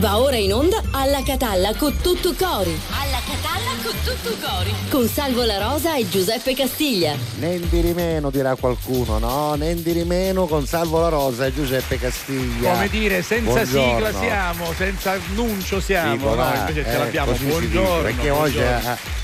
Va ora in onda alla Catalla con tutto cori. Alla Catalla con tutto cori. Con Salvo La Rosa e Giuseppe Castiglia. Nendi di meno dirà qualcuno, no? Nendi di meno con Salvo La Rosa e Giuseppe Castiglia. Come dire, senza Buongiorno. sigla siamo, senza annuncio siamo, Dico, no? invece ce eh, l'abbiamo. si dice, Buongiorno. perché oggi buongiorno.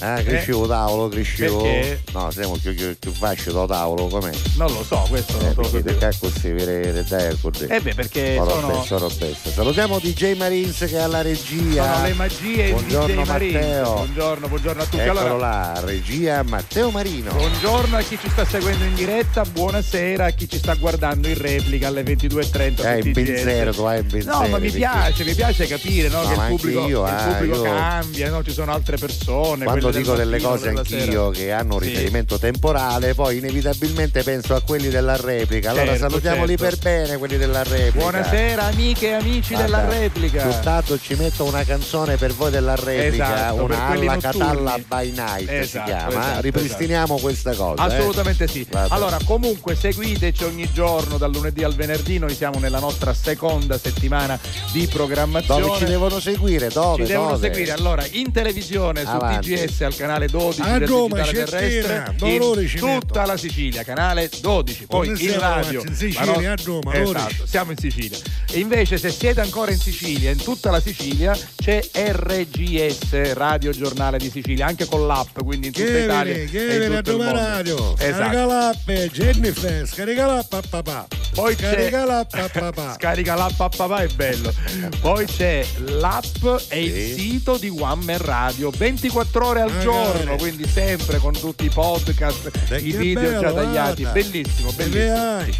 Ah, ah, crescevo tavolo, crescevo. Perché? No, siamo più, più, più fascio da tavolo, com'è? Non lo so, questo Eh, non lo so perché così vedere dai così. Eh beh, perché Ora sono, besta. Salutiamo DJ Marins che è alla regia. sono le magie Buongiorno, di DJ. Matteo. Buongiorno, buongiorno a tutti. Eccolo Allora, là, regia Matteo Marino. Buongiorno a chi ci sta seguendo in diretta, buonasera a chi ci sta guardando in replica alle 22.30. Eh, in pensiero, tu hai in pensiero. No, ma mi perché- piace, mi piace capire no, No, che il pubblico, io, il ah, pubblico io- cambia, no? ci sono altre persone. Quando dico delle cose della anch'io che hanno un Sì. riferimento temporale, poi inevitabilmente penso a quelli della replica. Allora Certo, salutiamoli certo. per bene quelli della replica. Buonasera amiche e amici della Guarda, replica. Sul tanto ci metto una canzone per voi della replica, Esatto, una alla. Catalla by night si Esatto, chiama. esatto, Ripristiniamo questa cosa. eh. Assolutamente sì. Vabbè. Allora, comunque seguiteci ogni giorno dal lunedì al venerdì. Noi siamo nella nostra seconda settimana di programmazione. Dove ci devono seguire? Dove? Ci devono Dove? seguire allora in televisione su Avanti. TGS al canale 12 A Roma, terrestre in tutta la Sicilia, canale 12, poi in radio. in Sicilia, a Roma, Esatto, 12. siamo in Sicilia. E invece se siete ancora in Sicilia, in tutta la Sicilia c'è RGS, Radio Giornale di Sicilia, anche con l'app, quindi in tutta Che Italia. che viene a il Roma. Radio. Esatto. Scarica l'app, Jennifer, scarica l'app a papà. Poi c'è Scarica l'app a papà. Scarica l'app a papà è bello. Poi c'è l'app e il Sì. sito di One Man Radio 24 ore al Magari. giorno, quindi sempre con tutti i podcast, Dai, i che video bello, già tagliati. guarda. Bellissimo, bellissimo.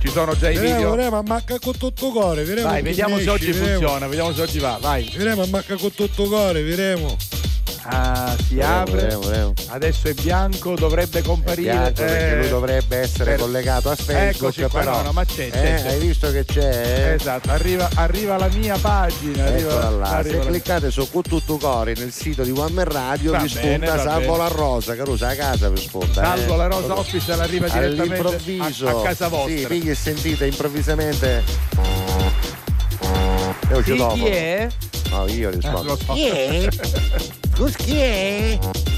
Ci sono già i Vedremo, video. vedremo, ammacca con tutto cuore, vedremo. Vai, vediamo se esci, oggi vedremo. funziona, vediamo se oggi va. Vai. Vedremo, ammacca con tutto cuore, vedremo. Ah, si Vedremo, apre. vedremo, vedremo. Adesso è bianco, dovrebbe comparire. Bianco, perché eh, lui dovrebbe essere per- collegato a Facebook, Eccoci qua, però no, no, ma c'è, c'è, eh, c'è. hai visto che c'è? Esatto, arriva, arriva la mia pagina. Arriva, là, arriva se la- cliccate su Cu Tutto Cori nel sito di One Man Radio Va vi spunta Salvo la Rosa, Caruso a casa per spunta. Salvo eh. la Rosa Official arriva direttamente a, a casa vostra. Sì, pigli e sentite improvvisamente. Io ci Sì, dopo. chi è? No, io Eh, rispondo. lo so. Chi è?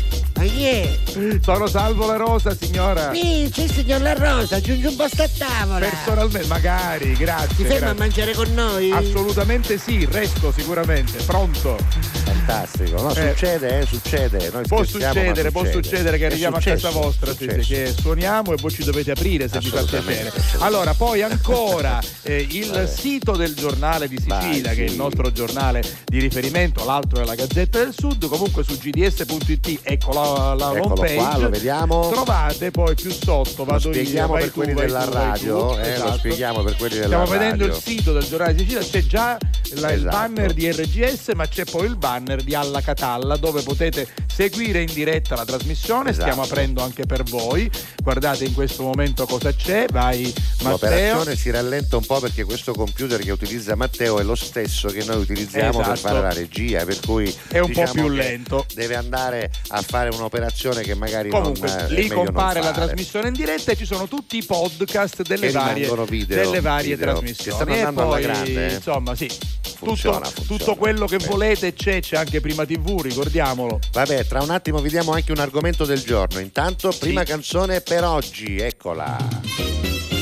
È? Sono Salvo la Rosa, signora. Sì, il signor La Rosa, aggiungi un posto a tavola. Personalmente, magari, grazie. Ti ferma a mangiare con noi? Assolutamente sì, resto sicuramente, pronto. Fantastico, no? Eh. Succede, eh, succede. Noi Può succedere, può succede. succedere che arriviamo a successo, casa vostra, sì, che suoniamo e voi ci dovete aprire se vi fa piacere. Allora, poi ancora eh, il Vabbè. sito del giornale di Sicilia, Vai, che è il sì. nostro giornale di riferimento, l'altro è la Gazzetta del Sud, comunque su gds.it, ecco la, Eccolo homepage. qua, lo vediamo. Trovate poi più sotto, Lo vado io, spieghiamo vai per tu, quelli della tu, radio, tu. eh, lo Esatto. spieghiamo per quelli della Stiamo radio. vedendo il sito del giornale di Sicilia, c'è già la- il Esatto. banner di RGS, ma c'è poi il banner di Alla Catalla dove potete seguire in diretta la trasmissione. Esatto. Stiamo aprendo anche per voi. Guardate in questo momento cosa c'è. Vai Matteo. L'operazione si rallenta un po' perché questo computer che utilizza Matteo è lo stesso che noi utilizziamo per Esatto. fare la regia, per cui È un po' diciamo più che lento. Deve andare a fare un'operazione che magari Comunque, non, è lì compare la trasmissione in diretta e ci sono tutti i podcast delle Che varie, video, delle varie video, trasmissioni. che stanno e andando alla poi, grande, eh. insomma, sì. Funziona, tutto, funziona. tutto quello che Sì. volete c'è, c'è anche prima TV, ricordiamolo. Vabbè, tra un attimo vi diamo anche un argomento del giorno. Intanto, prima canzone per oggi, eccola.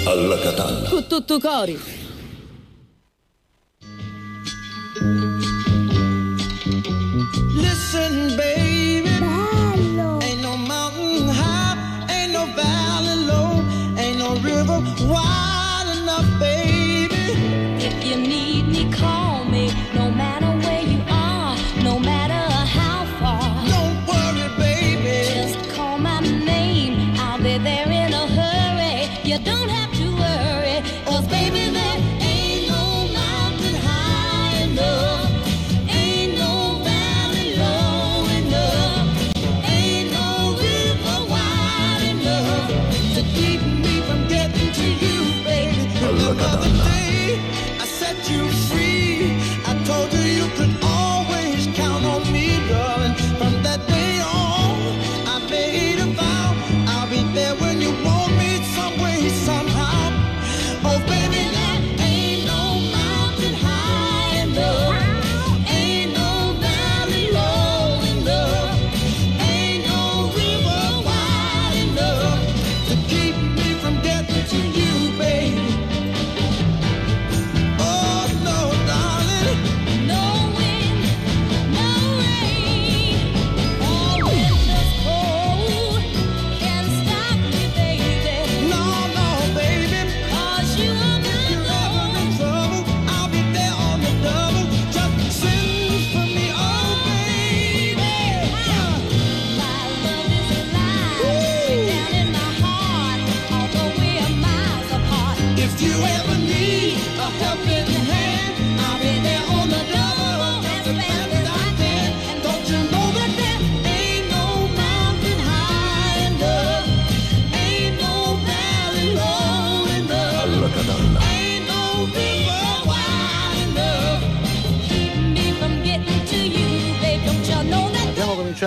Alla Catalla. Con tutto cori. Listen, baby.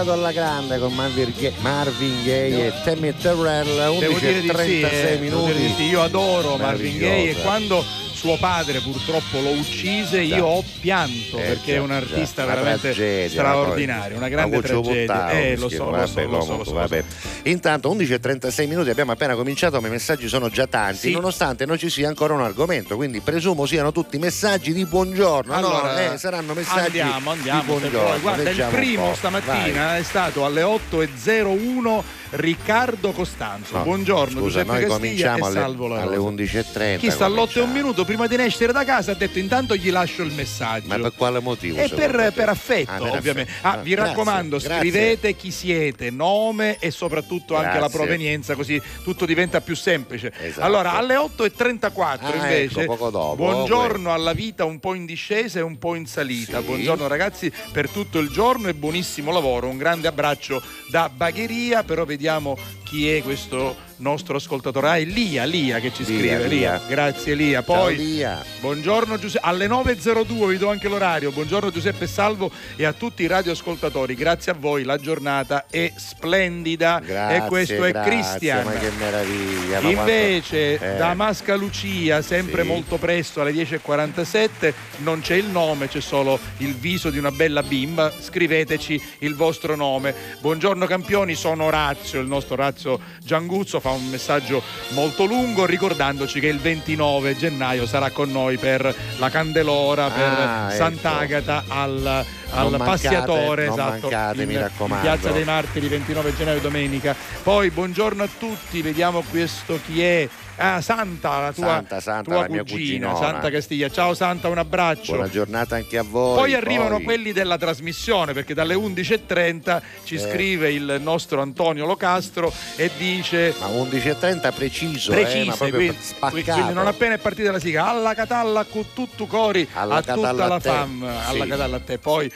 Cominciato alla grande con Marvin Gaye, Marvin Gaye e Tammy Terrell, Devo 11 dire e di sì, 36 eh, di minuti. sì. Io adoro Marvin Gaye e Meravigliosa. quando suo padre purtroppo lo uccise io ho pianto Eh, perché già, è un artista veramente tragedia, straordinario, una grande tragedia. buttavo, Eh, lo so, lo so, lo so, lo so, vabbè. Intanto 11 e 36 minuti abbiamo appena cominciato, ma i messaggi sono già tanti, Sì. nonostante non ci sia ancora un argomento, quindi presumo siano tutti messaggi di buongiorno. Allora, no, eh, saranno messaggi andiamo, andiamo. di buongiorno. Guarda, il Leggiamo un primo stamattina Vai. è stato alle 8.01 Riccardo Costanzo. No, Buongiorno Scusa, Giuseppe noi Castiglia cominciamo e alle, Salvo La alle Rosa. 11.30. Chi sta all'otto e un minuto prima di nascere da casa ha detto intanto gli lascio il messaggio. Ma per quale motivo? E per, per affetto, Ah, per ovviamente. affetto. Ah, vi Grazie, raccomando, grazie. scrivete chi siete, nome e soprattutto anche la Grazie. provenienza, così tutto diventa più semplice. Esatto. Allora, alle 8.34 Ah, invece, ecco, poco dopo, buongiorno alla vita un po' in discesa e un po' in salita. Sì. Buongiorno ragazzi per tutto il giorno e buonissimo lavoro. Un grande abbraccio da Bagheria, però vediamo chi è questo nostro ascoltatore. Ah, è Lia, Lia che ci Lia, scrive. Lia. Grazie Lia. Ciao, Poi Lia. Buongiorno Giuseppe, alle 9.02 vi do anche l'orario. Buongiorno Giuseppe Salvo e a tutti i radioascoltatori. Grazie a voi, la giornata è splendida Grazie, e questo è grazie, Cristian. Ma che meraviglia. ma Invece quanto- eh, da Masca Lucia, sempre Sì. molto presto alle 10.47, non c'è il nome, c'è solo il viso di una bella bimba. Scriveteci il vostro nome. Buongiorno campioni, sono Orazio, il nostro Orazio Gianguzzo fa un messaggio molto lungo ricordandoci che il 29 gennaio sarà con noi per la Candelora, per Ah, ecco. Sant'Agata al, al Non mancate, Passiatore, non esatto, mancate, in. Piazza dei Martiri 29 gennaio domenica. Poi buongiorno a tutti, vediamo questo chi è. Ah, Santa, la tua, Santa, Santa, tua la cugina, cuginona. Santa Castiglia. Ciao Santa, un abbraccio. Buona giornata anche a voi. Poi arrivano poi- quelli della trasmissione perché dalle 11.30 ci Eh. scrive il nostro Antonio Locastro e dice Ma 11.30 preciso, eh, ma proprio quindi, quindi non appena è partita la sigla alla catalla con tutto cori Alla a tutta la te. fam alla Sì. catalla a te poi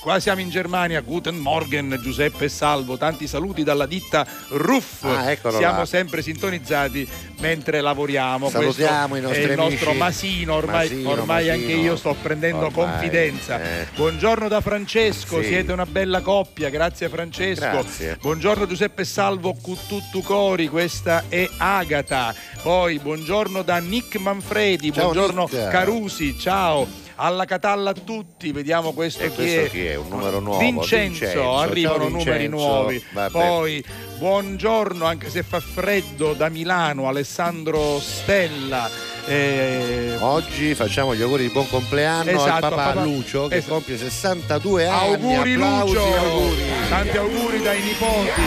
qua siamo in Germania Guten Morgen Giuseppe e Salvo tanti saluti dalla ditta Ruff Ah, siamo là. sempre sintonizzati mentre lavoriamo Salutiamo Questo i nostri è il nostro amici. Masino ormai, Masino, ormai anche Masino. io sto prendendo Ormai, confidenza eh. buongiorno da Francesco Sì. siete una bella coppia grazie Francesco Grazie. Buongiorno Giuseppe Salvo Cututtu Cori, questa è Agata. Poi buongiorno da Nick Manfredi, Ciao, buongiorno Nick. Carusi, ciao. Alla Catalla a tutti, vediamo questo, E chi questo è. chi è? Un numero nuovo. Vincenzo, Vincenzo. arrivano Ciao, numeri Vincenzo. nuovi. Vabbè. Poi buongiorno, anche se fa freddo, da Milano, Alessandro Stella. Eh, Oggi facciamo gli auguri di buon compleanno Esatto, al papà, papà- Lucio che esatto. compie 62 anni. auguri Applausi, Lucio, auguri. tanti auguri dai nipoti.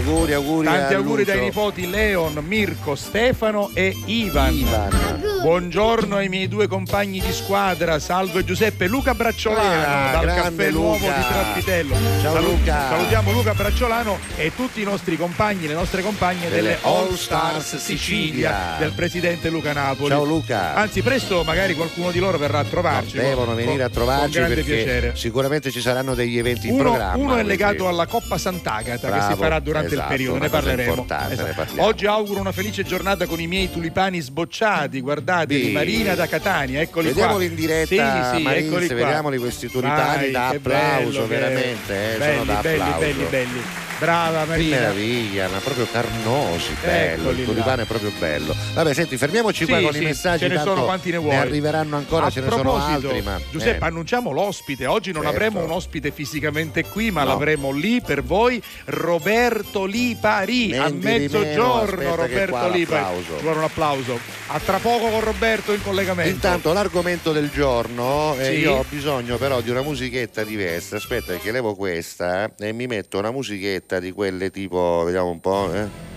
Auguri, auguri. Tanti auguri dai nipoti Leon, Mirko, Stefano e Ivan. Ivan. Buongiorno ai miei due compagni di squadra, Salvo e Giuseppe, Luca Bracciolano Ah, dal caffè nuovo Luca. di Trappitello. Ciao, Luca. Salutiamo Luca Bracciolano e tutti i nostri compagni, le nostre compagne delle, Delle All Stars Sicilia, Sicilia. del presidente Luca Napoli. Ciao Luca. Anzi, presto magari qualcuno di loro verrà a trovarci. con- Devono venire con- a trovarci con grande piacere. sicuramente ci saranno degli eventi in Uno, programma. uno è legato alla Coppa Sant'Agata che si Bravo, farà durante esatto, il periodo, ne parleremo. Esatto. ne. Oggi auguro una felice giornata con i miei tulipani sbocciati, guardate, Sì. di Marina da Catania, eccoli Vediamoli qua. in diretta, Sì, sì, eccoli qua. vediamoli questi tulipani Vai, da che applauso, bello che- veramente, eh, belli, sono da belli, applauso. belli, belli. Brava Che Marina. meraviglia, ma proprio carnosi, bello, Eccoli il là. tulipano è proprio bello. Vabbè, senti, fermiamoci qua con i messaggi, ce ne tanto sono quanti ne vuoi. arriveranno ancora, A ce ne sono altri, ma Giuseppe, eh, annunciamo l'ospite. Oggi non Certo. avremo un ospite fisicamente qui, ma No. l'avremo lì per voi. Roberto Lipari a meno, mezzogiorno. che Roberto Lipari. vuole un applauso. A tra poco con Roberto in collegamento. Intanto l'argomento del giorno, eh, Sì. io ho bisogno però di una musichetta diversa. Aspetta che levo questa eh, e mi metto una musichetta di quelle tipo, vediamo un po'. eh.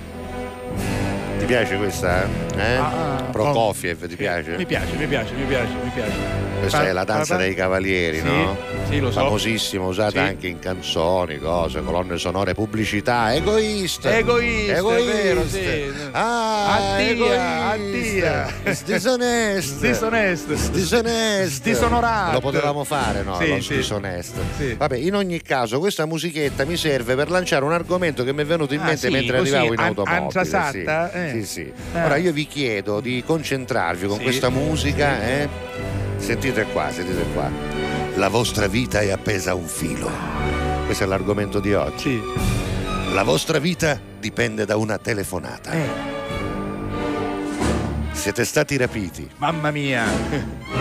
Ti piace questa? Eh? Ah, ah, Prokofiev, ti piace? Mi piace, mi piace, mi piace, mi piace. Questa Pa- è la danza pa- dei cavalieri, Sì, no? sì, lo so. Famosissima, usata Sì. anche in canzoni, cose, colonne sonore, pubblicità. Egoista! Egoista, è vero, sì. Ah, Addia, egoista. addia. Disonesto. Disonesto. Disonesto. Disonorato. Lo potevamo fare, no? Sì, Lo sì. disonesto. Sì. Vabbè, in ogni caso, questa musichetta mi serve per lanciare un argomento che mi è venuto in Ah, mente sì, mentre arrivavo in an- automobile. antrasatta? Sì, Eh. Sì, sì. Ah. Ora io vi chiedo di concentrarvi con Sì. questa musica, eh? Sentite qua, sentite qua. La vostra vita è appesa a un filo. Questo è l'argomento di oggi. Sì. La vostra vita dipende da una telefonata. Eh. Siete stati rapiti Mamma mia.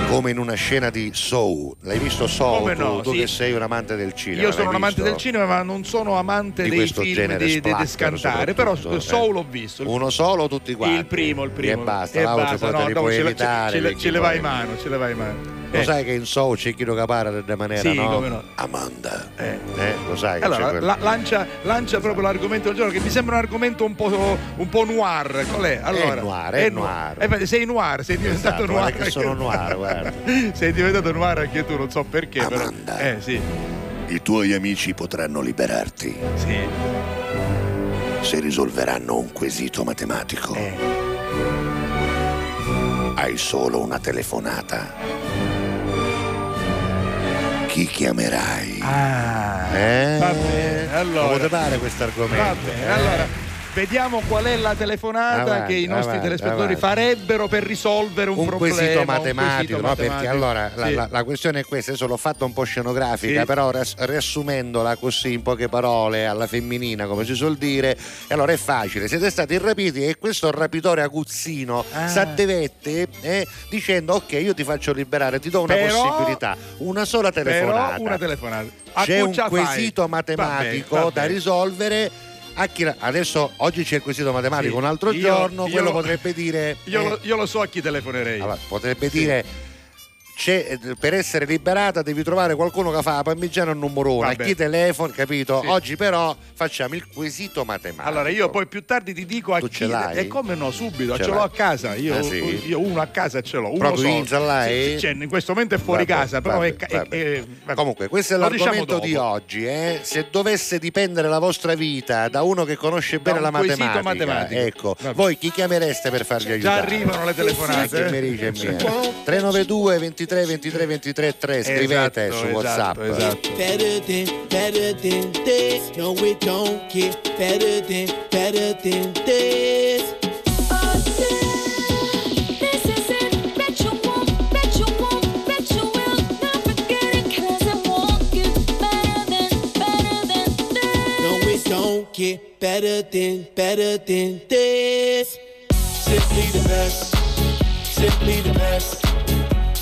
come in una scena di Soul. L'hai visto Soul? Come tu, no, tu sì. che sei un amante del cinema. Io sono un amante del cinema, ma non sono amante Di dei questo film genere di, di, di scantare. Però Soul eh. ho visto. Uno solo o tutti quanti? Il primo, il primo. E basta, E l'altro basta, no, dopo ce, le- evitare. ce, ce le vai in mano, ce le vai in mano. Lo Eh, sai che in Soul c'è chi lo capara della maniera, Sì, no? come no. Amanda. eh. Eh, lo sai Allora, la- lancia, lancia proprio l'argomento del giorno che mi sembra un argomento un po', un po' noir. Qual è? Allora, noir, è noir. Eh, beh, sei noir, sei diventato Esatto, noir. che sono anche tu. noir, guarda. sei diventato noir anche tu, non so perché. Amanda. Però. Eh, sì, I tuoi amici potranno liberarti sì. se risolveranno un quesito matematico. Eh. Hai solo una telefonata. Chi chiamerai? Ah, Eh? va bene, allora. Come pare questo argomento? Va bene, allora. Vediamo qual è la telefonata Avanti, che i nostri avanti, telespettatori avanti. farebbero per risolvere un, un problema. quesito un matematico, quesito no? perché matematico. allora la, Sì. la- la questione è questa, adesso l'ho fatta un po' scenografica, Sì. però ras- riassumendola così in poche parole alla femminina, come si suol dire, e allora è facile, siete stati rapiti e questo rapitore aguzzino Ah. s'addevette eh, dicendo ok io ti faccio liberare, ti do una Però- possibilità, una sola telefonata. Però una telefonata. A c'è un cuccia fai. quesito Va matematico bene, va da bene. risolvere. Chi Adesso oggi c'è il quesito matematico, Sì, un altro io- giorno, io- quello potrebbe dire. Io, eh, lo, io lo so a chi telefonerei. allora, potrebbe dire c'è- eh, per essere liberata devi trovare qualcuno che fa la parmigiana al numero uno, a chi telefoni, capito? Sì. Oggi però facciamo il quesito matematico. Allora io poi più tardi ti dico a Tu chi? E come no, subito, Ce ce l'ho a casa. Io, Ah, sì? io uno a casa ce l'ho. Uno Proprio solo. in? Sì, cioè, in questo momento è fuori Vabbè, casa, però vabbè, è, vabbè. è-. Comunque, questo è Lo diciamo l'argomento di dopo. oggi. eh. Se dovesse dipendere la vostra vita da uno che conosce bene la matematica, matematico. ecco, voi chi chiamereste per farvi Già aiutare? arrivano le telefonate. Eh? mi dice mia. 392 23 3 23 23 3 scrivete esatto, su whatsapp esatto, esatto. don't get better than, better than this. Simply the best. Simply the best.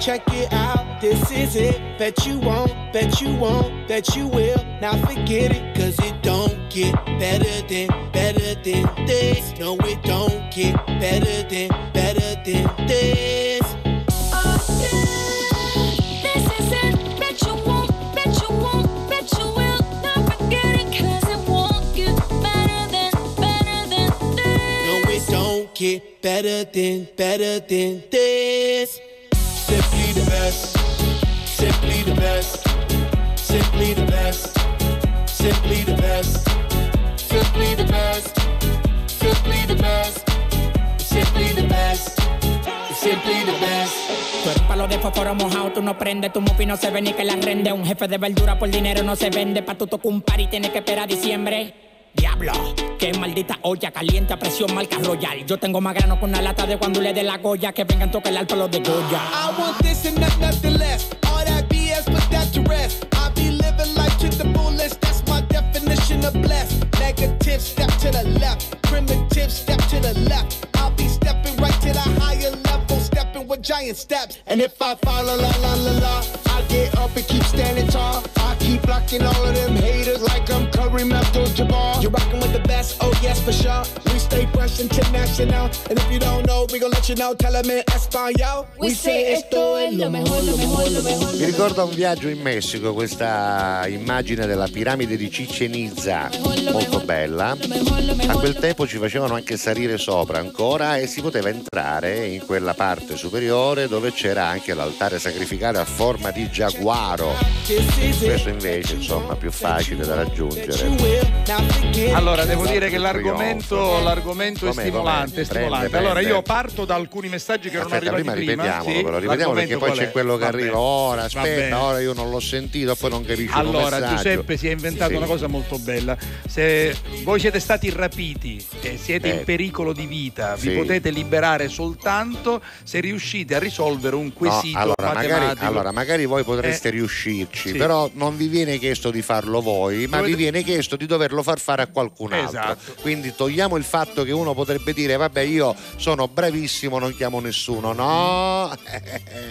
check it out. This is it. Bet you won't, bet you won't, bet you will. Now forget it, cause it don't get better than, better than this. No, it don't get better than, better than this. This is it. Bet you won't, bet you won't, bet you will not forget it. 'Cause it won't get better than, better than this. No, it don't get better than, better than this. Simply the best. Simply the best. Simply the best. Simply the best. Simply the best. Simply the best. Simply the best. Simply the best. Tú eres palo de fósforo mojado, tú no prendes, tu mufi no se ve ni que la rende. Un jefe de verdura por dinero no se vende, pa' tu tocar un par y tienes que esperar diciembre. Diablo, qué maldita olla caliente a presión marca royal. Yo tengo más grano con una lata de cuando le dé la goya que vengan toca el alto los de Goya. I want this and not nothing less. All that BS, put that to rest. I be living life to the fullest. That's my definition of blessed. Negative, step to the left. Primitive, step to the left. I'll be stepping right to the higher level, stepping with giant steps. And if I fall, la la la la la, I get up and keep standing tall. I keep attacking all of them haters like I'm Kareem Abdul-Jabbar. You're rocking with the best, oh yes for sure. We stay fresh international, and if you don't know, we gon' let you know. Tell them in Espanol. We say esto es lo mejor, lo mejor, lo mejor. Mi ricorda un viaggio in Messico, questa immagine della piramide di Chichen Itza, molto bella. A quel tempo ci facevano anche salire sopra ancora e si poteva entrare in quella parte superiore dove c'era anche l'altare sacrificale a forma di giaguaro. Questo invece, insomma, più facile da raggiungere. Allora, devo dire che l'argomento, l'argomento è stimolante, è stimolante. Prende, allora, prende. io parto da alcuni messaggi che erano Aspetta, arrivati prima prima. Sì, però, ripetiamolo perché poi c'è quello che Va arriva ora, aspetta, ora io non l'ho sentito, poi non capisci il Allora. Giuseppe si è inventato Sì. una cosa molto bella. Se voi siete stati rapiti e siete Eh. in pericolo di vita, vi Sì. potete liberare soltanto se riuscite a risolvere un No, quesito allora, magari, matematico. allora, magari voi potreste Eh, riuscirci, sì. però non vi viene chiesto di farlo voi, ma Dovete- vi viene chiesto di doverlo far fare a qualcun altro. Esatto. Quindi togliamo il fatto che uno potrebbe dire vabbè io sono bravissimo, non chiamo nessuno. No,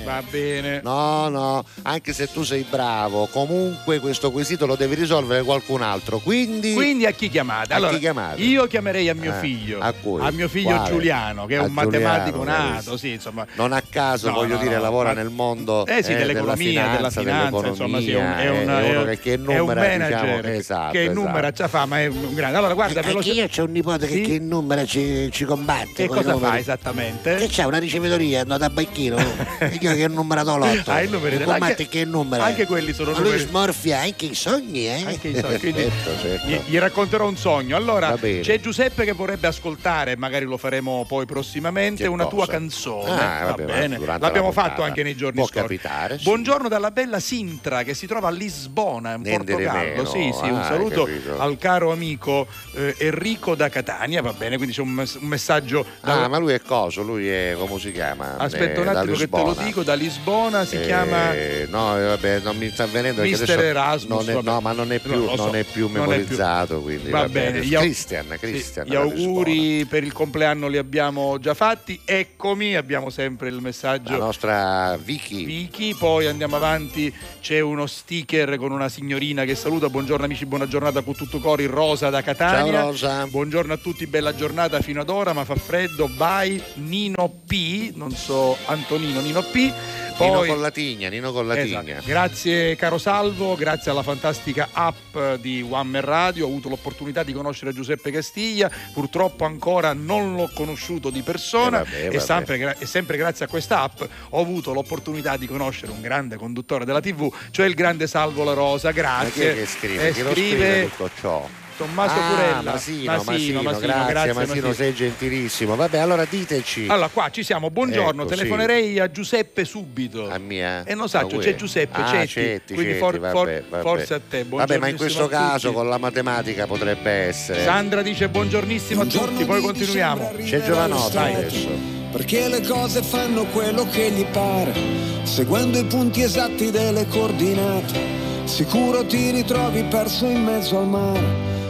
Va bene. no, no, anche se tu sei bravo, comunque questo quesito lo devi risolvere qualcun altro. Quindi, Quindi a chi chiamate? A Allora, chi chiamate? Io chiamerei a mio Eh, figlio, a cui? mio figlio Quale? Giuliano, che è A un matematico Giuliano, nato, sì, insomma. non a caso No, voglio no, dire no, lavora ma- nel mondo Eh sì, eh, dell'economia, della finanza, finanza, insomma, sì, è un, è un- è uno è- che, che è un numera, manager diciamo, che- esatto, che esatto. numera già fa, ma è un grande. Allora, guarda, veloce- io c'ho un nipote che, Sì? che in numero ci, ci combatte. che cosa fa numeri. esattamente? Che c'è una ricevitoria, no, da Bacchino. e io che numero l'otto. Ah, i numeri E della- combatte anche- che numero. anche quelli sono Ma lui numeri- smorfia anche i sogni, eh. Anche i quindi Certo, certo. Gli, gli racconterò un sogno. Allora, Va bene. c'è Giuseppe che vorrebbe ascoltare, magari lo faremo poi prossimamente, Che una tua cosa? canzone. Ah, Va bene. durante L'abbiamo fatto anche nei giorni Può scorsi. capitare, sì. Buongiorno dalla bella Sintra che si trova a Lisbona, in Portogallo. Sì, sì, un Ah, hai saluto al caro amico eh, Enrico da Catania, va bene, quindi c'è un, mes- un messaggio da- Ah, ma lui è coso, lui è come si chiama? Aspetta un Eh, da attimo che te lo dico, da Lisbona si Eh, chiama no eh, vabbè non mi sta venendo Mister Erasmus, è- no ma non è più, No, so, non è più non è più. memorizzato quindi Va va bene, bene au- Christian Christian Gli auguri per il compleanno li abbiamo già fatti. Eccomi, abbiamo sempre il messaggio. la nostra Vicky Vicky, poi andiamo avanti, c'è uno sticker con una signorina che saluta, buongiorno amici, buona giornata con tutto cori, Rosa da Catania. Ciao, Rosa. Buongiorno a tutti, bella giornata fino ad ora, ma fa freddo, bye Nino P, non so Antonino, Nino P. Nino Poi, con la tigna Nino con la Esatto. Grazie caro Salvo, grazie alla fantastica app di One Man Radio, ho avuto l'opportunità di conoscere Giuseppe Castiglia, purtroppo ancora non l'ho conosciuto di persona Eh vabbè, e, vabbè. sempre, gra- e sempre grazie a questa app ho avuto l'opportunità di conoscere un grande conduttore della TV, cioè il grande Salvo La Rosa, ma chi grazie. è che scrive? E chi lo scrive tutto ciò? Tommaso ah, Purella. Masino, Masino, grazie, grazie, Masino, sei gentilissimo. Vabbè, allora diteci. Allora, qua ci siamo, buongiorno, Ecco, sì. telefonerei a Giuseppe subito. A mia? E non sa, A c'è? Giuseppe, ah, Cetti, Cetti, quindi Cetti, for- vabbè, for- vabbè. forse a te. Vabbè, ma in questo caso con la matematica potrebbe essere. Sandra dice buongiornissimo a tutti, poi continuiamo. C'è Giovanotti Dai. adesso. Perché le cose fanno quello che gli pare, seguendo i punti esatti delle coordinate. Sicuro ti ritrovi perso in mezzo al mare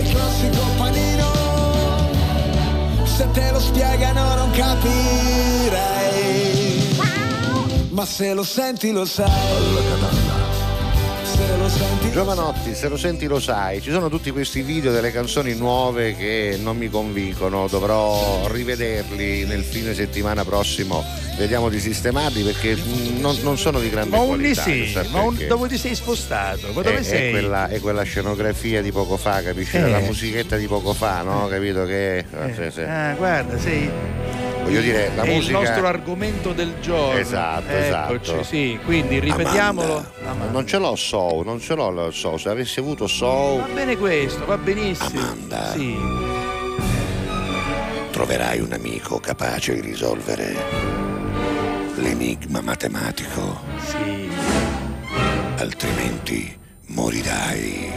il classico panino. Se te lo spiegano non capirei. Ma se lo senti lo sai. Giovanotti, se lo senti lo sai, ci sono tutti questi video delle canzoni nuove che non mi convincono, dovrò rivederli nel fine settimana prossimo, vediamo di sistemarli perché non, non sono di grande Ma qualità. sì, ma un- dove ti sei spostato? Ma È, dove è sei? quella, è quella scenografia di poco fa, capisci? Eh. La musichetta di poco fa, no? Capito che... sì, sì. Ah, guarda, sei. Voglio dire, la è musica... il nostro argomento del giorno. Esatto, Eccoci, esatto. sì, quindi ripetiamolo. Amanda. Non ce l'ho so, non ce l'ho so, se avessi avuto so Va bene questo, va benissimo. Amanda. Sì. troverai un amico capace di risolvere l'enigma matematico, Sì. altrimenti morirai.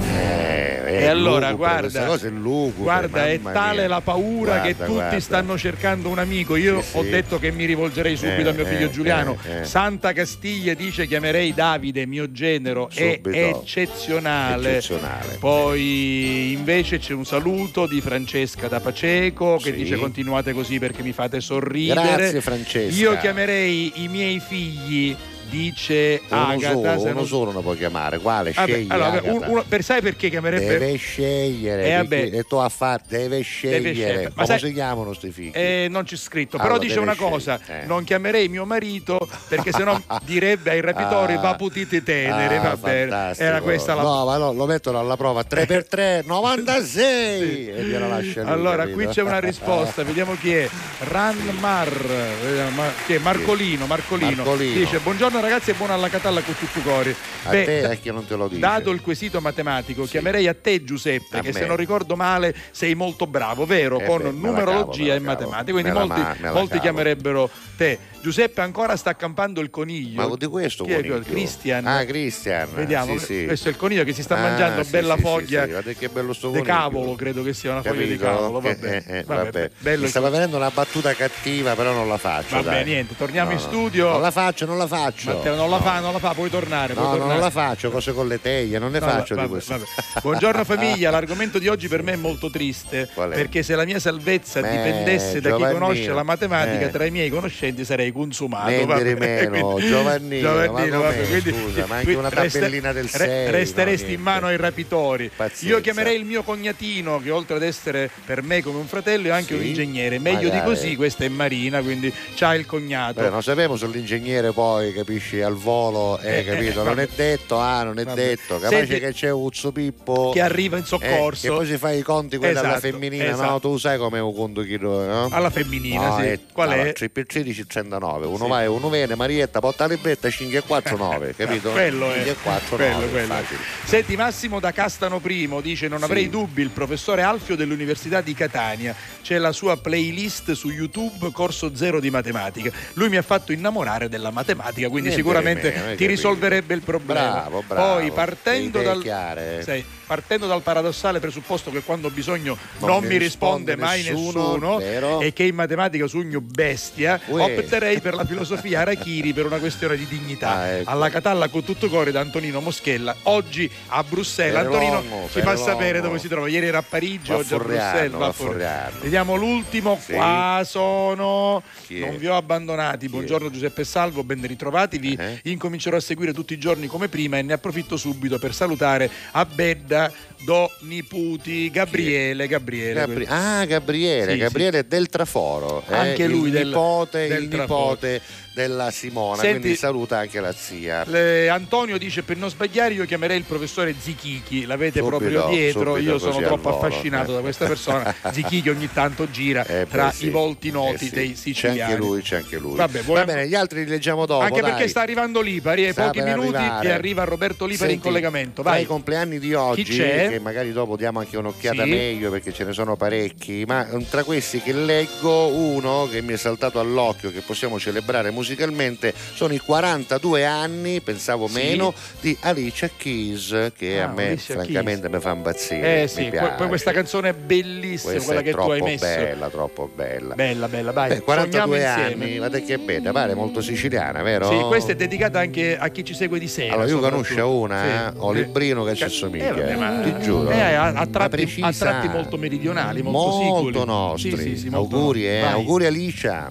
Eh, E allora guarda, è lugubre, guarda, è tale mia. la paura che Guarda, tutti guarda. stanno cercando un amico. Io Sì, ho detto che mi rivolgerei subito Eh, a mio figlio eh, Giuliano. eh, eh. Santa Castiglia dice chiamerei Davide, mio genero, Subito. è eccezionale. Eccezionale. Poi invece c'è un saluto di Francesca da Paceco che Sì. dice continuate così perché mi fate sorridere. Grazie, Francesca. Io chiamerei i miei figli, dice Uno Agata. solo, uno non- solo non puoi chiamare, quale? Vabbè, Scegli allora, un- uno- per sai perché chiamerebbe Deve scegliere, Eh, vabbè. le tue affari, deve scegliere. scegliere. Ma Come sai- si chiamano sti figli? Eh, non c'è scritto, però Allora, dice deve una cosa: eh. non chiamerei mio marito perché sennò direbbe ai rapitori Ah. va putite tenere. Ah, va bene. Era questa la No, ma no, lo mettono alla prova 3x3, 96 e gliela lascia lì, Allora, capito? qui c'è una risposta, vediamo chi è. Ranmar, vediamo, ma- chi è? Marcolino, Marcolino. Marcolino. Dice buongiorno ragazzi e buona alla catalla con tutto cuore. A Beh, te è che non te lo dice. Dato il quesito matematico, chiamerei a te Giuseppe, A che me. se non ricordo male sei molto bravo, vero? Eh Con beh, numerologia cavo, e matematica. Quindi Me molti, ma- molti chiamerebbero te. Giuseppe ancora sta accampando il coniglio. Ma di questo Chi coniglio? quello? Christian. Ah, Christian. Vediamo, Sì, sì. questo è il coniglio che si sta Ah, mangiando sì, bella foglia sì. Guarda che bello sto di coniglio. cavolo, credo che sia una foglia di Capito? cavolo. Che- Vabbè, eh, eh, vabbè, vabbè. Mi stava venendo una battuta cattiva, però non la faccio. Vabbè, dai. niente, torniamo No, in no. studio. Non la faccio, non la faccio. Matteo, non la No. fa, non la fa, puoi tornare. puoi No, no, tornare. non la faccio, cose con le teglie, non ne Vabbè, faccio di vabbè, questo. vabbè. Buongiorno famiglia, l'argomento di oggi per me è molto triste perché se la mia salvezza dipendesse da chi conosce la matematica eh. tra i miei conoscenti sarei consumato. Di meno, Quindi- Giovannino, Giovannino, vabbè, quindi- scusa, ma anche una tabellina del re- sei, resteresti no, in mano ai rapitori. Pazienza. Io chiamerei il mio cognatino che oltre ad essere per me come un fratello è anche un Sì? ingegnere. Meglio di Magari. così, questa è Marina, quindi c'ha il cognato. Beh, non sapevo se l'ingegnere poi capisci al volo, eh, Eh, capito? eh, non vabbè. è detto, ah, non è Vabbè. detto. Capace Senti, che c'è un Pippo che arriva in soccorso. Eh, poi si fa i conti quelli alla Esatto, femminina, no? esatto. Tu sai come un conto chi no? Alla femminina, No, sì. Qual è? 3 per 13 39 uno Sì. va e uno viene Marietta porta la libretta 5 e 4 9 capito? Quello è 5 e 4 quello, 9 quello. Senti Massimo da Castano Primo dice non avrei Sì. dubbi il professore Alfio dell'Università di Catania c'è la sua playlist su YouTube corso zero di matematica lui mi ha fatto innamorare della matematica quindi Niente sicuramente di meno, hai ti risolverebbe il problema Bravo, bravo. poi partendo dal chiare. Partendo dal paradossale presupposto che quando ho bisogno non, mi risponde, mai nessuno, nessuno e che in matematica sogno bestia Uè. opterei per la filosofia Arachiri per una questione di dignità Ah, ecco. alla Catalla con tutto cuore da Antonino Moschella oggi a Bruxelles Per Antonino l'uomo, ci fa sapere dove si trova ieri era a Parigi Va oggi a Bruxelles va a Forriano. Forriano. vediamo l'ultimo Sì. qua sono non vi ho abbandonati buongiorno Giuseppe Salvo ben ritrovati vi Eh. incomincerò a seguire tutti i giorni come prima e ne approfitto subito per salutare a Bedda do niputi Gabriele Gabriele Gabri- ah, Gabriele, Sì, Gabriele del Traforo, eh, Anche il lui del- nipote, del il Traforo. Della Simona, Senti- quindi saluta anche la zia. Le- Antonio dice per non sbagliare io chiamerei il professore Zichichi, l'avete Subito, proprio dietro, io sono troppo volo. affascinato da questa persona, Zichichi ogni tanto gira Eh, tra sì. i volti noti Eh, dei C'è siciliani. anche lui, c'è anche lui. Vabbè, Va vogliamo- bene, gli altri li leggiamo dopo. Anche dai. perché sta arrivando Lipari e Sta pochi minuti arrivare. e arriva Roberto Lipari in Senti, collegamento. Tra Vai. i compleanni di oggi, c'è? che magari dopo diamo anche un'occhiata Sì. meglio perché ce ne sono parecchi, ma eh, tra questi che leggo, uno che mi è saltato all'occhio, che possiamo celebrare musicalmente, sono i 42 anni, pensavo Sì. meno, di Alicia Keys, che Ah, a me Alicia francamente mi fa impazzire. Eh sì, poi, questa canzone è bellissima, Questa quella è che tu hai messo. bella, troppo bella. Bella, bella, vai. Beh, 42 Sogniamo anni, guarda che bella, pare molto siciliana, vero? Sì, questa è dedicata anche a chi ci segue di sera. Allora, io conosco una, Sì. eh, ho Librino che ci Eh, assomiglia, vabbè, ma- ti giuro. eh, a, a tratti, a tratti molto meridionali, molto, molto siculi. nostri. Sì, sì, sì, molto auguri, eh, auguri Alicia.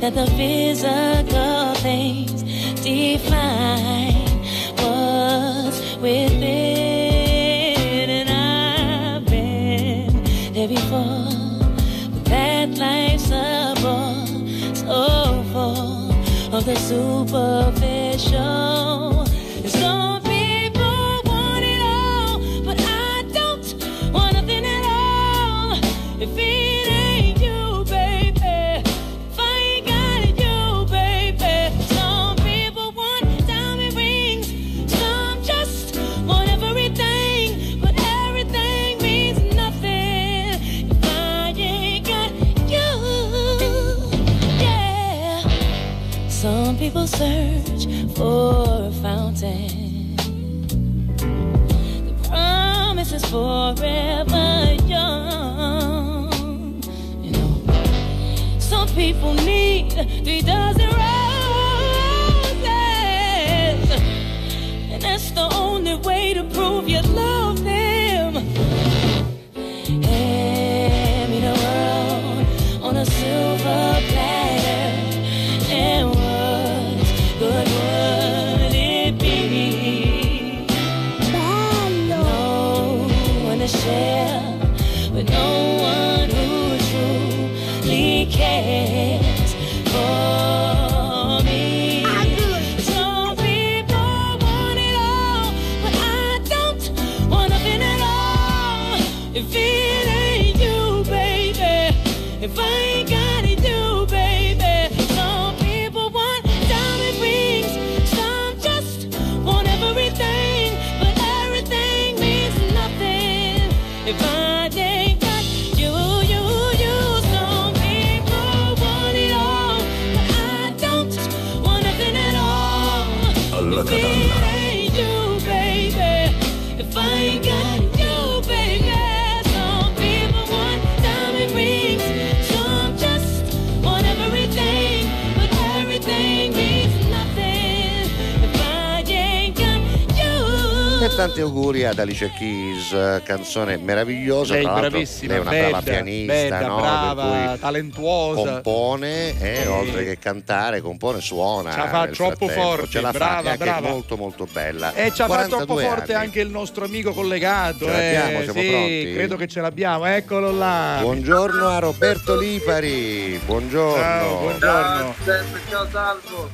that the physical things define what's within, and I've been there before. But that life's a bore, so full of the superficial. People search for a fountain. The promise is forever young. You know, some people need three dozen roses, and that's the only way to prove you love tanti auguri ad Alicia Keys, canzone meravigliosa. Lei bravissima, lei è una bella, brava pianista, bella, no? brava, talentuosa. compone e Eh. oltre che cantare, compone, suona. Ce la fa troppo frattempo. forte, Ce la fa, brava, è anche brava. molto molto bella. E ci ha fatto troppo 42 forte anni. anche il nostro amico collegato. Ce l'abbiamo, eh. siamo sì, pronti? credo che ce l'abbiamo, eccolo là. Buongiorno a Roberto Lipari, buongiorno. Ciao, buongiorno. Ciao Salvo.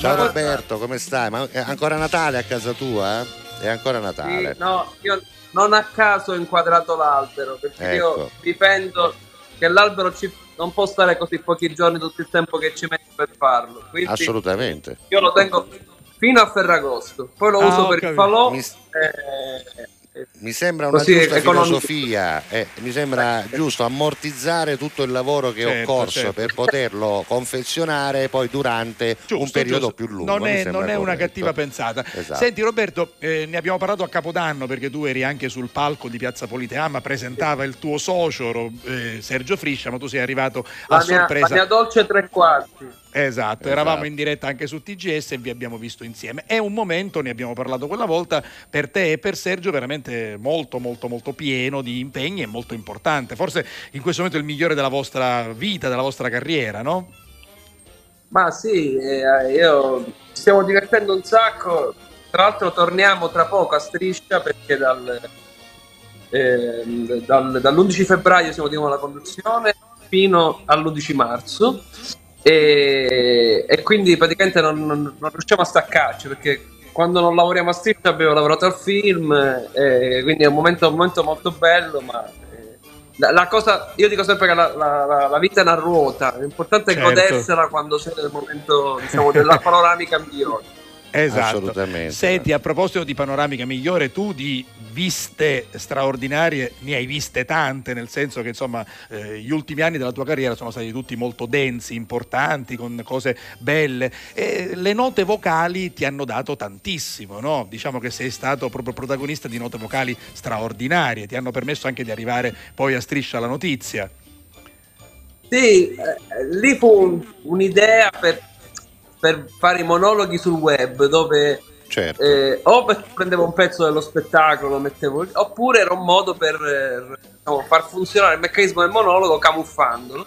Ciao Roberto, come stai? Ma è ancora Natale a casa tua? È ancora Natale. Sì, no, io non a caso ho inquadrato l'albero perché Ecco. io dipendo che l'albero ci, non può stare così pochi giorni tutto il tempo che ci metti per farlo. Quindi Assolutamente. io lo tengo fino a Ferragosto, poi lo Ah, uso per il falò. Mi- eh, Mi sembra una Così, giusta economico. filosofia, eh, mi sembra giusto ammortizzare tutto il lavoro che ho Certo, corso certo. per poterlo confezionare poi durante un Giusto, periodo giusto. più lungo. Non è, non è una cattiva pensata. Esatto. Senti Roberto, eh, ne abbiamo parlato a Capodanno perché tu eri anche sul palco di Piazza Politeama, presentava il tuo socio eh, Sergio Friscia, ma tu sei arrivato a la, mia, la sorpresa. mia dolce tre quarti. Esatto, eravamo in diretta anche su TGS e vi abbiamo visto insieme. È un momento, ne abbiamo parlato quella volta, per te e per Sergio veramente molto molto molto pieno di impegni e molto importante. Forse in questo momento è il migliore della vostra vita, della vostra carriera, no? Ma sì, eh, io ci stiamo divertendo un sacco. Tra l'altro torniamo tra poco a striscia perché dal, eh, dal- dall'11 febbraio siamo di nuovo alla conduzione fino all'11 marzo e, e quindi praticamente non, non- non riusciamo a staccarci perché quando non lavoriamo a striscia abbiamo lavorato al film e quindi è un momento, un momento molto bello ma eh, la, la cosa, io dico sempre che la, la- la- la vita è una ruota, l'importante è Certo. godersela quando sei nel momento diciamo, della panoramica migliore. Esatto. Assolutamente. Senti, a proposito di panoramica migliore, tu di viste straordinarie ne hai viste tante, nel senso che insomma eh, gli ultimi anni della tua carriera sono stati tutti molto densi, importanti, con cose belle. E le note vocali ti hanno dato tantissimo, no? Diciamo che sei stato proprio protagonista di note vocali straordinarie, ti hanno permesso anche di arrivare poi a striscia la notizia. Sì, eh, lì fu un- un'idea per, per fare i monologhi sul web dove Certo. eh, o perché prendevo un pezzo dello spettacolo, lo mettevo oppure era un modo per diciamo, far funzionare il meccanismo del monologo camuffandolo.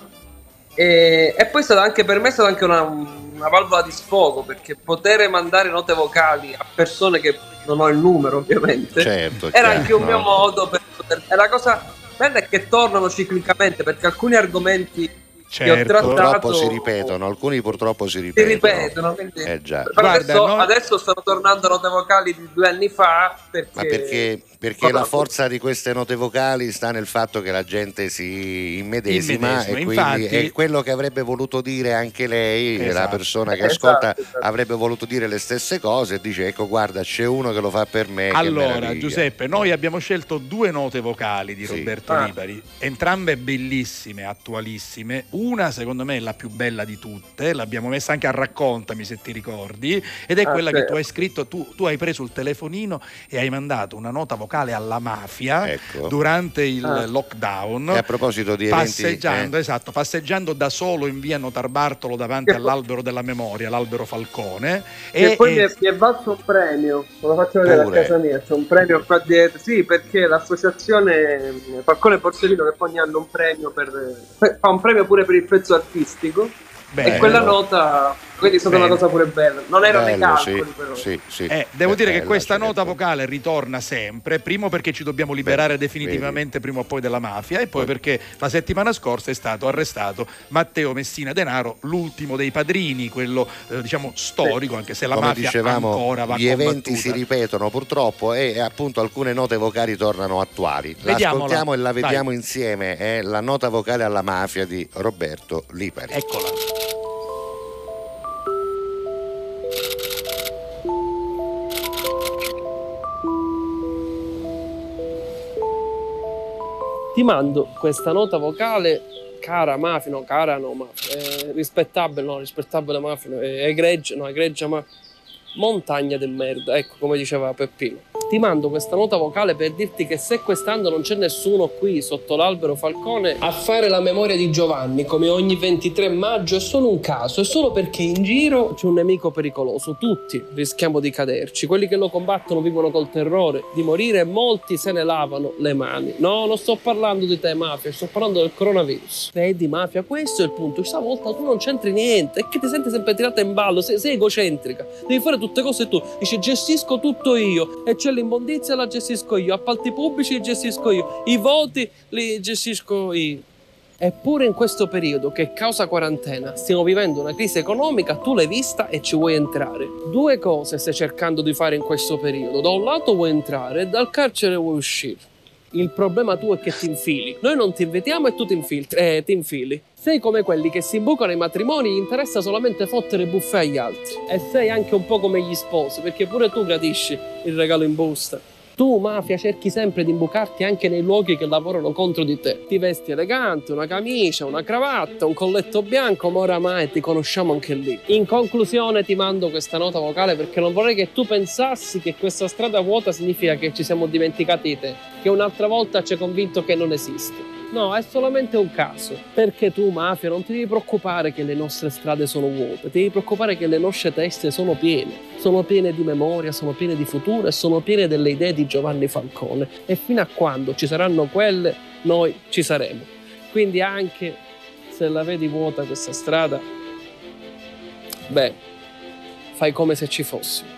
E, e poi è stato anche per me è stata anche una, una valvola di sfogo perché poter mandare note vocali a persone che non ho il numero ovviamente Certo, era chiaro, anche un mio modo per poter... E la cosa bella è che tornano ciclicamente perché alcuni argomenti che ho Certo. Purtroppo trattato si ripetono, alcuni purtroppo si si ripetono. ripetono. Quindi... Eh già. Però Guarda, adesso, no- adesso stanno tornando note vocali di due anni fa perché, Ma perché, perché la forza di queste note vocali sta nel fatto che la gente si immedesima, Immedesima, e quindi infatti- è quello che avrebbe voluto dire anche lei, la Esatto. persona che Esatto, ascolta esatto. avrebbe voluto dire le stesse cose e dice ecco guarda c'è uno che lo fa per me. Allora, meraviglia." Giuseppe, noi abbiamo scelto due note vocali di Sì. Roberto Ah. Lipari, entrambe bellissime, attualissime. Una, secondo me, è la più bella di tutte, l'abbiamo messa anche a raccontami se ti ricordi, ed è Ah, quella che certo. tu hai scritto, tu, tu hai preso il telefonino e hai mandato una nota vocale alla mafia Ecco. durante il Ah. lockdown. E a proposito di eventi Passeggiando, eh, esatto, passeggiando da solo in via Notarbartolo davanti Che poi- all'albero della memoria, l'albero Falcone. E, poi e- mi, è, mi è valso un premio, lo faccio vedere Pure. a casa mia, c'è un premio qua dietro, sì perché l'associazione Falcone Porcellino che poi ogni anno un premio per, per- fa un premio pure per il pezzo artistico Bello. e quella nota, quindi è stata una Bello. cosa pure bella, non erano i bello, sì, calcoli però. sì, sì. Eh, devo È dire che bella, questa certo. nota vocale ritorna sempre, primo perché ci dobbiamo liberare definitivamente prima o poi della mafia e poi Poi- perché la settimana scorsa è stato arrestato Matteo Messina Denaro, l'ultimo dei padrini, quello eh, diciamo storico, anche se la Come mafia dicevamo, ancora va gli eventi si ripetono purtroppo e appunto alcune note vocali tornano attuali. La Vediamola. ascoltiamo e la vediamo insieme. È la nota vocale alla mafia di Roberto Lipari. Eccola. Ti mando questa nota vocale, cara mafia, no, cara no, mafia, eh, rispettabile, no, rispettabile mafia, no, eh, egregia, no, egregia mafia, montagna del merda, ecco come diceva Peppino. Ti mando questa nota vocale per dirti che se quest'anno non c'è nessuno qui sotto l'albero Falcone a fare la memoria di Giovanni come ogni 23 maggio è solo un caso, è solo perché in giro c'è un nemico pericoloso, tutti rischiamo di caderci, quelli che lo combattono vivono col terrore di morire e molti se ne lavano le mani. No, non sto parlando di te mafia, sto parlando del coronavirus. Vedi mafia, questo è il punto, stavolta tu non c'entri niente, è che ti senti sempre tirata in ballo, sei, sei egocentrica, devi fare tutte cose tu, dici gestisco tutto io e c'è l'immondizia la gestisco io, appalti pubblici li gestisco io, i voti li gestisco io. Eppure in questo periodo che causa quarantena stiamo vivendo una crisi economica, tu l'hai vista e ci vuoi entrare. Due cose stai cercando di fare in questo periodo. Da un lato vuoi entrare e dal carcere vuoi uscire. Il problema tuo è che ti infili. Noi non ti invitiamo e tu ti, infiltri, eh, ti infili. Sei come quelli che si imbucano ai matrimoni gli interessa solamente fottere buffet agli altri. E sei anche un po' come gli sposi, perché pure tu gradisci il regalo in busta. Tu, mafia, cerchi sempre di imbucarti anche nei luoghi che lavorano contro di te. Ti vesti elegante, una camicia, una cravatta, un colletto bianco, ma oramai ti conosciamo anche lì. In conclusione ti mando questa nota vocale perché non vorrei che tu pensassi che questa strada vuota significa che ci siamo dimenticati di te, che un'altra volta ci hai convinto che non esisti. No, è solamente un caso. Perché tu, mafia, non ti devi preoccupare che le nostre strade sono vuote, ti devi preoccupare che le nostre teste sono piene. Sono piene di memoria, sono piene di futuro e sono piene delle idee di Giovanni Falcone. E fino a quando ci saranno quelle, noi ci saremo. Quindi anche se la vedi vuota questa strada, beh, fai come se ci fossi.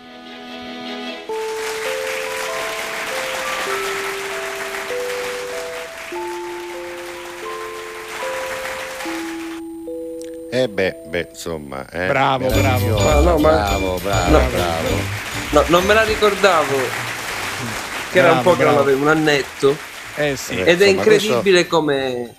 Eh beh, beh, insomma. eh, Bravo, bravo. No, no, ma- bravo, bravo, no. bravo. No, non me la ricordavo. Che era un Bravo, po' che non bravo. avevo, un annetto. Eh sì. Ed è insomma, incredibile come,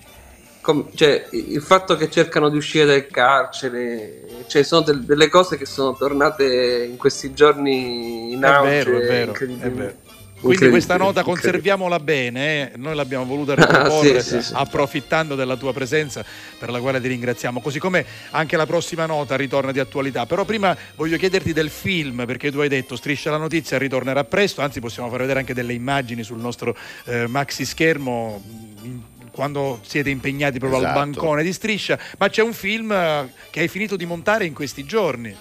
com- cioè, il fatto che cercano di uscire dal carcere, cioè, sono del- delle cose che sono tornate in questi giorni in È auge. vero, è vero, incredibile. è vero. Quindi questa nota conserviamola bene, eh. noi l'abbiamo voluta Ah, riproporre sì, sì, sì. approfittando della tua presenza per la quale ti ringraziamo, così come anche la prossima nota ritorna di attualità. Però prima voglio chiederti del film, perché tu hai detto Striscia la notizia ritornerà presto, anzi possiamo far vedere anche delle immagini sul nostro eh, maxi schermo in- quando siete impegnati proprio al Esatto. bancone di Striscia, ma c'è un film eh, che hai finito di montare in questi giorni.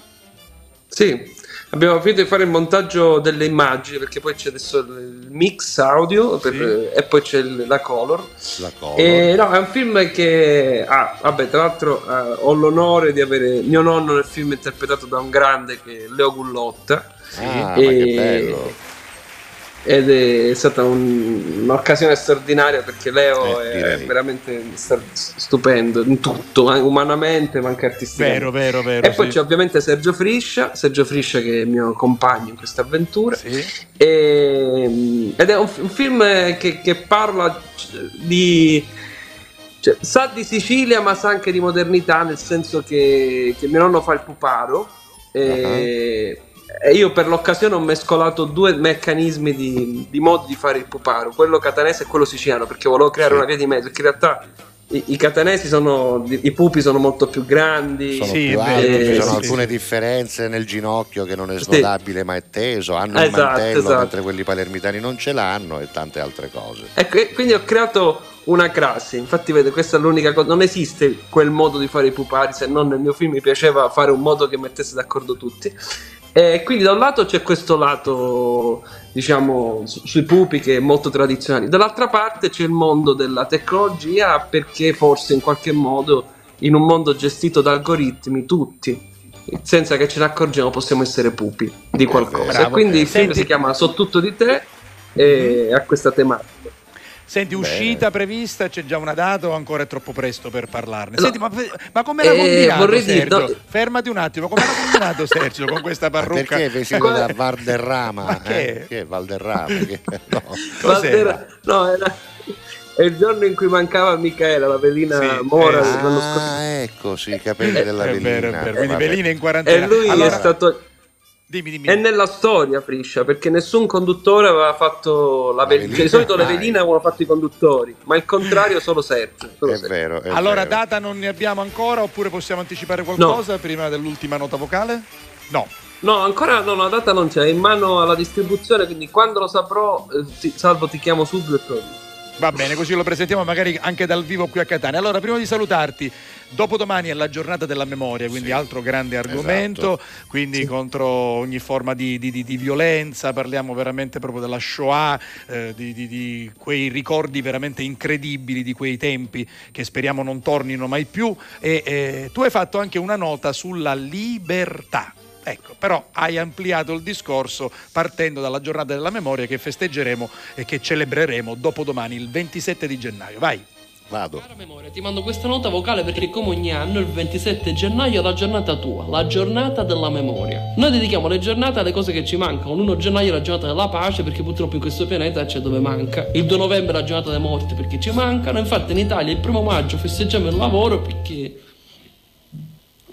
Sì, abbiamo finito di fare il montaggio delle immagini perché poi c'è adesso il mix audio per- Sì. e poi c'è il- la color. La color. E, no, è un film che ah, vabbè, tra l'altro eh, ho l'onore di avere mio nonno nel film interpretato da un grande che è Leo Gullotta. Ah, ma E- che bello. Ed è stata un- un'occasione straordinaria perché Leo Eh, è veramente stupendo in tutto, eh, umanamente ma anche artisticamente. Vero, vero, vero. E poi sì. c'è ovviamente Sergio Friscia, Sergio Friscia che è il mio compagno in questa avventura. Sì. E- ed è un, un film che, che parla di... cioè, sa di Sicilia ma sa anche di modernità nel senso che, che mio nonno fa il puparo e, e io per l'occasione ho mescolato due meccanismi di, di modi di fare il puparo, quello catanese e quello siciliano perché volevo creare Sì. una via di mezzo perché in realtà i, i catanesi sono i pupi sono molto più grandi Sono Sì, più alti, vero, ci sono sì, alcune sì. differenze nel ginocchio che non è Sì. snodabile ma è teso, hanno il Esatto, mantello esatto. mentre quelli palermitani non ce l'hanno e tante altre cose. Ecco, e quindi ho creato una classe. Infatti, vede, questa è l'unica cosa. Non esiste quel modo di fare i pupari, se non nel mio film mi piaceva fare un modo che mettesse d'accordo tutti. E quindi da un lato c'è questo lato, diciamo, su- sui pupi che è molto tradizionale, dall'altra parte c'è il mondo della tecnologia perché forse in qualche modo in un mondo gestito da algoritmi tutti, senza che ce ne accorgiamo, possiamo essere pupi di qualcosa. Bravo. E quindi il film Senti- si chiama So tutto di te e ha questa tematica. Senti, Bene. uscita prevista, c'è già una data o ancora è troppo presto per parlarne? No. Senti, ma, ma come era Eh, combinato vorrei dire, Sergio? no. Fermati un attimo, come era combinato Sergio con questa Ma parrucca? perché vestito da Valderrama? Ma che? eh? Che è Valderrama? Che- no. Cos'era? Valdera- No, era è il giorno in cui mancava Michela, la velina Sì, Mora eh. Ah, ecco, sì, i capelli della È velina. vero, è vero. Quindi Vabbè. Velina in quarantena. E lui allora, è stato. Dimmi, dimmi. È nella storia Friscia, perché nessun conduttore aveva fatto la La velina. Cioè, di solito le veline avevano fatto i conduttori, ma il contrario solo Sergio. solo È Sergio. vero, è Allora, vero. data non ne abbiamo ancora oppure possiamo anticipare qualcosa prima dell'ultima nota vocale? No. No, ancora no, la data non c'è, è in mano alla distribuzione, quindi quando lo saprò, eh, ti- Salvo ti chiamo subito e dico. Va bene, così lo presentiamo magari anche dal vivo qui a Catania. Allora, prima di salutarti, dopodomani è la giornata della memoria, quindi Sì, altro grande argomento, quindi contro ogni forma di, di- di- di violenza, parliamo veramente proprio della Shoah, eh, di quei ricordi veramente incredibili di quei tempi che speriamo non tornino mai più. E eh, tu hai fatto anche una nota sulla libertà. Ecco, però hai ampliato il discorso partendo dalla giornata della memoria che festeggeremo e che celebreremo dopodomani, il 27 di gennaio. Vai. Vado. Cara memoria, ti mando questa nota vocale perché come ogni anno il 27 gennaio è la giornata tua, la giornata della memoria. Noi dedichiamo le giornate alle cose che ci mancano. L'1 gennaio è la giornata della pace perché purtroppo in questo pianeta c'è dove manca. Il 2 novembre è la giornata delle morti perché ci mancano. Infatti in Italia il primo maggio festeggiamo il lavoro perché...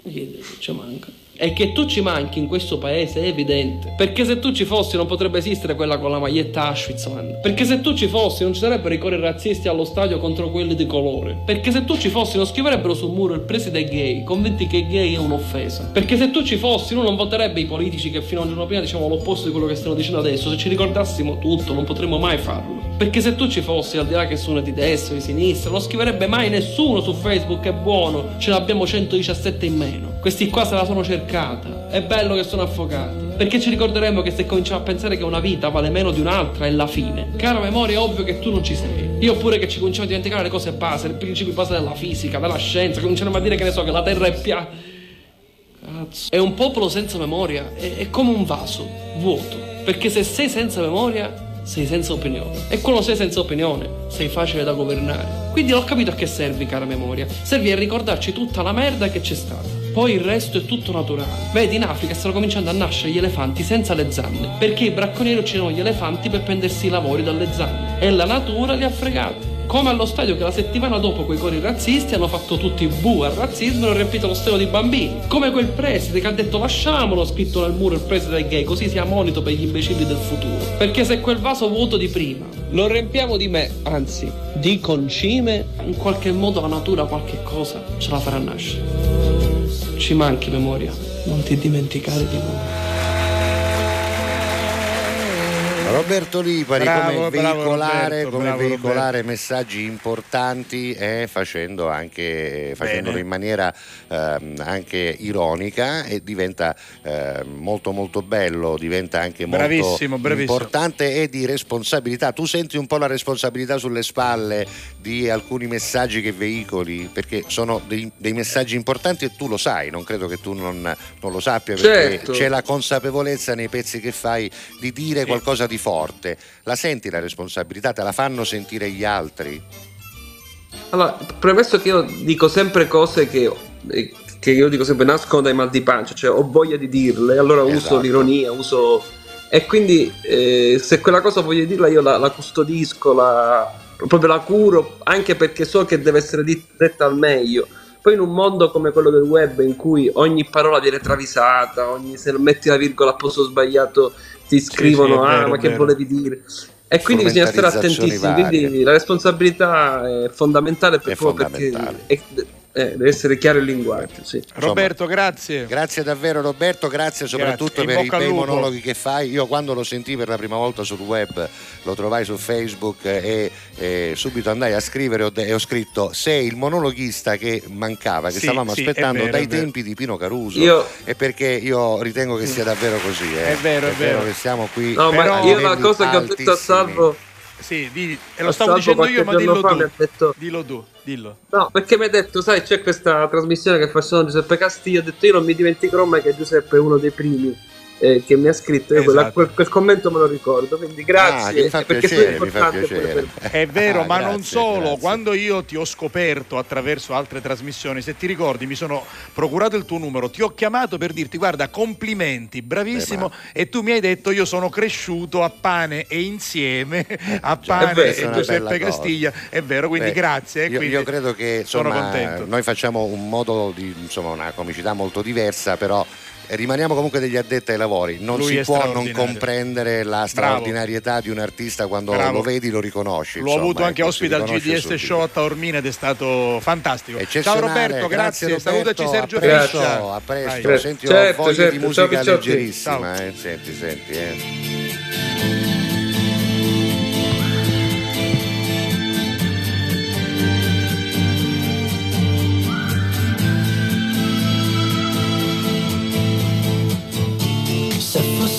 Perché ci manca. E che tu ci manchi in questo paese è evidente. Perché se tu ci fossi non potrebbe esistere quella con la maglietta Auschwitz, man. Perché se tu ci fossi non ci sarebbero i cori razzisti allo stadio contro quelli di colore. Perché se tu ci fossi non scriverebbero sul muro il preside è gay, convinti che gay è un'offesa. Perché se tu ci fossi uno non voterebbe i politici che fino a un giorno prima dicevano l'opposto di quello che stanno dicendo adesso. Se ci ricordassimo tutto non potremmo mai farlo. Perché se tu ci fossi, al di là che sono di destra o di sinistra, non scriverebbe mai nessuno su Facebook è buono, ce l'abbiamo 117 in meno. Questi qua se la sono cercata. È bello che sono affogati. Perché ci ricorderemo che se cominciamo a pensare che una vita vale meno di un'altra è la fine. Cara memoria, è ovvio che tu non ci sei. Io pure che ci cominciamo a dimenticare le cose base, i principi base della fisica, della scienza, cominciamo a dire che ne so che la Terra è piatta. Cazzo. È un popolo senza memoria, è, è come un vaso, vuoto. Perché se sei senza memoria, sei senza opinione. E quando sei senza opinione, sei facile da governare. Quindi ho capito a che servi, cara memoria. Servi a ricordarci tutta la merda che c'è stata. Poi il resto è tutto naturale. Vedi, in Africa stanno cominciando a nascere gli elefanti senza le zanne, perché i bracconieri uccidono gli elefanti per prendersi i lavori dalle zanne. E la natura li ha fregati. Come allo stadio che la settimana dopo quei cori razzisti hanno fatto tutti bu al razzismo e hanno riempito lo stadio di bambini. Come quel preside che ha detto lasciamolo scritto nel muro il preside gay, così sia monito per gli imbecilli del futuro. Perché se quel vaso vuoto di prima lo riempiamo di me, anzi, di concime, in qualche modo la natura qualche cosa ce la farà nascere. Ci manchi memoria, non ti dimenticare di noi. Roberto Lipari Bravo, come veicolare, Roberto, come veicolare messaggi importanti e facendo anche, facendolo in maniera ehm, anche ironica e diventa ehm, molto molto bello, diventa anche molto Bravissimo, bravissimo. importante e di responsabilità. Tu senti un po' la responsabilità sulle spalle di alcuni messaggi che veicoli perché sono dei, dei messaggi importanti e tu lo sai, non credo che tu non, non lo sappia perché Certo. c'è la consapevolezza nei pezzi che fai di dire qualcosa di forte. La senti la responsabilità? Te la fanno sentire gli altri? Allora, premesso che io dico sempre cose che, eh, che io dico sempre nascono dai mal di pancia, cioè ho voglia di dirle, allora uso Esatto. l'ironia, uso... E quindi eh, se quella cosa voglio dirla io la, la custodisco, la, proprio la curo, anche perché so che deve essere detta al meglio. Poi in un mondo come quello del web in cui ogni parola viene travisata, ogni, se metti la virgola al posto sbagliato ti scrivono, sì, è ah vero, ma è che vero." volevi dire? E quindi bisogna stare attentissimi, quindi la responsabilità è fondamentale per È fondamentale. perché è- eh, deve essere chiaro il linguaggio, sì. Roberto, grazie. Grazie davvero Roberto, grazie soprattutto Grazie. Per i bei monologhi che fai. Io quando lo sentii per la prima volta sul web, lo trovai su Facebook e, e subito andai a scrivere e ho scritto sei il monologhista che mancava, che Sì, stavamo sì, è aspettando vero, dai è vero. tempi di Pino Caruso. Io- E perché io ritengo che sia davvero così. eh. È vero, è vero. che siamo qui. No, Però- ma io la livelli cosa che ho detto a. Salvo, Sì, di- e lo stavo dicendo io, ma dillo tu. detto Dillo tu, dillo. No, perché mi ha detto, sai, c'è questa trasmissione che facciamo Giuseppe Castillo. Ho detto, io non mi dimenticherò mai che Giuseppe è uno dei primi eh, che mi ha scritto. Io quella- Esatto. quel, quel commento me lo ricordo. Quindi Ah, grazie. mi fa perché piacere, sono mi fa piacere. per- È vero, Ah, ma grazie, non solo. grazie. Quando io ti ho scoperto attraverso altre trasmissioni, se ti ricordi, mi sono procurato il tuo numero, ti ho chiamato per dirti guarda, complimenti, bravissimo. Eh, E tu mi hai detto io sono cresciuto a pane e insieme a Già, pane vero, e Giuseppe cosa. Castiglia. È vero, quindi Beh, grazie. eh, Io, quindi io credo che sono insomma, contento. noi facciamo un modo di insomma, una comicità molto diversa, però rimaniamo comunque degli addetti ai lavori. Non Lui si può non comprendere la straordinarietà di un artista quando Bravo. lo vedi lo riconosci. L'ho insomma, avuto anche ecco, si ospite al GDS subito. Show a Taormina ed è stato fantastico. Ciao Roberto, grazie. Roberto, Salutaci Sergio a presto, a presto. Vai. Senti, ho Certo, voglia certo, di musica Picciotti. leggerissima. Ciao. eh. Senti, senti. Eh.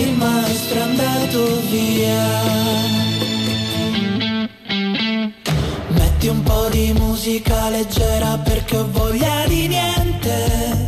il maestro è andato via. Metti un po' di musica leggera perché ho voglia di niente,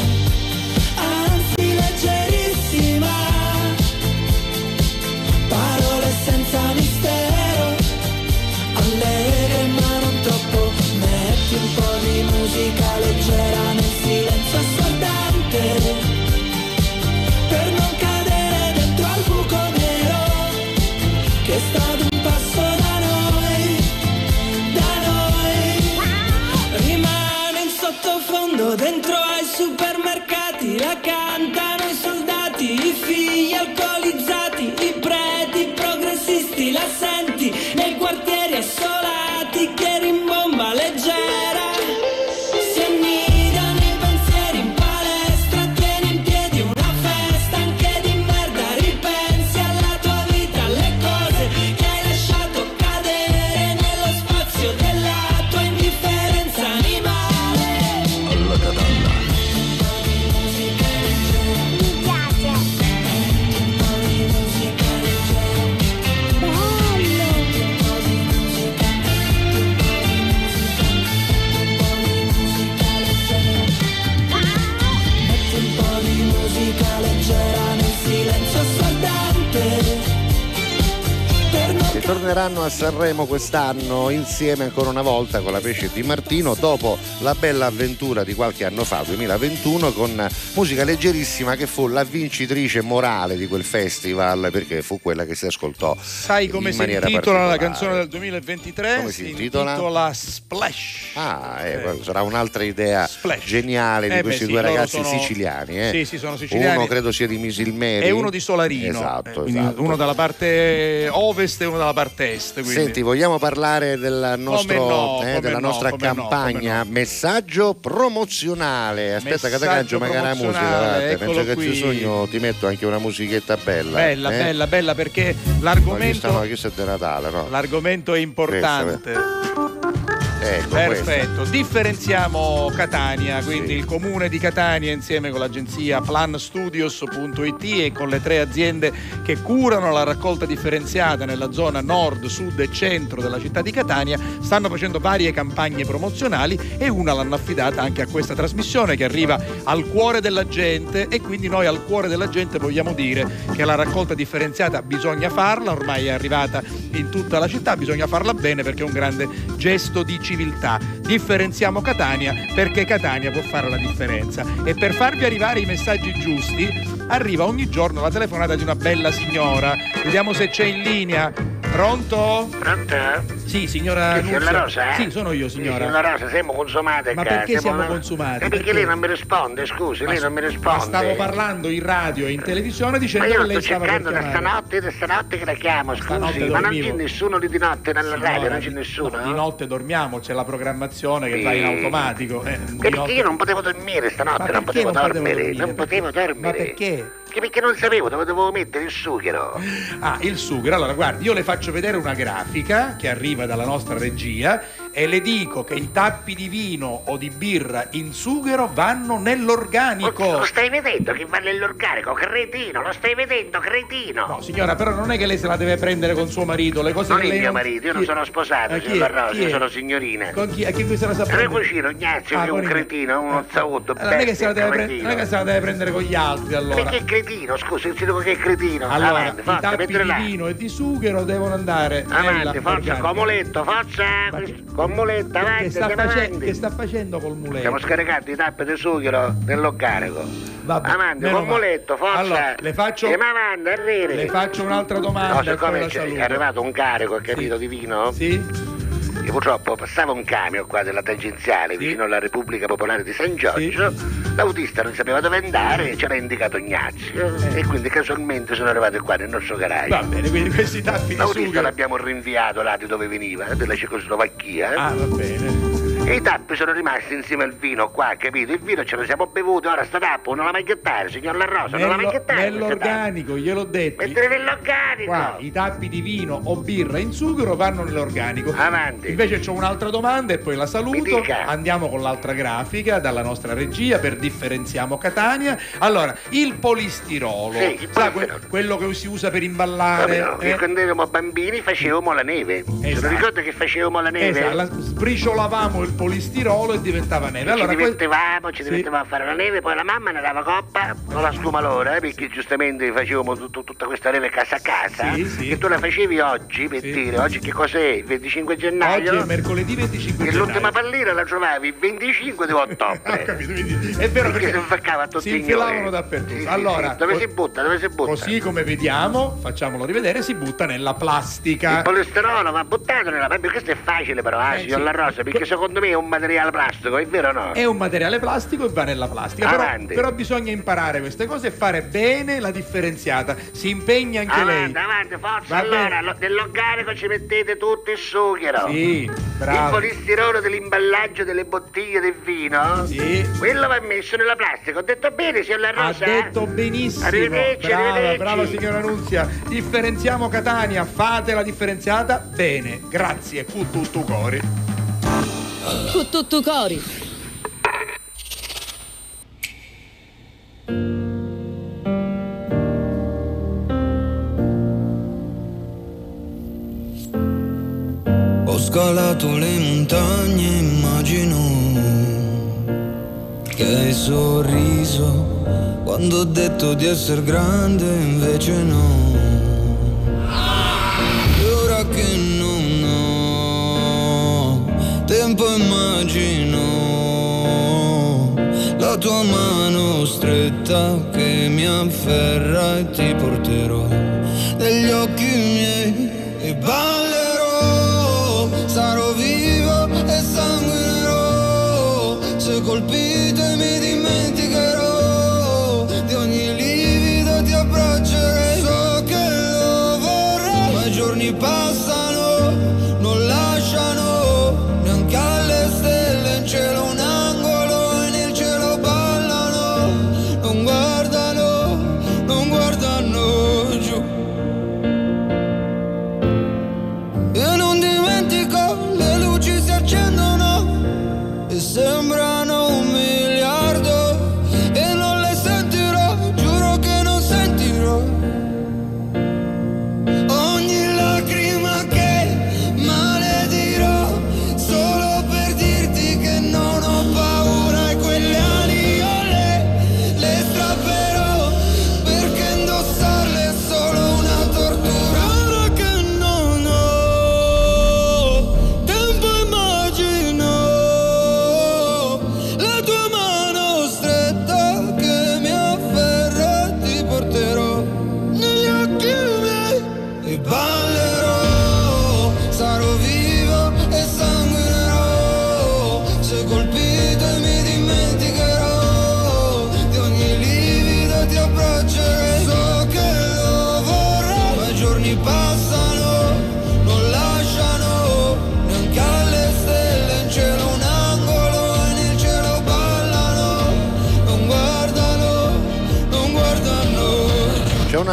musica leggera nel silenzio assordante. Per non cadere dentro al buco nero, che è stato un passo da noi da noi rimane in sottofondo dentro ai supermercati la cantano i soldati i figli alcolizzati torneranno a Sanremo quest'anno insieme ancora una volta con la Pesce di Martino dopo la bella avventura di qualche anno fa, 2021, con musica leggerissima che fu la vincitrice morale di quel festival perché fu quella che si ascoltò Sai come si maniera intitola la canzone del 2023? Come si intitola? Splash. Ah, eh, quello sarà un'altra idea geniale di Eh beh, questi sì, due ragazzi sono- siciliani. eh. Sì, sì, sono siciliani. Uno credo sia di Misilmeri. E uno di Solarino. Esatto, Eh, esatto. Uno dalla parte ovest e uno dalla parte est. Quindi. Senti, vogliamo parlare del nostro, no, eh, della no, nostra come no, campagna messaggio promozionale. Aspetta che Messaggio cangio magari la musica, promozionale, guarda, eccolo penso che qui. ci sogno, ti metto anche una musichetta bella. Bella, eh? bella, bella perché l'argomento, sta- no, questo è di Natale, no? l'argomento è importante. Ecco, Perfetto, differenziamo Catania, quindi il comune di Catania insieme con l'agenzia planstudios.it e con le tre aziende che curano la raccolta differenziata nella zona nord, sud e centro della città di Catania stanno facendo varie campagne promozionali e una l'hanno affidata anche a questa trasmissione che arriva al cuore della gente e quindi noi al cuore della gente vogliamo dire che la raccolta differenziata bisogna farla, ormai è arrivata in tutta la città, bisogna farla bene perché è un grande gesto di civiltà. Differenziamo Catania perché Catania può fare la differenza e per farvi arrivare i messaggi giusti arriva ogni giorno la telefonata di una bella signora. Vediamo se c'è in linea. Pronto? Pronto? Sì, signora signora Nunzia. Rosa? Sì, sono io, signora. Signora Rosa, siamo consumate Ma perché siamo consumati? Eh, perché Perché? lei non mi risponde, scusi, lei non mi Ma risponde. stavo parlando in radio e in televisione Ma dicendo che lei stava per cercando da stanotte, da stanotte che la chiamo, Stanotte scusi, ma non c'è nessuno lì di notte nella Signora, radio, non c'è nessuno? no, di notte dormiamo, c'è la programmazione che Sì. va in automatico. eh, Perché notte- io non potevo dormire Ma stanotte, non potevo non potevo dormire, non potevo dormire. Ma perché? Perché non sapevo dove dovevo mettere il sughero. Ah, il sughero. Allora, guardi, io le faccio vedere una grafica che arriva dalla nostra regia e le dico che i tappi di vino o di birra in sughero vanno nell'organico. Lo stai vedendo che va nell'organico, cretino, lo stai vedendo, cretino. No, signora, però non è che lei se la deve prendere con suo marito, le cose non che è lei mio marito, io non sono sposato, chi signor è? Chi io è? sono signorina. Con chi, a chi se la sa prendere? Recugino Ignazio, Ah, che è un cretino, uno zautto, Allora, non è che se la deve bestia, prendere, non è che se la deve prendere con gli altri, allora. Perché cretino, scusa, io ti dico che è cretino. Allora, Avanti, i forza, tappi mettile di là. vino e di sughero devono andare Avanti, forza, comoletto, forza. Ma che- con muletta, Che avanti, sta, andiamo face- che sta facendo col muletto? Stiamo scaricando i tappi di sughero nell'organico. Vabbè, Avanti, con male. muletto, forza. Allora, le faccio- avanti, arrivi. Le faccio un'altra domanda No, siccome saluto. è arrivato un carico, hai capito, di vino? Sì. Io purtroppo passava un camion qua della tangenziale vicino alla Repubblica Popolare di San Giorgio. L'autista non sapeva dove andare, c'era indicato Ignazio e quindi casualmente sono arrivati qua nel nostro garage. Eh. Va bene, quindi questi tappi di L'autista l'abbiamo rinviato là di dove veniva, della Cecoslovacchia. Ah, va bene. E i tappi sono rimasti insieme al vino qua, capito? Il vino ce lo siamo bevuti, ora sta tappo non la mai gettare, signor La Rosa, non la mai gettare. tappa. nell'organico, gliel'ho detto. Mettere nell'organico. Qua i tappi di vino o birra in sughero vanno nell'organico. Avanti. Invece c'ho un'altra domanda e poi la saluto. Andiamo con l'altra grafica dalla nostra regia per differenziamo Catania. Allora, il polistirolo, Sì, il sa, que- quello che si usa per imballare. no? eh? Quando eravamo bambini facevamo la neve. Esatto. lo ricordi che facevamo la neve? Esatto, la- sbriciolavamo il polistirolo e diventava neve. Allora, ci que- divertivamo, ci Sì. divertivamo a fare la neve, poi la mamma ne dava coppa con la scumalora, eh, perché giustamente facevamo tutto- tutta questa neve casa a casa. Sì, sì. E tu la facevi oggi, per Sì. dire, oggi che cos'è? Il 25 gennaio? oggi è mercoledì 25 E gennaio. l'ultima pallina la trovavi il 25 di ottobre. Ho capito, quindi è vero perché perché si infilavano dappertutto. Sì, sì, allora, sì. dove si butta? Dove si butta? Così come vediamo, facciamolo rivedere, si butta nella plastica. Il polistirolo va buttato nella Vabbè, questo è facile però, Eh, signor sì. La Rosa, perché secondo me è un materiale plastico, è vero o no? È un materiale plastico e va nella plastica. Però, però bisogna imparare queste cose e fare bene la differenziata. Si impegna anche avanti, lei. avanti, forza. Allora, lo- nell'organico ci mettete tutto il sughero. Sì, Il bravo. polistirolo dell'imballaggio delle bottiglie del vino. Sì. Quello va messo nella plastica. Ho detto bene, signor La Ha Rosa? detto benissimo. Arrivederci, brava, arrivederci. brava signora Nunzia. Differenziamo Catania, fate la differenziata bene. Grazie, cu tutto cori. Cu tutto cori. Ho scalato le montagne, immagino che hai sorriso quando ho detto di essere grande, invece no. E ora che non ho tempo, immagino la tua mano stretta che mi afferra e ti porterò negli occhi miei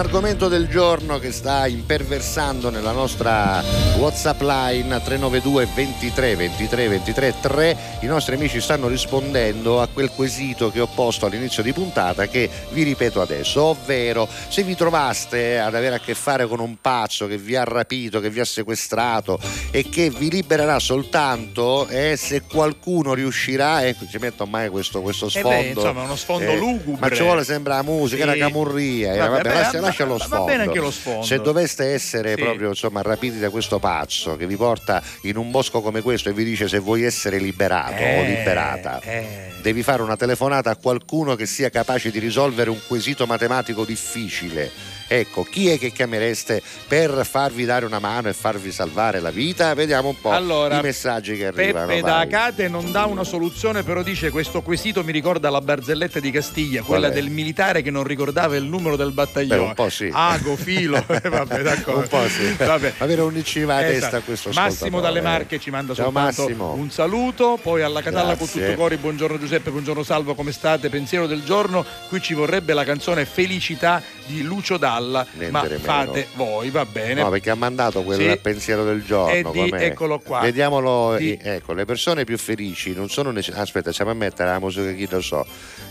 C'è un argomento del giorno che sta imperversando nella nostra WhatsApp line 392 23 23 23 3. I nostri amici stanno rispondendo a quel quesito che ho posto all'inizio di puntata che vi ripeto adesso, ovvero se vi trovaste ad avere a che fare con un pazzo che vi ha rapito, che vi ha sequestrato e che vi libererà soltanto eh, se qualcuno riuscirà, ecco ci metto mai questo, questo Eh sfondo. beh, insomma, uno sfondo lugubre. Ma ci vuole sempre la musica, Sì. la camurria, eh, Vabbè, vabbè, beh, lascia lo Va sfondo. bene anche lo sfondo. Se doveste essere Sì. proprio insomma rapiti da questo pazzo che vi porta in un bosco come questo e vi dice se vuoi essere liberato o Eh, liberata, eh. devi fare una telefonata a qualcuno che sia capace di risolvere un quesito matematico difficile. Ecco, chi è che chiamereste per farvi dare una mano e farvi salvare la vita? Vediamo un po' Allora, i messaggi che arrivano. Peppe da vai. Acate non dà una soluzione, però dice questo quesito mi ricorda la barzelletta di Castiglia, quella è? del militare che non ricordava il numero del battaglione. Beh, un po' sì. Ago, filo, eh, vabbè, d'accordo. Un po' sì. Vabbè. Avere un IC va a Esatto. testa questo Massimo dalle Marche ci manda Ciao, soltanto Massimo. un saluto, poi alla Catalla con tutto cori, buongiorno Giuseppe, buongiorno Salvo, come state? Pensiero del giorno, qui ci vorrebbe la canzone Felicità di Lucio Dalla, Niente ma di meno. fate voi, va bene. No, perché ha mandato quel Sì. pensiero del giorno. Di- eccolo qua. Vediamolo. Di- Ecco, le persone più felici non sono necessarie. Aspetta, stiamo a mettere la musica chi lo so.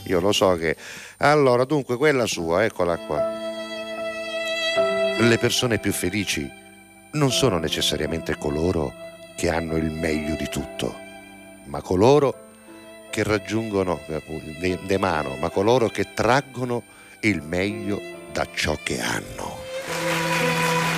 Io lo so che. Allora, dunque, quella sua, eccola qua. Le persone più felici non sono necessariamente coloro che hanno il meglio di tutto, ma coloro che raggiungono eh, de, de mano, ma coloro che traggono il meglio da ciò che hanno.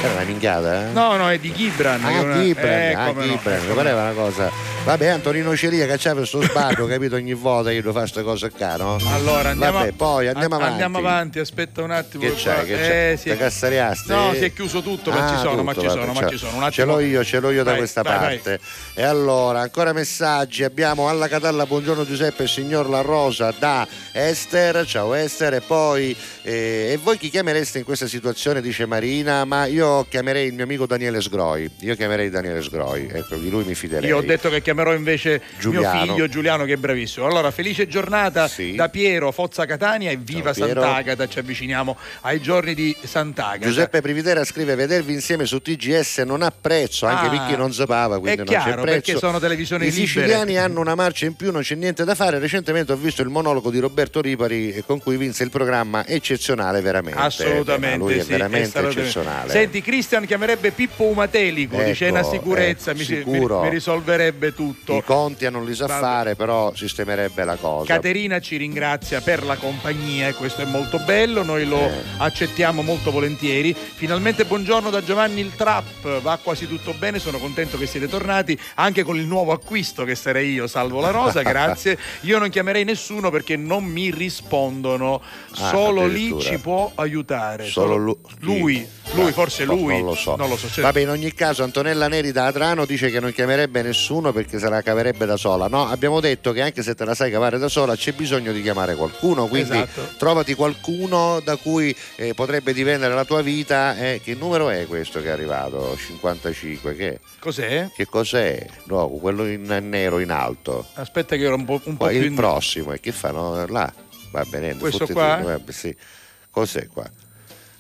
Era una minchiata, eh? No, no, è di Gibran. Ah, una- Gibran, eh, ah, no, Gibran, come mi pareva una cosa. Vabbè, Antonino Ceria che c'ha questo sbarro, capito? Ogni volta che lo fa queste cose qua, no? Allora andiamo, Vabbè, poi andiamo an- avanti. andiamo avanti, aspetta un attimo. Che c'è? Che c'è? Eh. Te cassariaste? No, si è chiuso tutto, ma Ah, ci sono, ma tutto, ci vabbè, sono, ma ce- ci sono. Un Ce attimo. l'ho io, ce l'ho io da Vai, questa vai, vai. parte. E allora, ancora messaggi. Abbiamo alla Catalla, buongiorno Giuseppe, signor La Rosa da Esther. Ciao Esther. E poi, eh, e voi chi chiamereste in questa situazione? Dice Marina, ma io chiamerei il mio amico Daniele Sgroi. Io chiamerei Daniele Sgroi. Ecco, di lui mi fiderei. Io ho detto che chiamerò invece Giuliano. mio figlio Giuliano che è bravissimo. Allora, felice giornata Sì. da Piero Fozza Catania e viva Ciao. Sant'Agata, ci avviciniamo ai giorni di Sant'Agata. Giuseppe Privitera scrive vedervi insieme su TGS non ha prezzo anche Ah, perché non sapava quindi è non c'è chiaro, prezzo perché sono televisioni i libere. siciliani hanno una marcia in più non c'è niente da fare recentemente ho visto il monologo di Roberto Ripari eh, con cui vinse il programma eccezionale veramente Assolutamente, Eh, lui è sì, veramente assolutamente. eccezionale Senti, Cristian chiamerebbe Pippo Umatelico, Ecco, dice una sicurezza, eh, mi, mi- mi risolverebbe tutto. i conti non li sa Vabbè. fare però sistemerebbe la cosa Caterina ci ringrazia per la compagnia e questo è molto bello, noi lo Eh. accettiamo molto volentieri. Finalmente buongiorno da Giovanni il Trap, va quasi tutto bene, sono contento che siete tornati anche con il nuovo acquisto che sarei io, salvo la rosa, grazie. Io non chiamerei nessuno perché non mi rispondono, Ah, solo lì ci può aiutare. Solo lu- lui, lui, forse lui. non lo so, Non lo so, cioè- Vabbè, in ogni caso Antonella Neri da Adrano dice che non chiamerebbe nessuno perché se la caverebbe da sola. No, abbiamo detto che anche se te la sai cavare da sola c'è bisogno di chiamare qualcuno, quindi Esatto. trovati qualcuno da cui eh, potrebbe dipendere la tua vita. eh. che numero è questo che è arrivato? 55, che, Cos'è? che cos'è? No, quello in nero in alto. Aspetta che ero un po', un po' Poi più il in- prossimo, e che fanno? Là, va bene. Questo qua? vabbè, sì. Cos'è qua?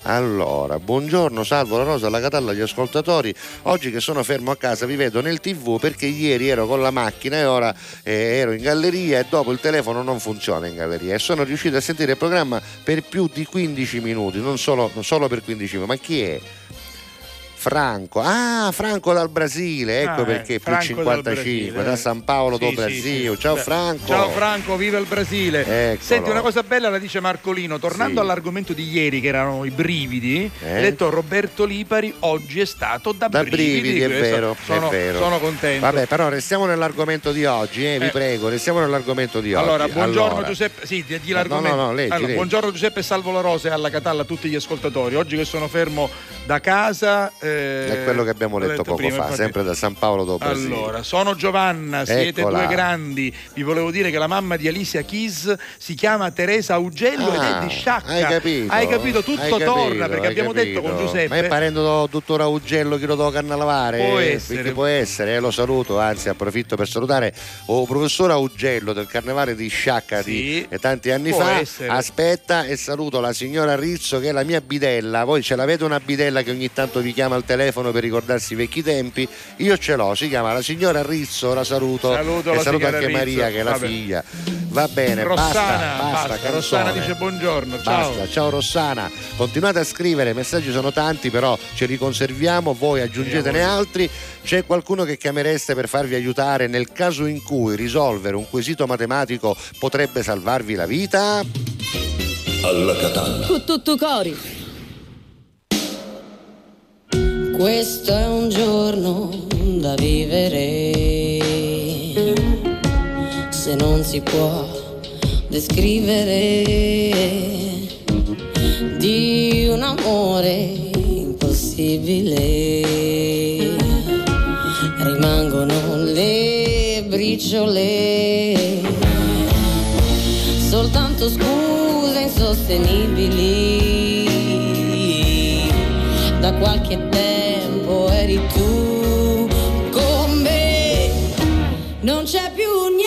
Allora, buongiorno, salvo la rosa, la catalla agli ascoltatori. Oggi che sono fermo a casa vi vedo nel tv perché ieri ero con la macchina e ora eh, ero in galleria e dopo il telefono non funziona in galleria e sono riuscito a sentire il programma per più di 15 minuti, non solo, non solo per 15 minuti. Ma chi è? Franco, ah Franco dal Brasile, ecco Ah, eh, perché più Franco dal 55 Brasile, da eh. San Paolo Sì, do sì, Brasil. sì. Ciao Beh, Franco. Ciao Franco, viva il Brasile. Eccolo. Senti, una cosa bella la dice Marcolino, tornando Sì. all'argomento di ieri che erano i brividi, Eh? ha detto Roberto Lipari oggi è stato da, Da brividi, è questo- vero, sono, è vero. sono contento. Vabbè, però restiamo nell'argomento di oggi, eh, vi Eh. prego, restiamo nell'argomento di Allora, oggi. buongiorno Allora, Giuseppe, sì, di, di No, l'argomento. no, no, leggi, Allora, leggi. buongiorno Giuseppe Salvo la Rosa e alla Catalla a tutti gli ascoltatori. Oggi che sono fermo da casa eh, È quello che abbiamo l'ho detto, poco prima, fa, infatti. sempre da San Paolo do Brasil. Allora, sono Giovanna, siete Eccola. due grandi. Vi volevo dire che la mamma di Alicia Keys si chiama Teresa Augello ed Ah, è di Sciacca. Hai capito? Hai capito? Tutto Hai capito, torna perché abbiamo detto con capito. Giuseppe. Ma è parendo do dottore Augello che lo do carnalavare? Può Eh, essere. Può essere, eh, lo saluto, anzi approfitto per salutare il professor Augello del carnevale di Sciacca Sì, di eh, tanti anni fa. essere. Aspetta e saluto la signora Rizzo che è la mia bidella. Voi ce l'avete una bidella che ogni tanto vi chiama al telefono per ricordarsi i vecchi tempi? Io ce l'ho, si chiama la signora Rizzo, la saluto. Saluto e la saluto anche Rizzo. Maria che è la Vabbè. figlia. Va bene, Rossana, basta, basta, basta. Rossana dice buongiorno. Ciao. Basta, ciao Rossana, continuate a scrivere, i messaggi sono tanti però ce li conserviamo, voi aggiungetene altri, c'è qualcuno che chiamereste per farvi aiutare nel caso in cui risolvere un quesito matematico potrebbe salvarvi la vita? Alla Catalla. Con questo è un giorno da vivere, se non si può descrivere di un amore impossibile. Rimangono le briciole, soltanto scuse insostenibili da qualche tempo eri tu con me. Non c'è più niente.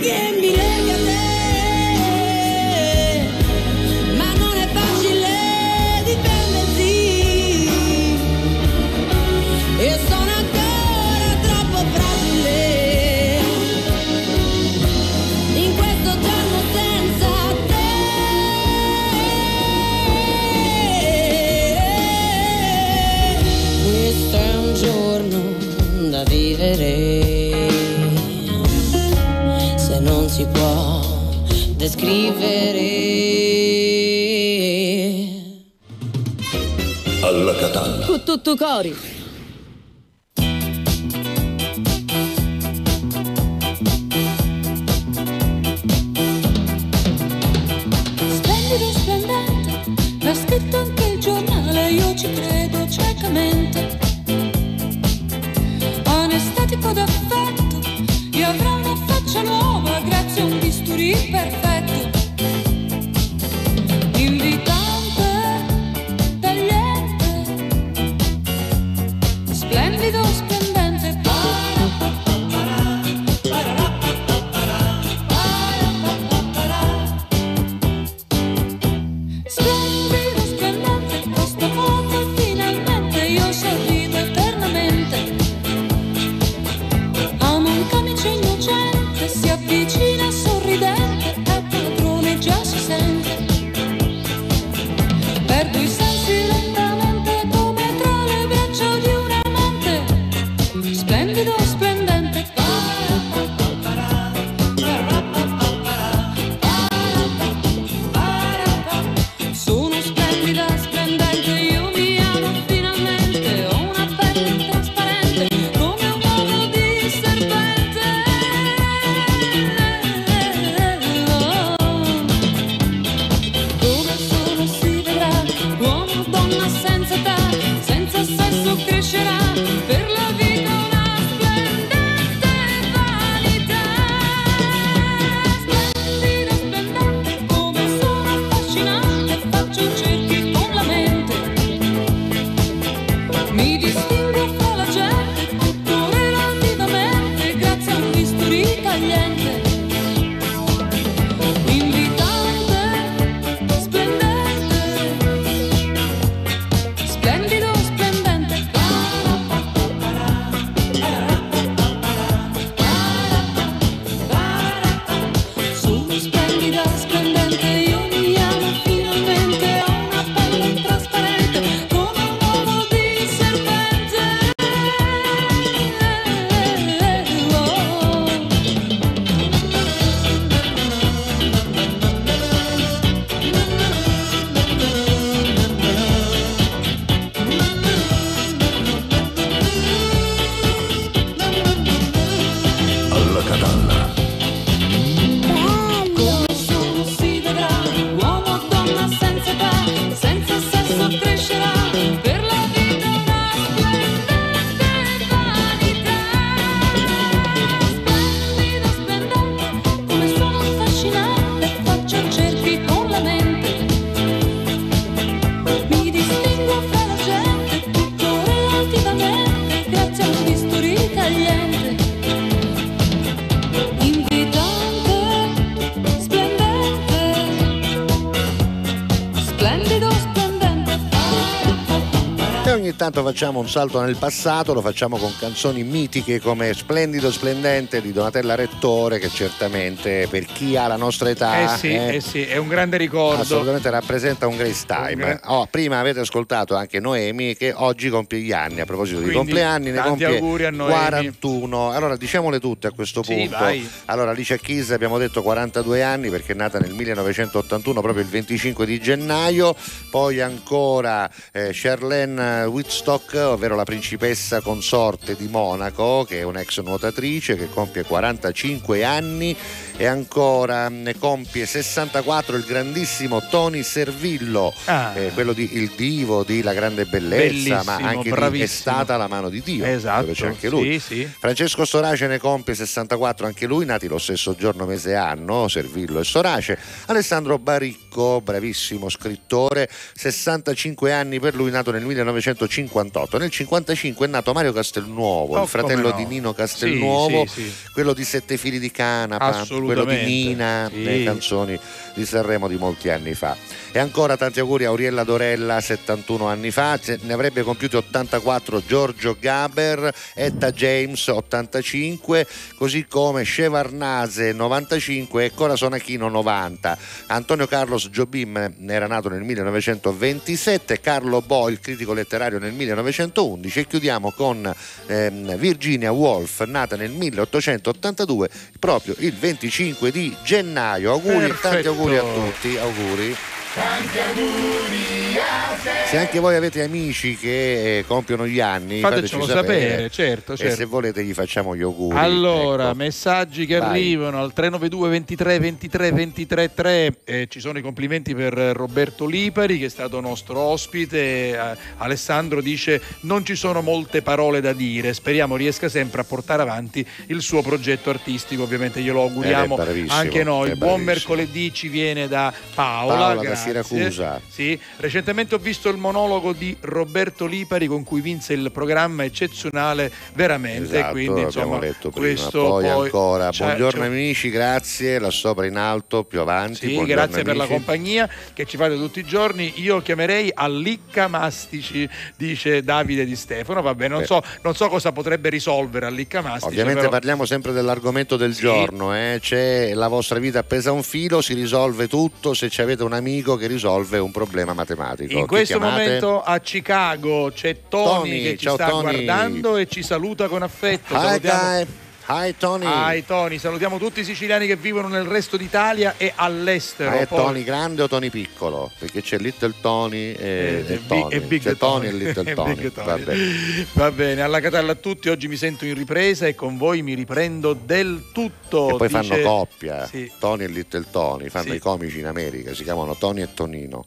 again. scrivere. Alla Catalla. Con tutto cori. Ogni tanto facciamo un salto nel passato, lo facciamo con canzoni mitiche come Splendido Splendente di Donatella Rettore, che certamente per chi ha la nostra età Eh sì, eh, eh sì, è un grande ricordo. assolutamente rappresenta un grace time. Un gran- Oh, prima avete ascoltato anche Noemi che oggi compie gli anni, a proposito di Quindi, compleanni, ne compie auguri a Noemi. 41. Allora diciamole tutte a questo Sì, punto. vai. Allora Alicia Keys abbiamo detto 42 anni perché è nata nel 1981 proprio il 25 di gennaio, poi ancora eh, Charlene Whitstock, ovvero la principessa consorte di Monaco, che è un'ex nuotatrice che compie 45 anni e ancora ne compie 64 il grandissimo Tony Servillo, Ah. eh, quello di Il Divo, di La Grande Bellezza, ma Bellissimo, anche di È bravissimo. stata la mano di Dio, Esatto, dove c'è anche lui. sì, sì. Francesco Sorace ne compie 64 anche lui, nati lo stesso giorno, mese e anno, Servillo e Sorace. Alessandro Baricco, bravissimo scrittore, 65 anni per lui, nato nel 1958. Nel 55 è nato Mario Castelnuovo, Oh, il fratello no. di Nino Castelnuovo, sì. quello di Sette fili di canapa, quello di Nina, sì. le canzoni di Sanremo di molti anni fa. E ancora tanti auguri a Auriella Dorella, 71 anni fa, ne avrebbe compiuti 84 Giorgio Gaber, Etta James, 85, così come Shevarnase, 95 e Corazon Aquino, 90. Antonio Carlos Jobim era nato nel 1927, Carlo Bo, il critico letterario, nel 1911 e chiudiamo con ehm, Virginia Woolf, nata nel 1882, proprio il 25 di gennaio. Auguri, tanti Perfetto. Auguri a tutti, auguri. Se anche voi avete amici che eh, compiono gli anni, Fatecelo fateci sapere, certo, E certo. se volete gli facciamo gli auguri. Allora, ecco. messaggi che Vai. arrivano al 392 23 23 23 3 eh, ci sono i complimenti per Roberto Lipari che è stato nostro ospite. Eh, Alessandro dice non ci sono molte parole da dire, speriamo riesca sempre a portare avanti il suo progetto artistico, ovviamente glielo auguriamo Eh, è bravissimo, anche noi. è Buon mercoledì ci viene da Paola, Paola. Siracusa. Sì, recentemente ho visto il monologo di Roberto Lipari con cui vinse il programma eccezionale veramente, Esatto, quindi insomma letto prima. questo Poi, poi ancora, c'è- buongiorno c'è- amici, grazie, là sopra in alto, più avanti. Sì, grazie per la amici. compagnia che ci fate tutti i giorni. Io chiamerei Alliccamastici, dice Davide Di Stefano. Vabbè, non so, non so cosa potrebbe risolvere Alliccamastici. Ovviamente però- parliamo sempre dell'argomento del Sì. giorno, eh. c'è la vostra vita appesa a un filo, si risolve tutto se ci avete un amico che risolve un problema matematico. In Chi questo chiamate? momento a Chicago c'è Tony, Tony, che ci sta Tony. guardando e ci saluta con affetto. Hi. Hi Tony. Hi Tony, salutiamo tutti i siciliani che vivono nel resto d'Italia e all'estero. È Poi- Tony grande o Tony piccolo? Perché c'è Little Tony e, Eh, e e Big- Tony. e Big c'è Tony e Tony. Little E Tony. Big Tony. Vabbè. Va bene, alla Catalla a tutti, oggi mi sento in ripresa e con voi mi riprendo del tutto. E poi dice- fanno coppia, Sì. Tony e Little Tony, fanno Sì. i comici in America, si chiamano Tony e Tonino.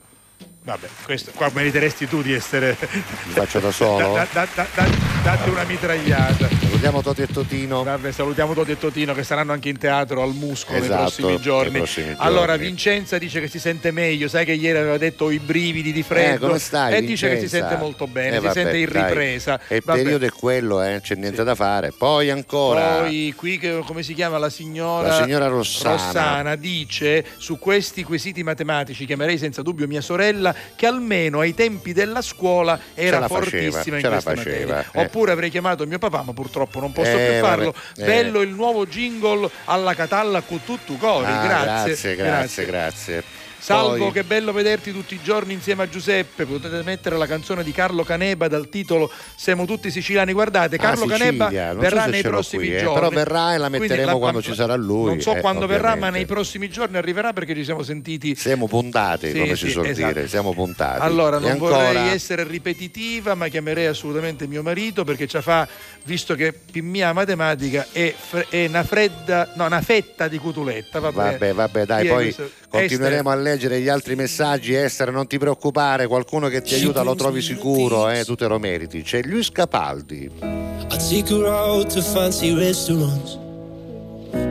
Vabbè, questo qua meriteresti tu di essere. Li faccio da solo? Da- da- da- da- date una mitragliata. Salutiamo Toti e Totino. Vabbè, salutiamo Toti e Totino che saranno anche in teatro al Muscolo nei Esatto, prossimi giorni. nei prossimi giorni. Allora, Vincenza dice che si sente meglio, sai che ieri aveva detto i brividi di freddo Eh, come stai, e dice che si Vincenza? sente molto bene, Eh, si vabbè, sente in dai. ripresa. E il Vabbè. periodo è quello, eh, c'è niente da fare. Poi ancora. Poi qui che, come si chiama la signora, La signora Rossana. dice su questi quesiti matematici chiamerei senza dubbio mia sorella che almeno ai tempi della scuola era la faceva, fortissima in queste faceva, materie. eh. Oppure avrei chiamato mio papà, ma purtroppo non posso Eh, più farlo. vabbè, eh. Bello il nuovo jingle alla Catalla con tutto cori. Ah, grazie, grazie, grazie, grazie. Salvo, Poi- che bello vederti tutti i giorni insieme a Giuseppe. Potete mettere la canzone di Carlo Caneba dal titolo Siamo tutti siciliani. Guardate, Ah, Carlo Sicilia, Caneba so verrà se nei prossimi qui, eh, giorni. però verrà e la Quindi metteremo quando ci sarà lui, Non so eh, quando verrà, ma ovviamente. nei prossimi giorni arriverà perché ci siamo sentiti. Siamo puntati, Sì, come sì, si suol esatto. dire, siamo puntati. Allora, E non ancora... vorrei essere ripetitiva, ma chiamerei assolutamente mio marito perché ci fa, visto che per mia matematica è, fre- è una fredda, no, una fetta di cutuletta. Vabbè, Vabbè, vabbè, dai, poi continueremo a leggere gli altri messaggi. Esther, non ti preoccupare, qualcuno che ti aiuta lo trovi sicuro, eh, tu te lo meriti. C'è Luis Capaldi. I take her out to fancy restaurants.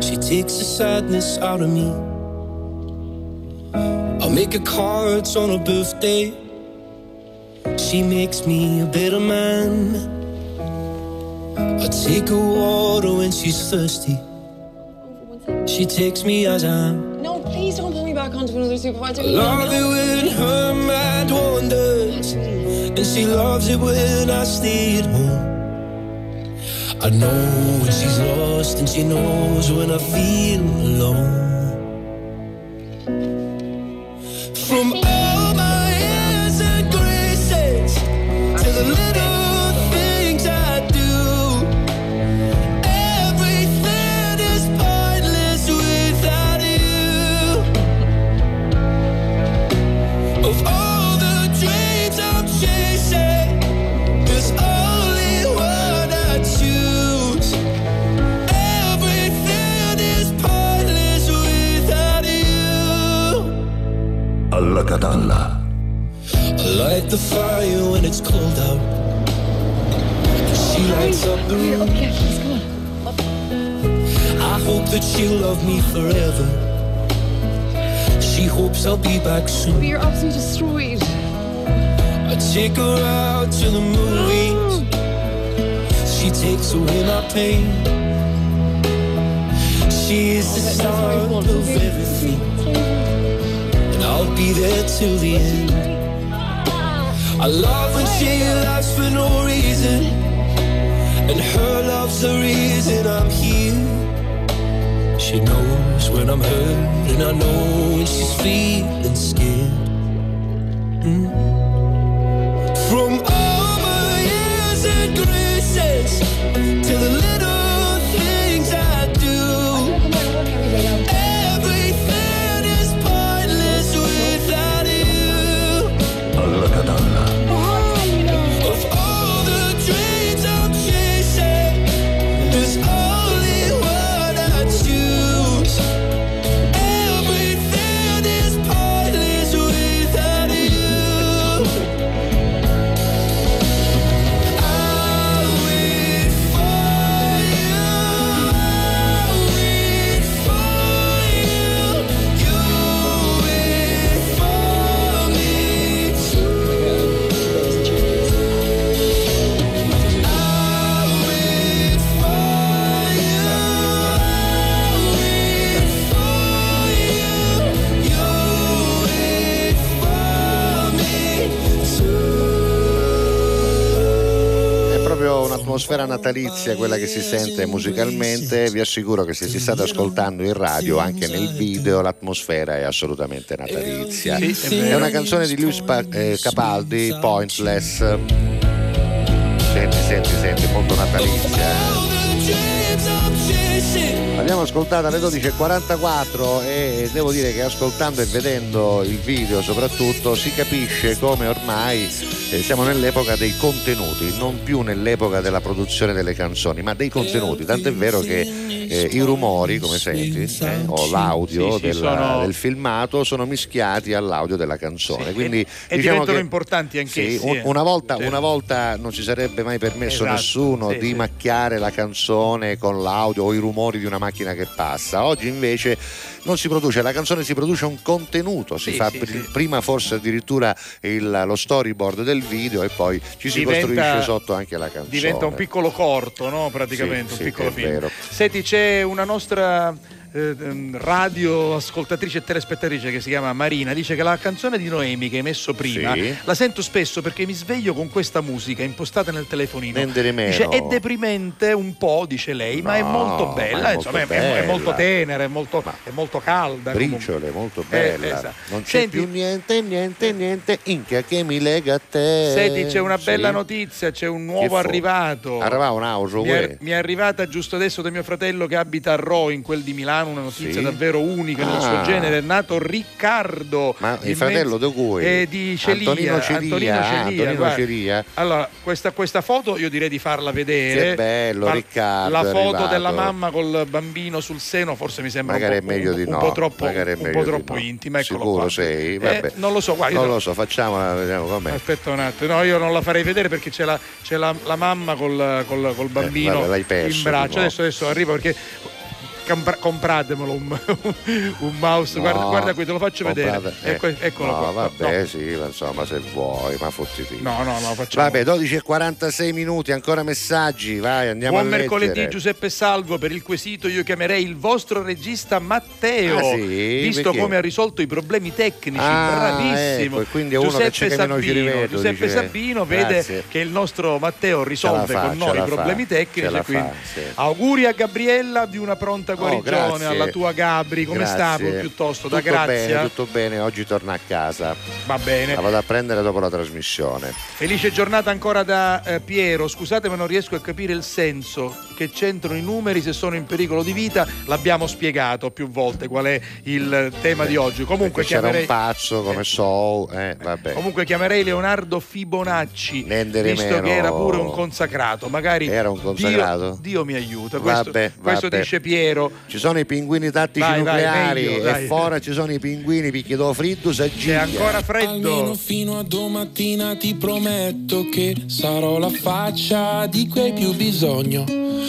She takes the sadness out of me. I'll make her cards on her birthday. She makes me a better man. I take her water when she's thirsty. She takes me as I am. No, please don't pull me back on I love it when her mind wanders, and she loves it when I stay at home. I know when she's lost, and she knows when I feel alone. From alla catalla, I light the fire when it's cold out. And she lights up the room. I hope that she'll love me forever. She hopes I'll be back soon. But you're absolutely destroyed. I take her out to the movies. She takes away my pain. She is the star of everything. I'll be there till the end. I love when she laughs for no reason. And her love's the reason I'm here. She knows when I'm hurt, and I know when she's feeling scared. Mm. From all my years and graces to the little proprio un'atmosfera natalizia quella che si sente musicalmente. Vi assicuro che se si state ascoltando in radio, anche nel video, l'atmosfera è assolutamente natalizia. È una canzone di Pa- eh, Capaldi, Pointless. Senti, senti, senti, molto natalizia. L'abbiamo ascoltata alle 12.44 e devo dire che ascoltando e vedendo il video soprattutto si capisce come ormai eh, siamo nell'epoca dei contenuti, non più nell'epoca della produzione delle canzoni, ma dei contenuti. Tant'è vero che eh, i rumori, come senti, eh, o l'audio Sì, sì, del, sono- del filmato sono mischiati all'audio della canzone. Sì, Quindi e- e diciamo diventano che- importanti anch'essi, sì, un- eh. una, volta, una volta non si sarebbe mai permesso a Esatto, nessuno sì, di sì. macchiare la canzone con l'audio o i rumori di una macchina che passa. Oggi invece non si produce la canzone, si produce un contenuto, si Sì, fa sì, pr- sì. prima forse addirittura il- lo storyboard del video e poi ci si Diventa- costruisce sotto anche la canzone. Diventa un piccolo corto, no? Praticamente, un piccolo film. vero. Senti, c'è una nostra eh, ehm, radio ascoltatrice e telespettatrice che si chiama Marina, dice che la canzone di Noemi che hai messo prima Sì. la sento spesso perché mi sveglio con questa musica impostata nel telefonino. Dice, è deprimente un po', dice lei, ma è No, molto bella, è insomma, molto è, è bella. molto tenera, è molto, è molto calda. comunque. Briciole, molto Eh, bella. esatto. Non c'è Senti- più niente, niente, niente, inchia che mi lega a te. Senti, c'è una bella Sì. notizia, c'è un nuovo arrivato. Arriva un auto, Mi è, mi è arrivata giusto adesso da mio fratello che abita a Ro, in quel di Milano, una notizia Sì? davvero unica nel Ah. suo genere. È nato Riccardo. Ma il fratello mezzo- di cui? eh, di Celia. Antonino Celia, Antonino ah, Celia, Antonino. Celia. Allora, questa, questa foto io direi di farla vedere. Che bello, Ma Riccardo, La foto della mamma col bambino sul seno forse mi sembra Magari un po', è meglio un- di un no. po' troppo, un po' troppo no. intima. Eccolo Sicuro qua. sei? Eh, Vabbè. non lo so, guarda, Non no- lo so, facciamola, vediamo com'è. Aspetta un attimo, no, io non la farei vedere perché c'è la, c'è la, la mamma col, col- col bambino vabbè, l'hai perso in braccio. Adesso, adesso arrivo perché compra- compratemelo un, un mouse. No, guarda, guarda qui, te lo faccio vedere. comprate- eh. Ecco- eccolo no, qua. vabbè, No. sì, ma insomma, se vuoi, ma fottiti. No, no, no, facciamo. Vabbè, 12 e 46 minuti, ancora messaggi, vai, andiamo Buon mercoledì leggere. Giuseppe Salvo, per il quesito io chiamerei il vostro regista Matteo, Ah, sì? visto Perché? come ha risolto i problemi tecnici, Ah, bravissimo. ecco, quindi è uno che Giuseppe che Sabino, rivedo, Giuseppe dice. Sabino vede Grazie. che il nostro Matteo risolve fa, con noi i problemi fa, tecnici, quindi fa, sì. auguri a Gabriella di una pronta guarigione, Oh, grazie. alla tua Gabri, come sta Grazie. piuttosto? Da tutto grazia? Bene, tutto bene, oggi torna a casa. Va bene. La vado a prendere dopo la trasmissione. Felice giornata ancora da eh, Piero. Scusate, ma non riesco a capire il senso che c'entrano i numeri se sono in pericolo di vita. L'abbiamo spiegato più volte qual è il tema di oggi. Comunque Perché c'era chiamerei, un pazzo come eh, vabbè. comunque chiamerei Leonardo Fibonacci, Nendere visto meno. che era pure un consacrato. Magari Era un consacrato? Dio, Dio mi aiuta. Questo, Vabbè, questo vabbè. dice Piero. Ci sono i pinguini tattici Vai, vai, nucleari meglio, e fuori ci sono i pinguini picchi do fritto C'è ancora Almeno freddo. fino a domattina ti prometto che sarò la faccia di cui hai più bisogno.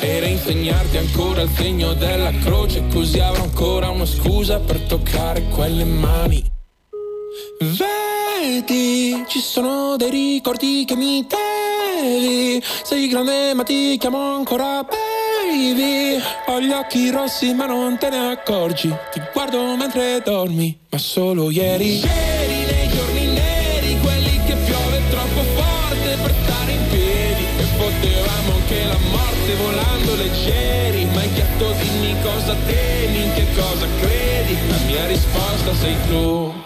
E reinsegnarti ancora il segno della croce così avrò ancora una scusa per toccare quelle mani. Vedi, ci sono dei ricordi che mi devi. Sei grande ma ti chiamo ancora baby. Ho gli occhi rossi ma non te ne accorgi. Ti guardo mentre dormi, ma solo ieri. Ieri nei giorni neri, quelli che piove troppo forte per stare in piedi. E potevamo morte volando leggeri. Ma hai chiesto dimmi cosa temi, in che cosa credi. La mia risposta sei tu.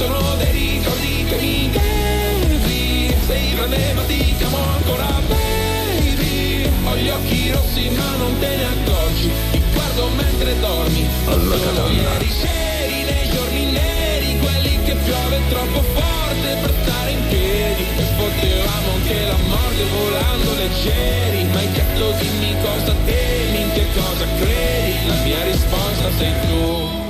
sono dei ricordi che mi devi Sei grande ma ti chiamo ancora baby. Ho gli occhi rossi ma non te ne accorgi. Ti guardo mentre dormi. Alla Solo ieri seri nei giorni neri Quelli che piove troppo forte per stare in piedi. E potevamo anche la morte volando leggeri Ma chiesto dimmi cosa temi, in che cosa credi? La mia risposta sei tu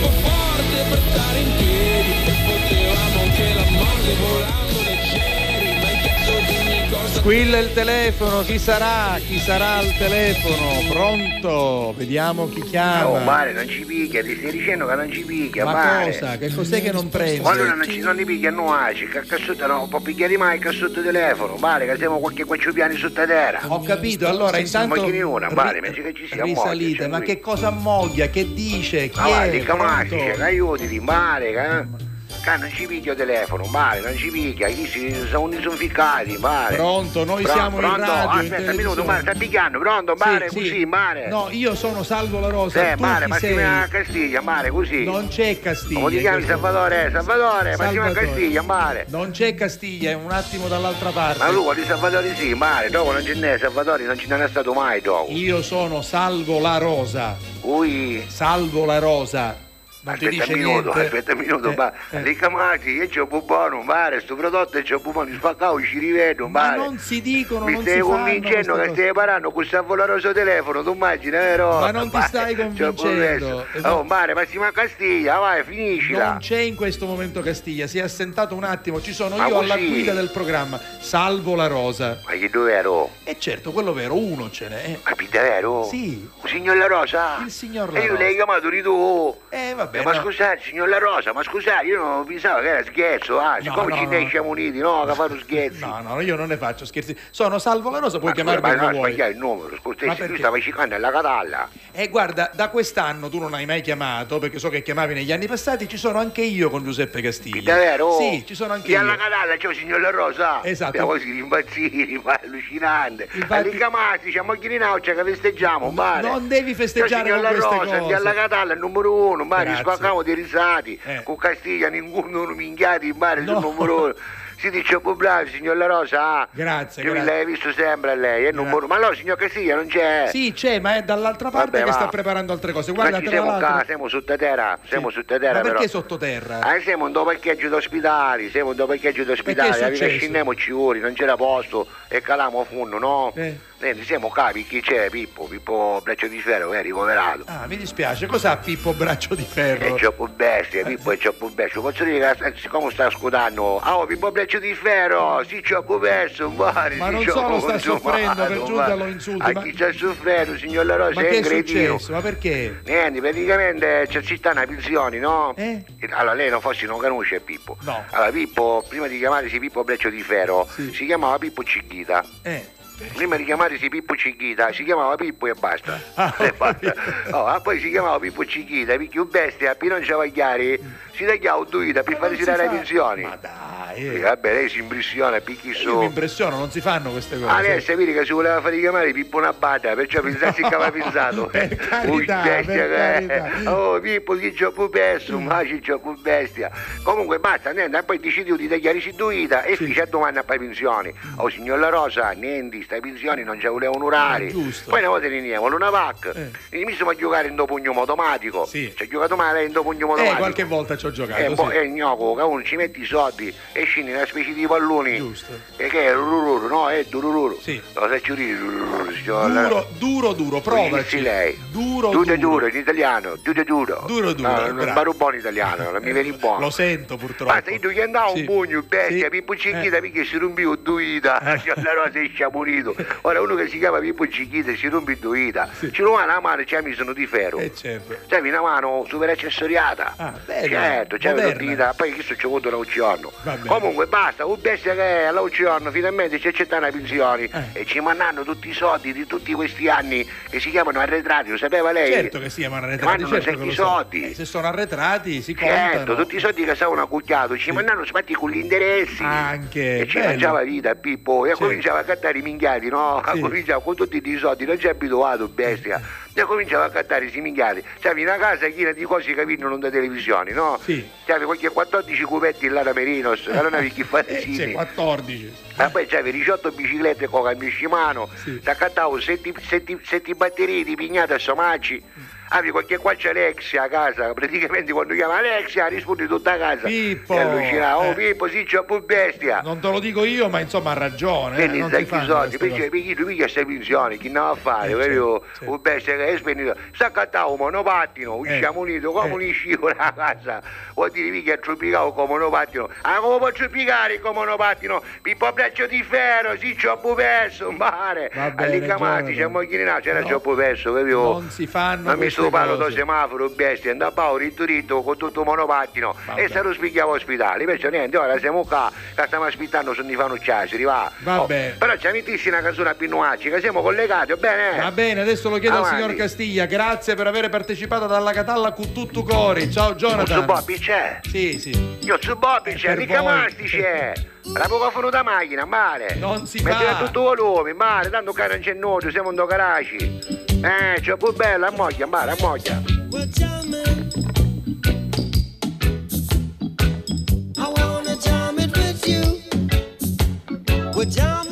troppo forte per stare in piedi. E potevamo anche la morte volando leggeri Ma hai chiesto dimmi cosa Squilla il telefono, chi sarà? Chi sarà al telefono? Pronto? Vediamo chi chiama. Oh, mare, non ci picchia, ti stai dicendo che non ci picchia, Ma mare. cosa? Che cos'è che non prende? Ma allora non, ci, non ti picchia, no, aci, che cassuta non può picchiare mai che sotto telefono, male, che siamo qualche quacciopiani sotto terra. Ho capito, allora intanto Ma chi ne una, male, ri- che ci sia risalite, ma che cosa ammoglia? Che dice? Chi Ma vai, è? dica Pronto? aiutati, male, che... Che non ci picchia telefono, male, non ci picchia, chi si sono disinficcati, male. Pronto, noi siamo in pronto? radio, in Aspetta un minuto, male, sta picchiando, pronto, male, Sì, così, sì. male. No, io sono Salvo La Rosa. Eh, tu male, chi ma si sei? chiama Castiglia, male, così. Non c'è Castiglia. Come ti chiami Salvatore? Salvatore, ma si chiama Salvatore. Castiglia, male. Non c'è Castiglia, è un attimo dall'altra parte. Ma lui di Salvatore sì, male, dopo non ce n'è, Salvatore non ce n'è stato mai dopo. Io sono Salvo La Rosa. Ui. Salvo La Rosa. Ti Aspetta un minuto, niente? aspetta un minuto, Eh, ma eh. le camati, io c'ho un buono, mare, sto prodotto e c'ho un buono, spaccavo, ci rivedo, Ma mare. non si dicono, Mi non stai convincendo che stai parlando con sta volaroso telefono, tu immagini, vero? Ma non ti stai convincendo. Oh, mare, ma si manca Castiglia, vai, finiscila. Non c'è in questo momento Castiglia, si è assentato un attimo, ci sono Ma io alla così? guida del programma, salvo la rosa. Ma che dove ero? E certo, quello vero, uno ce n'è. Ma vero? Sì. Il signor La Rosa? Il signor La E io Rosa. l'hai chiamato di tu. Eh vabbè, ma no. scusate, signor La Rosa, ma scusate, io non pensavo che era scherzo, ah, siccome no, ci no. ne siamo uniti, no, che fanno scherzi. No, no, io non ne faccio scherzi. Sono salvo la rosa, puoi Ma chiamarmi ma come no, vuoi. sbagliai il numero, scusa, Ma tu perché? stavi cicando alla catalla. E guarda, da quest'anno tu non hai mai chiamato, perché so che chiamavi negli anni passati, ci sono anche io con Giuseppe Castiglia. Davvero? Sì, ci sono anche io. alla catalla il signor La Rosa. Esatto. Siamo così impazziti, ma allucinante. Infatti- Alle camati, siamo a Chirinauccia che festeggiamo, mare. non devi festeggiare il con queste Rosa, cose. di alla catalla, il numero uno, mare, Spaccamo dei risati. Eh. Con Castiglia, ninguno non minchiati, in mare, No. sul numero. Si dice un po' bravo, signor La Rosa. ah. Grazie, Io l'hai visto sempre a lei, il numero Ma no, signor Castiglia, non c'è. Sì, c'è, ma è dall'altra parte Vabbè, che va. sta preparando altre cose. Ma Guarda, tra siamo l'altro- qua, siamo sottoterra, siamo sottoterra Ma perché però. sottoterra? Ah, siamo in due parcheggi d'ospedali, siamo in due parcheggi d'ospedali, Perché è avete successo? scendiamo ci ori, non c'era posto e calamo a fondo, no? Eh. Niente, siamo capi, chi c'è? Pippo, Pippo Braccio di Ferro, è ricoverato. Ah, mi dispiace, cos'ha Pippo Braccio di È Ferro? troppo bestia, Pippo è troppo bestia. Posso dire che eh, siccome sta scudando, ah, oh, Pippo Braccio di Ferro, si ci ho perso, guarda, Ma non solo sta soffrendo, per giunta lo insulti, A ma- chi sta soffrendo, signor La Rosa, Ma è che è incredibile. successo? Ma perché? Niente, praticamente c'è ci sta una pensione, no? Eh? Allora lei non forse non conosce Pippo. No. Allora Pippo, prima di chiamarsi Pippo Breccio di Ferro, si chiamava Pippo Cicchita. Eh. Prima di chiamarsi Pippo Cicchita si chiamava Pippo e basta. Ah, E basta. Oh, ah, poi si chiamava Pippo Cicchita, perché un bestia appena non c'aveva chiari si tagliava un duita per farsi si dare le pensioni. Ma dai, Sì, eh. vabbè, lei si impressiona, picchi io mi su. impressiono, non si fanno queste cose. Adesso vedi che si voleva fare chiamare Pippo una bada, perciò pensassi che aveva pensato. Per carità, Ui, bestia per che è. carità. Oh Pippo, chi c'ho più perso, ma ci c'ho più bestia. Comunque basta, niente, e poi decidivo di tagliare si duita e a domani a fare pensioni. Oh signor La Rosa, niente, stai pensioni non ci volevano orari. Ah, giusto. Poi una volta veniamo, una vac. Eh. Mi sono a giocare in dopugno automatico. Sì. Ci ha giocato male in dopugno Eh, automatico. qualche volta ci ho giocato, E sì. boh, è gnoco, che uno ci metti i soldi e scendi una specie di palloni. Giusto. E che è rururu, no? È durururu. Sì. Lo sai La- Duro, duro, duro, provaci. Sì, lei. Duro, Duro, duro. duro, in italiano. Duro, duro. Duro, duro, No, non parlo buono italiano, non mi vieni buono. Lo sento purtroppo. Basta, io gli andavo Sì. un pugno, bestia, Sì. Pippo Cicchita, Eh. perché si rompiva duita, la rosa è sciamurito. Ora uno che si chiama Pippo Cicchita si rompe duita, ci lo va una mano e ci ha messo di ferro. Eh, certo. C'avevi una mano super accessoriata. Ah, bello. Certo, c'avevi Moderna. l'udita, poi questo ci ho avuto l'oceano. Va bene. Comunque basta, un bestia che è all'oceano, finalmente ci accettano le pensioni Eh. e ci mandano tutti i soldi di tutti questi anni che si chiamano arretrati, lo sapeva lei? Certo che si chiamano arretrati, Mandano certo che i so. soldi. Eh, se sono arretrati si Certo, contano. tutti i soldi che stavano accucchiato, ci mandano spatti con gli interessi. Anche, E ci mangiava vita, Pippo, e Sì. cominciava a cattare i minchiati, no? Sì. Cominciava con tutti i soldi, non ci è abituato, bestia. E cominciava a cattare i minchiati. C'avevi una casa piena di cose che vengono da televisioni, no? Sì. C'avevi qualche 14 cubetti là da Merinos, non avevi chi fare Eh, sì. 14. Ma poi c'avevi 18 biciclette con cambisci mano, Sì. ti accattavo 7 batterie di pignata a somacci. Avevi qualche qualche Alexia a casa, praticamente quando chiama Alexia risponde tutta a casa. Pippo, E allucinava, oh eh. Pippo, sì, c'ho più bestia. Non te lo dico io, ma insomma ha ragione. eh, Quindi non sai si chi fanno soldi, perché perché tu piglia queste pensioni, chi ne va a fare, Eh, certo, certo. Un bestia che è spendito, sta accattavo un monopattino, usciamo unito, come eh. un scivolo a casa, vuol dire mica tropicavo con monopattino, ah come posso piccare con monopattino? Pippo braccio di ferro, sì, c'ho più perso, mare, all'icamati, siamo chirinati, c'era No. c'ho più perso, capito? Non si fanno Non mi sto parlo da semaforo, bestia, andavo ritto ritto con tutto monopattino Vabbè. e stato spieghiamo ospedale, invece niente, ora siamo qua, che stiamo aspettando se ne fanno ciaseri, va. Va Oh, bene. Però ci mettissi una canzone a Pinnuacci, che siamo collegati, va bene? Va bene, adesso lo chiedo Avanti. al signor Castiglia. Grazie per aver partecipato dalla Catalla con tutto cori. Ciao Su Jonathan. Bobby c'è? Sì, sì. Io su Bobby c'è, mica voi. Masti c'è! La poco da macchina, male! Non si Metti a fa. tutto volume, male, tanto che non c'è nudo, siamo in garage! Eh, c'è più bella, a moglia, male, a moglia! I wanna jam it with you. We're jamming,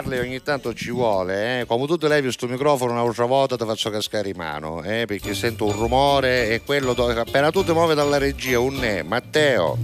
Eh Marley ogni tanto ci vuole, eh. Come tu ti levi sto microfono un'altra volta ti faccio cascare in mano, eh, perché sento un rumore e quello dove appena tu ti muovi dalla regia, un ne, Matteo.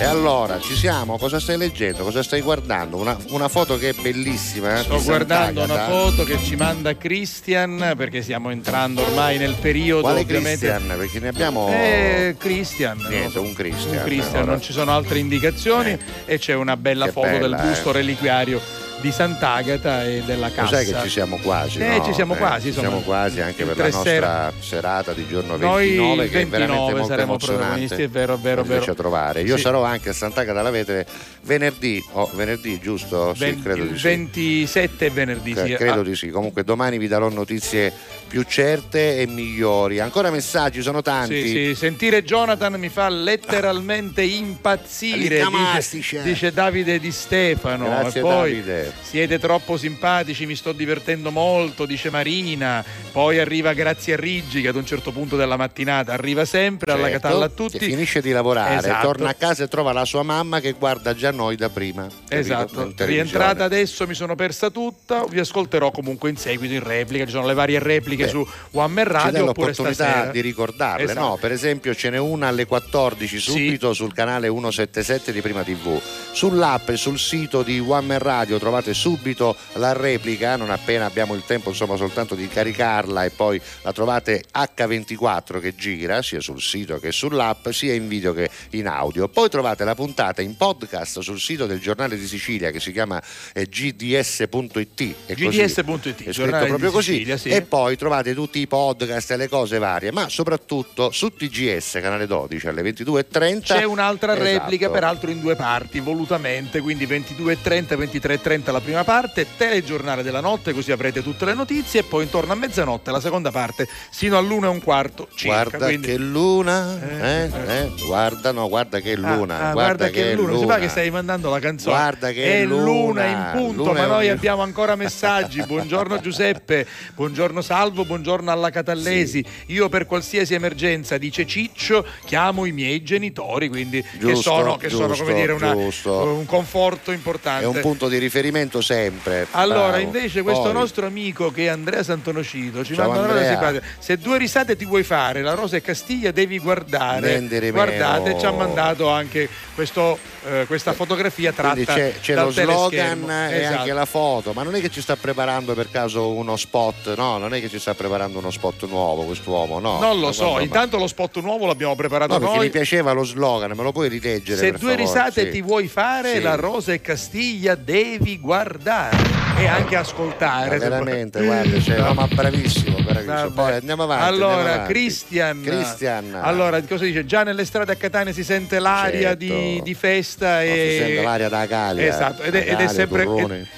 E allora, ci siamo? Cosa stai leggendo? Cosa stai guardando? Una, una foto che è bellissima. eh, Sto guardando una foto che ci manda Christian perché stiamo entrando ormai nel periodo Quale ovviamente Christian? Perché ne abbiamo... Eh, Christian, Niente, un Christian. un Christian, Allora. non ci sono altre indicazioni e c'è una bella Che foto bella, del busto eh. reliquiario di Sant'Agata e della Lo cassa. sai che ci siamo quasi? Eh, no? ci siamo quasi, Ci insomma. siamo quasi anche per la nostra serata di giorno 29 Noi che è 29 veramente molto saremo protagonisti, è vero, è vero, riesce vero. a trovare. Io Sì. sarò anche a Sant'Agata alla Vetere venerdì, oh, venerdì giusto? Sì, 20 credo di sì. 27 e venerdì, Eh, sì. Credo Ah, di sì, comunque domani vi darò notizie più certe e migliori. Ancora messaggi, sono tanti. Sì, sì, sentire Jonathan mi fa letteralmente impazzire, dice, dice Davide Di Stefano. Grazie e poi Davide. Siete troppo simpatici, mi sto divertendo molto, dice Marina. Poi arriva Grazia Riggi che ad un certo punto della mattinata arriva sempre alla Certo, Catalla a tutti. finisce di lavorare, Esatto. torna a casa e trova la sua mamma che guarda già noi da prima. Esatto, rientrata adesso mi sono persa tutta, vi ascolterò comunque in seguito in replica, ci sono le varie repliche Beh, su One Man Radio oppure l'opportunità stasera. di ricordarle, Esatto. no? Per esempio ce n'è una alle 14 subito sul canale 177 di Prima TV. Sull'app e sul sito di One Man Radio trovate subito la replica, non appena abbiamo il tempo insomma soltanto di caricarla e poi la trovate H24 che gira sia sul sito che sull'app, sia in video che in audio. Poi trovate la puntata in podcast sul sito del giornale di Sicilia che si chiama eh, gds.it. È così. GDS.it, È scritto proprio così. Sicilia, sì. E poi trovate tutti i podcast e le cose varie, ma soprattutto su TGS, canale 12 alle 22.30. C'è un'altra Esatto. replica, peraltro in due parti, volutamente, quindi 22.30 23.30 la prima parte, telegiornale della notte, così avrete tutte le notizie, e poi intorno a mezzanotte la seconda parte, sino all'una e un quarto circa. Guarda quindi- che luna, eh, eh, guarda, no, guarda che Ah, luna, ah, guarda, che, luna. Si luna. fa che stai mandando la canzone. Guarda che è luna, luna in punto, luna ma noi ogni- abbiamo ancora messaggi. Buongiorno Giuseppe, buongiorno Salvo, buongiorno alla Catallesi. Io per qualsiasi emergenza, dice Ciccio, chiamo i miei genitori, quindi che Giusto, sono, che sono giusto, come dire una- un conforto importante. È un punto di riferimento sempre. Allora, Bravo. invece, questo Poi, nostro amico che è Andrea Santonocito ci Ciao, manda una simpatica. Se due risate ti vuoi fare, la Rosa e Castiglia devi guardare. Guardate, meno. ci ha mandato anche questo, eh, questa fotografia tratta Quindi c'è, c'è dal lo slogan e Esatto. anche la foto, ma non è che ci sta preparando per caso uno spot, no, non è che ci sta preparando uno spot nuovo quest'uomo, no. non lo so, quando- intanto lo spot nuovo l'abbiamo preparato No, perché noi. mi piaceva lo slogan, me lo puoi rileggere? Se due favore? risate Sì. ti vuoi fare, Sì. la Rosa e Castiglia devi guardare e anche ascoltare. Ma veramente, guarda, cioè, no, ma bravissimo, bravissimo. Poi andiamo avanti. Allora, andiamo avanti. Christian. Christian. Allora, cosa dice? Già nelle strade a Catania si sente l'aria Certo. di, di festa No, e. si sente l'aria da Galia. Esatto, ed è, ed è sempre,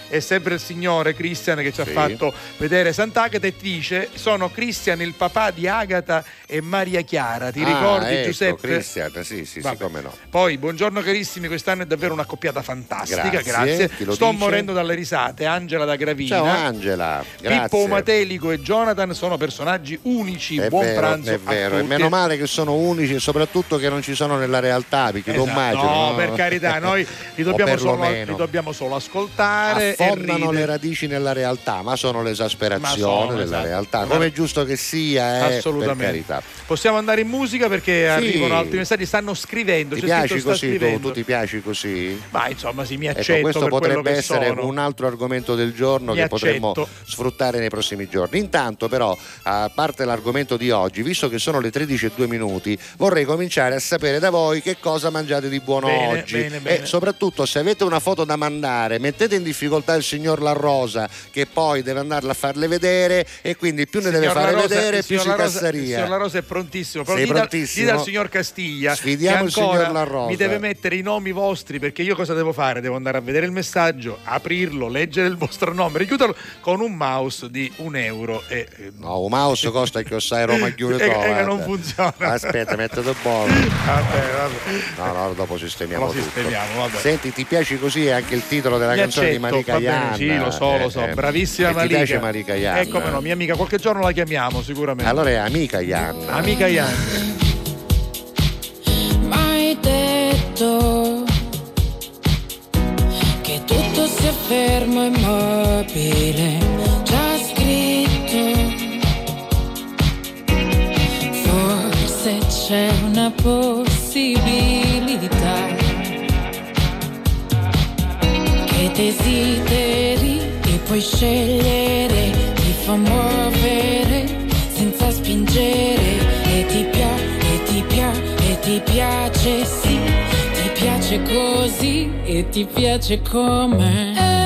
è- è sempre il signore Christian che ci ha Sì. fatto vedere Sant'Agata e dice: Sono Christian, il papà di Agata e Maria Chiara. Ti Ah, ricordi, ecco, Giuseppe? Christian, sì, sì, Vabbè. sì, come no. Poi, buongiorno carissimi, quest'anno è davvero una coppiata fantastica, Grazie, grazie. lo Sto dice? morendo dalle risate. Angela da Gravina. Ciao Angela, grazie. Pippo Matelico e Jonathan sono personaggi unici. È Buon vero, pranzo è vero, e meno male che sono unici e soprattutto che non ci sono nella realtà, perché lo Esatto. immagino. No, per carità, noi li dobbiamo, solo, li dobbiamo solo ascoltare. affondano le radici nella realtà, ma sono l'esasperazione sono, della esatto. realtà, Guarda- come è giusto che sia, eh, per Assolutamente. carità. Possiamo andare in musica perché arrivano altri messaggi, stanno scrivendo. Ti c'è piaci così tu? Tu ti piaci così? Ma insomma, sì, mi Ecco, accetto questo per quello potrebbe essere sono. un altro argomento del giorno Mi che potremmo accetto. sfruttare nei prossimi giorni. Intanto, però, a parte l'argomento di oggi, visto che sono le 13 e 2 minuti, vorrei cominciare a sapere da voi che cosa mangiate di buono Bene, oggi. Bene, bene. E soprattutto, se avete una foto da mandare, mettete in difficoltà il signor La Rosa, che poi deve andarla a farle vedere, e quindi più ne deve Signor fare La Rosa- vedere, il più si Rosa- Il cassaria. signor La Rosa è prontissimo. Però Sei prontissimo? dite al signor Castiglia Sfidiamo il signor La Rosa. mi deve mettere i nomi vostri perché io cosa devo fare? Devo andare a vedere il messaggio, aprirlo, leggere il vostro nome, richiuderlo con un mouse di un euro e eh, No, un mouse costa che sai Roma chiude E- e non funziona. Aspetta, mettete buono. Vabbè, vabbè. No, no, dopo sistemiamo Lo tutto. sistemiamo, vabbè. Senti, ti piace così anche il titolo della Mi canzone di accetto, bene, Yan? Sì, lo so, lo so. Eh, Bravissima e Malika. Ti piace Marika Yan? Eh, come no, mia amica, qualche giorno la chiamiamo sicuramente. Allora è amica Yan. Amica Yan. mai detto che tutto sia fermo e immobile, già scritto. Forse c'è una possibilità che desideri e puoi scegliere, ti fa muovere senza spingere e ti piace, e ti piace, e ti piace, sì, ti piace così e ti piace come.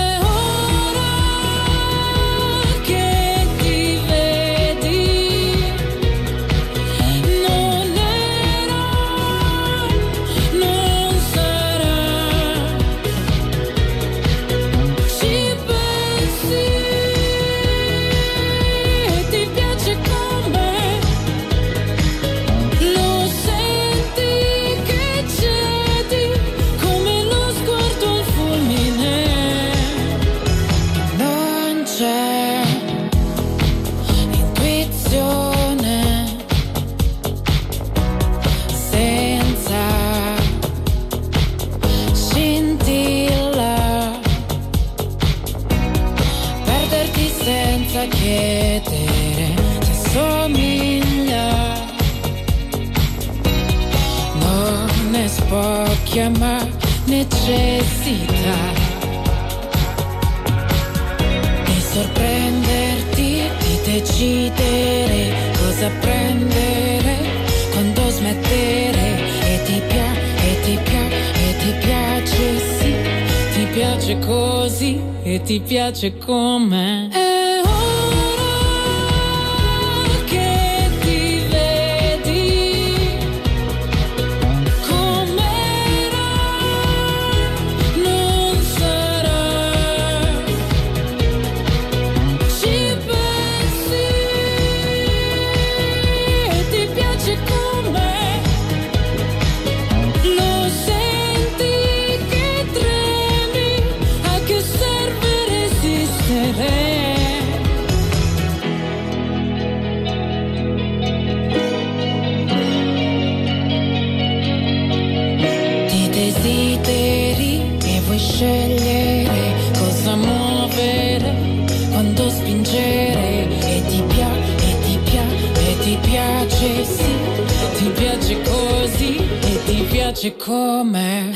Decidere cosa prendere quando smettere e ti piace e ti piace e ti piace sì ti piace così e ti piace come come è ora Eh sì,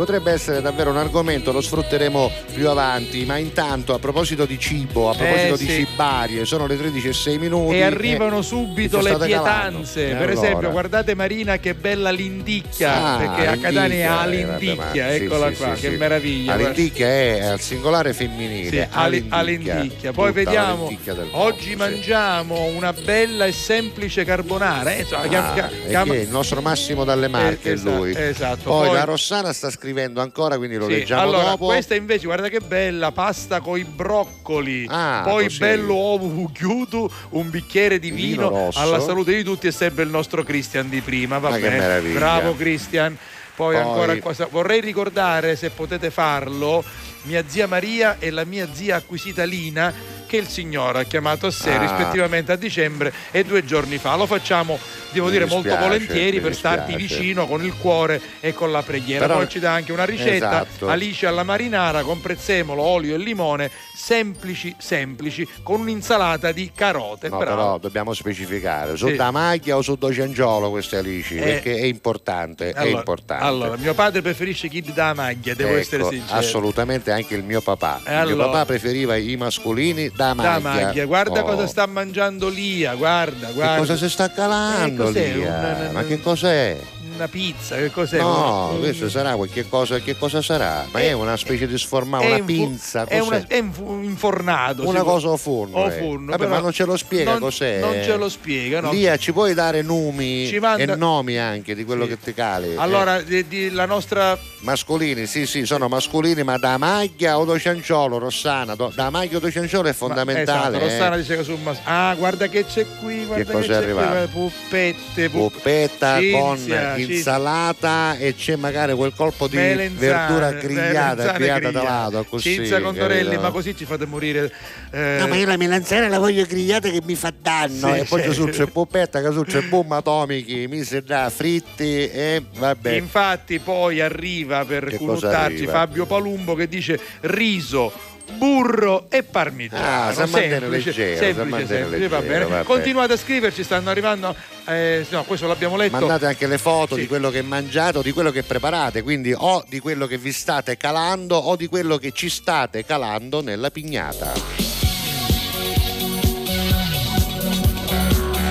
potrebbe essere davvero un argomento, lo sfrutteremo più avanti, ma intanto a proposito di cibo, a proposito Eh, di sì. cibarie, sono le 13 e 6 minuti. E arrivano eh, subito le pietanze. Per allora? esempio, guardate Marina che bella l'indicchia. Ah, perché a Catania ha l'indicchia, eh, l'indicchia, ma- eccola sì, qua, sì, che meraviglia. All'indicchia è al singolare femminile. Sì, all'indicchia. Poi Tutta vediamo, oggi mangiamo una bella e semplice carbonara. eh, chiam- Ah, chiam- chi è? il nostro Massimo dalle Marche Eh, è lui. esatto, esatto. Poi, Poi- la Rossana sta scrivendo ancora, quindi lo Sì, leggiamo allora, dopo. questa invece, guarda che bella, pasta con i broccoli, Ah, poi così. bello ovo chiudo, un bicchiere di Vino vino, alla salute di tutti e sempre il nostro Christian di prima, va bene? Bravo Christian. Poi, Poi- ancora cosa, vorrei ricordare se potete farlo mia zia Maria e la mia zia acquisita Lina che il signore ha chiamato a sé Ah. rispettivamente a dicembre e due giorni fa. Lo facciamo, devo Mi dire, molto dispiace, volentieri mi per starti vicino con il cuore e con la preghiera. Però- Poi ci dà anche una ricetta, Esatto. alice alla marinara con prezzemolo, olio e limone, semplici, semplici, con un'insalata di carote. No, Bravo. però dobbiamo specificare su Sì. da maglia o su Dociangiolo queste alici, Eh. perché è importante, è Allora, importante. allora, mio padre preferisce Kid da maglia, devo Ecco, essere sincero. Assolutamente anche il mio papà. E il mio allora? papà preferiva i mascolini da maglia. Da maglia, guarda Oh. cosa sta mangiando Lia, guarda, Che guarda. cosa si sta calando Eh, cos'è? lì? Un- Ma che cos'è? Una pizza, che cos'è? No, Un- questo sarà qualche cosa, che cosa sarà? Ma è una specie di sformato, è una pinza, È, cos'è? una- è in fu- infornato. Una cosa o forno. o eh. forno, Vabbè, ma non ce lo spiega non- cos'è. Non ce lo spiega, no. Lia, ci puoi dare nomi manda- e nomi anche di quello Sì. che ti cali? Allora, Eh, di- di- la nostra mascolini, sì, sì, sono mascolini, ma da maglia o do cianciolo, Rossana, do- da maglia o do cianciolo è fondamentale. Esatto, Rossana eh. dice che su mas- Ah, guarda che c'è qui, guarda che, cosa è c'è qui, arrivato? puppette, pu- Puppetta Cinzia, con Cinzia. insalata e c'è magari quel colpo di Melenzane, verdura grigliata, grigliata da lato così. Cinzia Condorelli, ma così ci fate morire. eh, No, ma io la melanzana la voglio grigliata che mi fa danno. No, eh. e poi su c'è puppetta, che su c'è bomba atomici, mise già fritti e vabbè. Infatti poi arriva per Che arriva? Fabio Palumbo che dice riso, burro e parmigiano. Ah, San semplice, leggero, semplice, semplice, va leggero, bene. vabbè. Continuate a scriverci, stanno arrivando. eh, no, questo l'abbiamo letto. Mandate anche le foto Sì. di quello che mangiate o di quello che preparate, quindi o di quello che vi state calando o di quello che ci state calando nella pignata.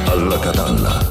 alla catalla,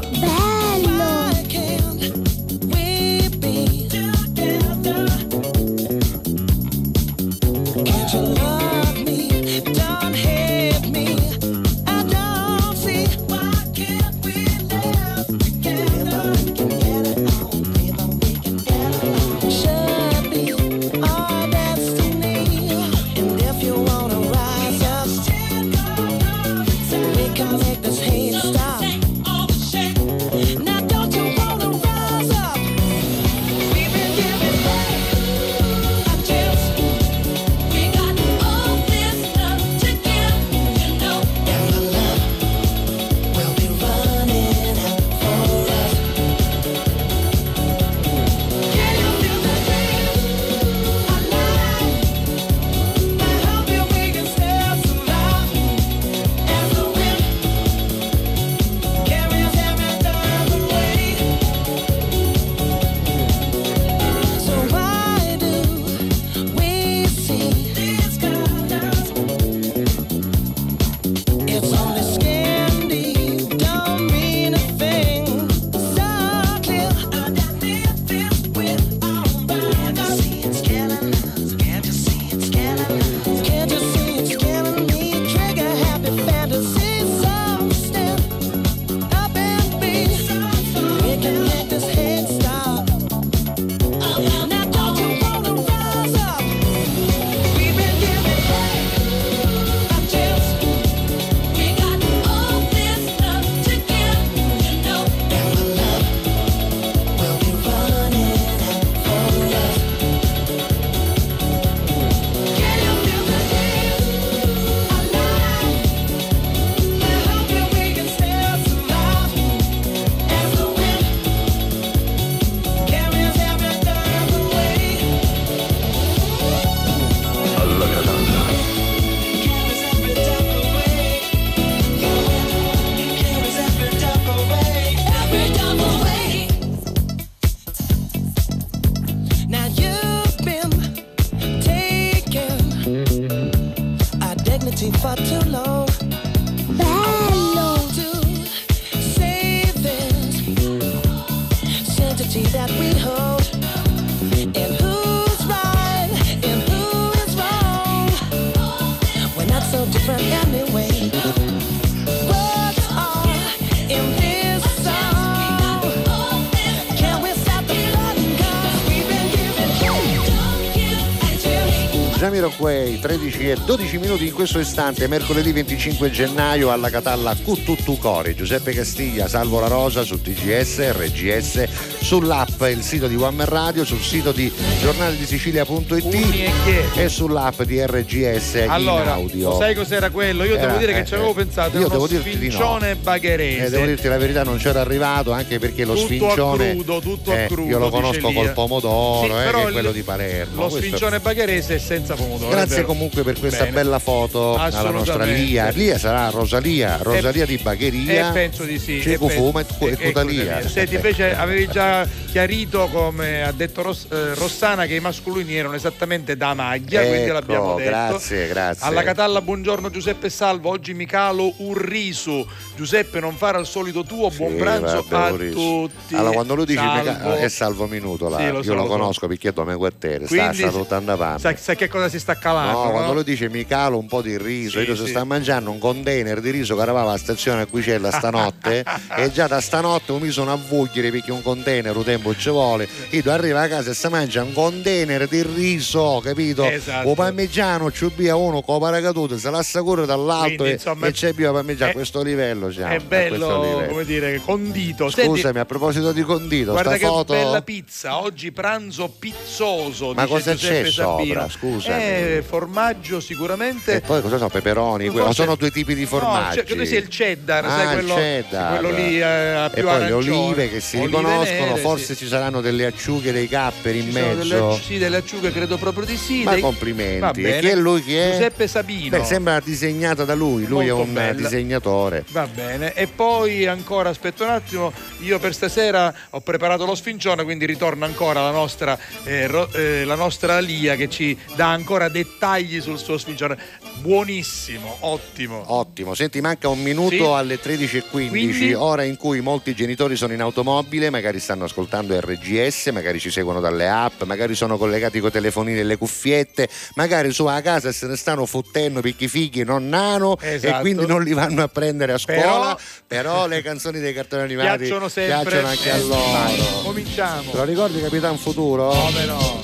13,30 12 minuti in questo istante mercoledì 25 gennaio alla Catalla Cuttutu Core Giuseppe Castiglia Salvo La Rosa su TGS RGS sull'app il sito di One Man Radio sul sito di giornale di Sicilia.it e sull'app di RGS in Allora, audio sai cos'era quello? Io Era- devo dire che eh, ci avevo eh, pensato, io devo dirti di no. sfincione Eh, bagherese. devo dirti la verità, non c'era arrivato anche perché lo Tutto a sfincione. crudo, tutto a eh, crudo, Io lo conosco col pomodoro, Sì, eh, però che è il- quello di Palermo. Lo Questo- sfincione bagherese è senza pomodoro. Grazie comunque per questa Bene. bella foto alla nostra. Lia. Lia sarà Rosalia, Rosalia di Bagheria. Eh, penso di sì. E penso- Fuma e e- e. Codalia. Senti, invece avevi già chiarito, come ha detto Ros- eh, Rossana, che i masculini erano esattamente da maglia, quindi Ecco, l'abbiamo detto. grazie, grazie. Alla Catalla, buongiorno Giuseppe Salvo, oggi Micalo Urrisu. Giuseppe, non fare al solito tuo, buon Sì, pranzo vabbè, a tutti. Allora, quando lui dice Salvo. È salvo minuto, là. Sì, lo io so, lo, so. conosco perché è come quartiere, sta, Quindi- sta tutto andando Sai, sai che cosa si sta calando? No, no? quando lui dice mi calo un po' di riso, Sì, io sì. sta mangiando un container di riso che eravamo alla stazione a Quicella stanotte e già da stanotte mi sono a vugliere perché un container un tempo ci vuole. Io arrivo a casa e si mangia un container di riso, capito? Esatto. O parmigiano ci via uno con la paracaduta, se lascia correre dall'alto Quindi, e, insomma, e c'è più parmigiano. è- a questo livello siamo. È a bello, livello. come dire, condito. Senti, Scusami, a proposito di condito, Guarda sta che foto. bella pizza, oggi pranzo pizzoso. Ma cosa Giuseppe c'è Sabino. sopra? Scusami. Eh, formaggio sicuramente. E poi cosa sono? Peperoni? Forse- sono due tipi di No, formaggi. cioè, credo sia il cheddar, Ah, sai il quello, cheddar. quello lì eh, a e più poi le arancione. olive che si Olive riconoscono, nere, forse sì. ci saranno delle acciughe, dei capperi in Ci sono mezzo. delle, sì, delle acciughe, credo proprio di sì. Ma dei- complimenti. E chi è lui? Chi è? Giuseppe Sabino. Beh, sembra disegnata da lui, lui Molto è un bella. disegnatore. Va bene, e poi ancora aspetta un attimo, io per stasera ho preparato lo sfincione, quindi ritorna ancora la nostra, eh, Ro- eh, la nostra Lia che ci dà ancora dettagli sul suo sfincione. Buonissimo, ottimo. Ottimo, senti, manca un minuto Sì. alle 13.15, Quindi? ora in cui molti genitori sono in automobile, magari stanno ascoltando RGS, magari ci seguono dalle app, magari sono collegati con i telefonini e le cuffiette, magari su a casa se ne stanno fottendo perché i figli non hanno e Esatto. quindi non li vanno a prendere a Però- scuola, però, le canzoni dei cartoni animati Piacciono sempre. piacciono anche a Eh, vai, loro. cominciamo. Te lo ricordi Capitan Futuro? Come no?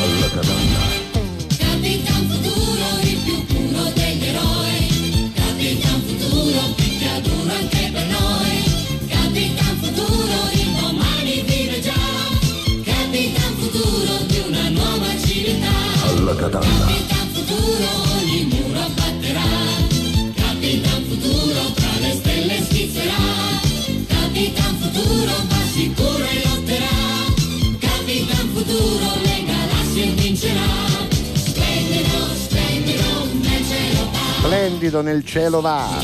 Alla Catalla. Catalla. Capitan Futuro, ogni muro abbatterà. Capitan Futuro, tra le stelle schizzerà. Capitan Futuro, va sicuro e lotterà. Capitan Futuro, le galassie vincerà. Splendido, splendido, nel cielo va. Splendido nel cielo va.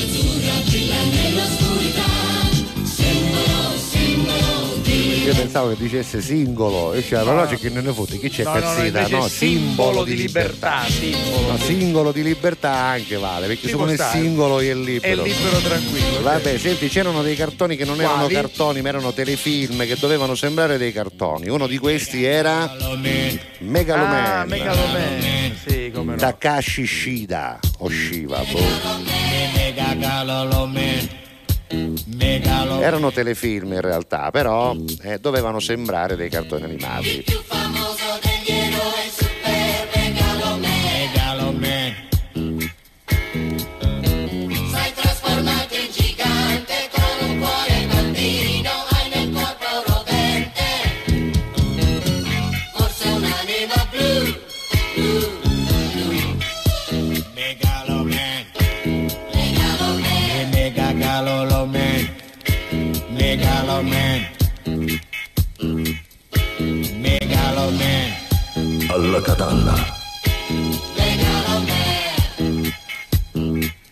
Io pensavo che dicesse singolo, e cioè, allora c'è che non ne fotte, chi c'è No, no, no, No, simbolo di libertà, simbolo. No, singolo di libertà anche vale, perché se può uno è singolo è libero. libero tranquillo. Vabbè, senti, c'erano dei cartoni che non erano Quali? cartoni, ma erano telefilm che dovevano sembrare dei cartoni. Uno di questi era Megaloman. Ah, Megaloman. Sì, come no. Takashi Shida o Shiva. boh. Erano telefilm in realtà, però eh, dovevano sembrare dei cartoni animati. Alla Catalla.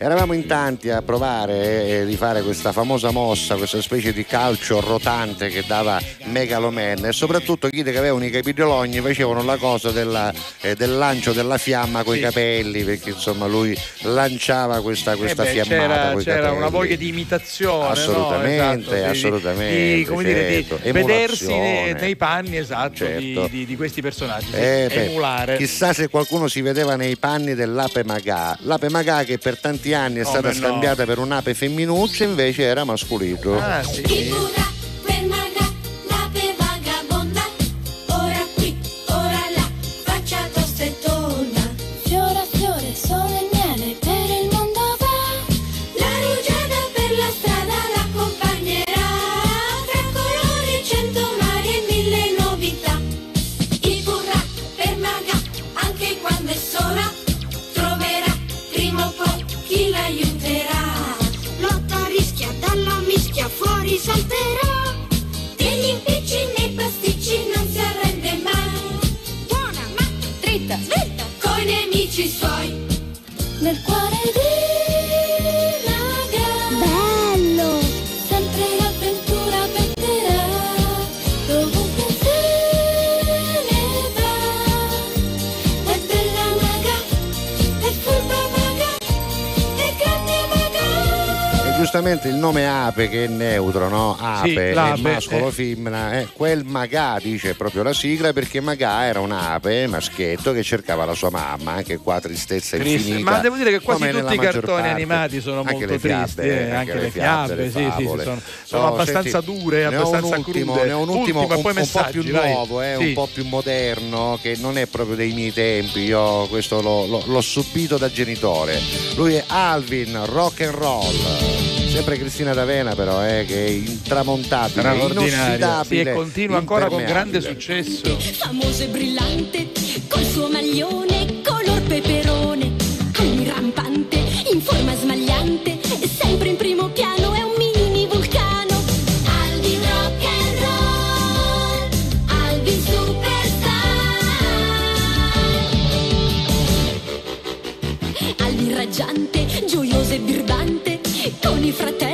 Eravamo in tanti a provare eh, di fare questa famosa mossa, questa specie di calcio rotante che dava Megaloman e soprattutto chi che avevano i capidologni facevano la cosa della- eh, del lancio della fiamma coi Sì. capelli perché insomma lui lanciava questa, questa Eh beh, fiammata c'era, c'era una voglia di imitazione, no? Assolutamente, Esatto, di- assolutamente, di, come dire, di certo, vedersi nei, nei panni esatto Certo. di, di- di questi personaggi, sì, Eh, beh, emulare. chissà se qualcuno si vedeva nei panni dell'ape magà. L'ape magà che per tanti anni è Come stata no. scambiata per un'ape femminuccia invece era masculino. Ah, sì. Giustamente il nome ape che è neutro, no? Ape, Sì, è l'ape, mascolo, eh. femmina, eh, quel Magà dice proprio la sigla perché Magà era un'ape, maschietto che cercava la sua mamma, anche qua tristezza Triste. infinita. Ma devo dire che quasi tutti i cartoni animati sono Anche molto fiabe, tristi, eh, anche, le fiabe, le sì, sì, sono, sono No, abbastanza senti, dure, un abbastanza ultimo, crude. Ne ho un ultimo, Ultimo, un, un po' più vai. nuovo, eh, Sì. un po' più moderno, che non è proprio dei miei tempi. Io questo l'ho, l'ho- l'ho subito da genitore. Lui è Alvin, rock and roll. Sempre Cristina D'Avena, però, eh, che è intramontabile, inossidabile. e continua ancora con grande successo. famoso e brillante, col suo maglione color peperone, anni rampante, in forma smagliante, sempre in primo piano con i fratelli,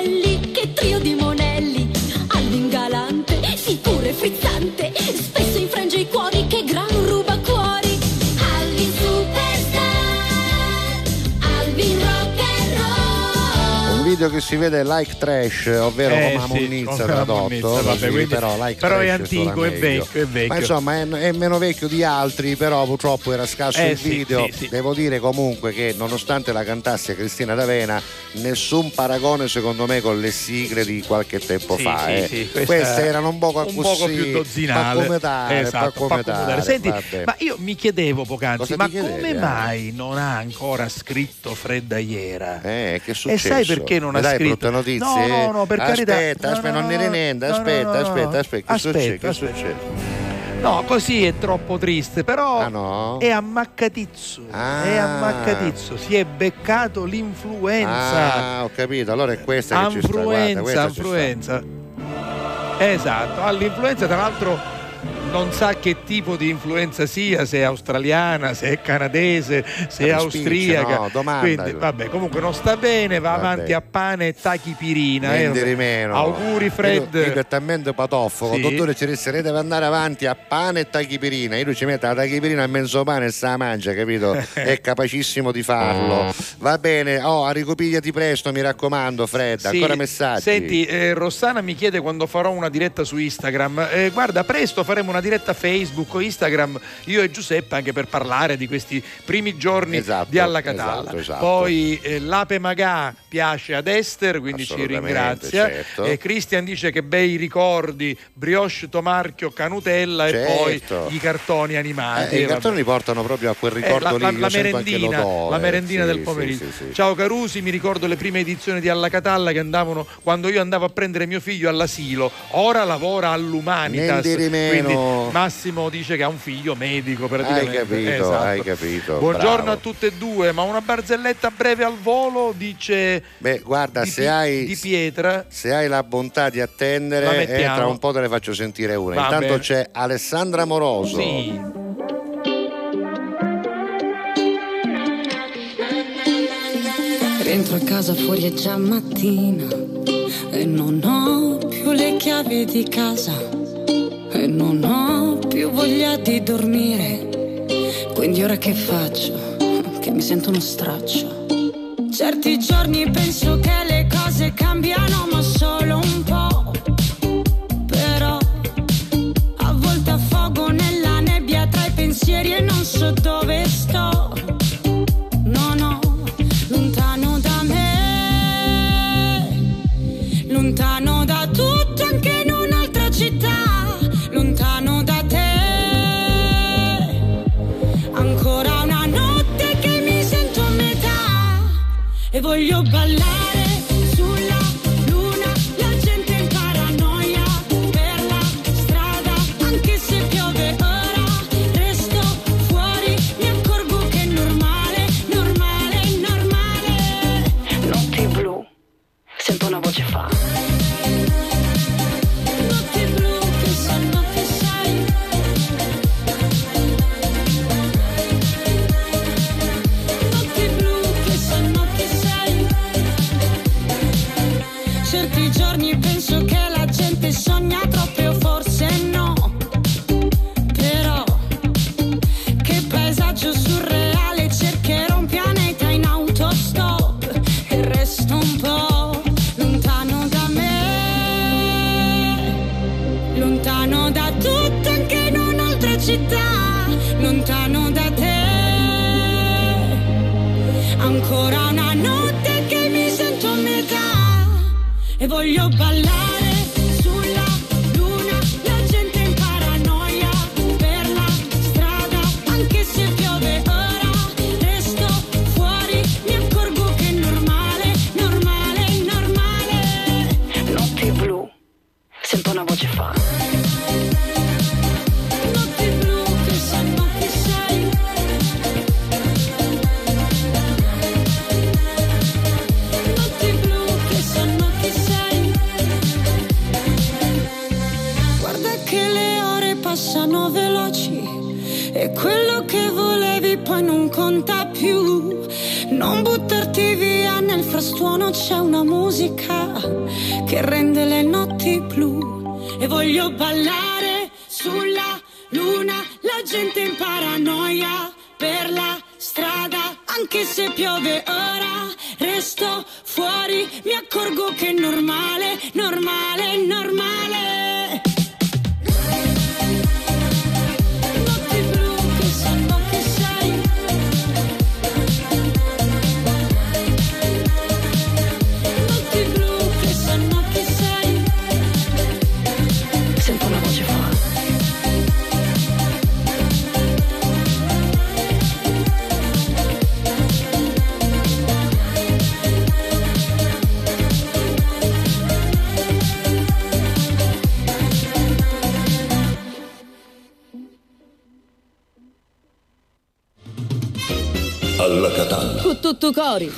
video che si vede like trash, ovvero Eh, come sì, Ammonnizza come tradotto, Ammonnizza, vabbè, così, quindi- però, like però è antico, è vecchio, è vecchio. Ma insomma è, è meno vecchio di altri, però purtroppo era scasso Eh, il sì, video. sì, sì. Devo dire comunque che nonostante la cantasse Cristina D'Avena, nessun paragone secondo me con le sigle di qualche tempo Sì, fa. sì, eh. sì, questa Queste erano un poco un poco più dozzinale. Come dare, Esatto, come dare, Senti, vabbè. ma io mi chiedevo poc'anzi, Cosa ma come eh? mai non ha ancora scritto Fredda Iera? Eh, che è E successo? sai perché non Mi ha dai scritto? brutte notizie? No, no, no, per aspetta, carità. Aspetta, No, non no, niente, aspetta, aspetta, aspetta, che Aspetta, succede? Che aspetta. succede? No, così è troppo triste, però Ah, no? è ammaccatizzo. Ah. È ammaccatizzo, si è beccato l'influenza. Ah, ho capito, allora è questa che ci sta, guarda, Influenza, questa ci sta. influenza. Esatto, all'influenza tra l'altro non sa che tipo di influenza sia, se è australiana, se è canadese, se è austriaca. no, domanda. Quindi, vabbè, comunque non sta bene, va Vabbè. avanti a pane e tachipirina. eh. Meno. Auguri Fred. Io, io talmente patoffo, Sì. dottore lei deve andare avanti a pane e tachipirina. Io ci mette la tachipirina a mezzo pane e se la mangia, capito? È capacissimo di farlo. Va bene, oh, ricopigliati presto, mi raccomando, Fred. Sì, Ancora messaggi. Senti, eh, Rossana mi chiede quando farò una diretta su Instagram. Eh, guarda, presto faremo una diretta Facebook o Instagram, io e Giuseppe, anche per parlare di questi primi giorni Esatto, di Alla Catalla. esatto, esatto. Poi eh, l'ape Magà piace ad Esther, quindi ci ringrazia. certo. E Cristian dice che bei ricordi, brioche, tomarchio, canutella Certo. e poi i cartoni animati. Eh, I cartoni li portano proprio a quel Eh, ricordo la, lì. la- la merendina, la merendina Sì, del pomeriggio. sì, sì. Ciao Carusi, mi ricordo le prime edizioni di Alla Catalla che andavano quando io andavo a prendere mio figlio all'asilo. Ora lavora all'Umanitas. Quindi Massimo dice che ha un figlio medico praticamente. Hai capito, Esatto. hai capito. Buongiorno bravo. a tutte e due, ma una barzelletta breve al volo dice Beh, guarda, di, se Pi- hai, di Pietra. se hai la bontà di attendere, eh, mettiamo. tra un po' te ne faccio sentire una. Va Intanto bene. c'è Alessandra Moroso. Sì. Rientro a casa fuori è già mattina e non ho più le chiavi di casa e non ho più voglia di dormire. Quindi ora che faccio? Che mi sento uno straccio. Certi giorni penso che le cose cambiano ma solo un po'. Però a volte affogo nella nebbia tra i pensieri e non so lontano da te. Ancora una notte che mi sento a metà e voglio ballare Non buttarti via nel frastuono c'è una musica che rende le notti blu. E voglio ballare sulla luna, la gente in paranoia per la strada, anche se piove ora, resto fuori, mi accorgo che è normale, catalla, Con tutto cori.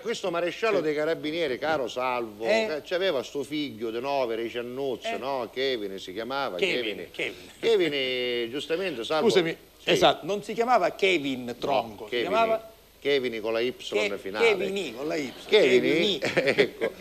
Questo maresciallo dei carabinieri, caro Salvo, Eh? aveva sto figlio di nove recennuzze, no? Kevin si chiamava Kevin, Kevin. Kevin. Kevin, eh, giustamente, Salvo. Scusami, Sì. esatto, non si chiamava Kevin Tronco, si Kevin, chiamava Kevin con la Y Ke- finale. Kevin con la Y. Kevin, ecco,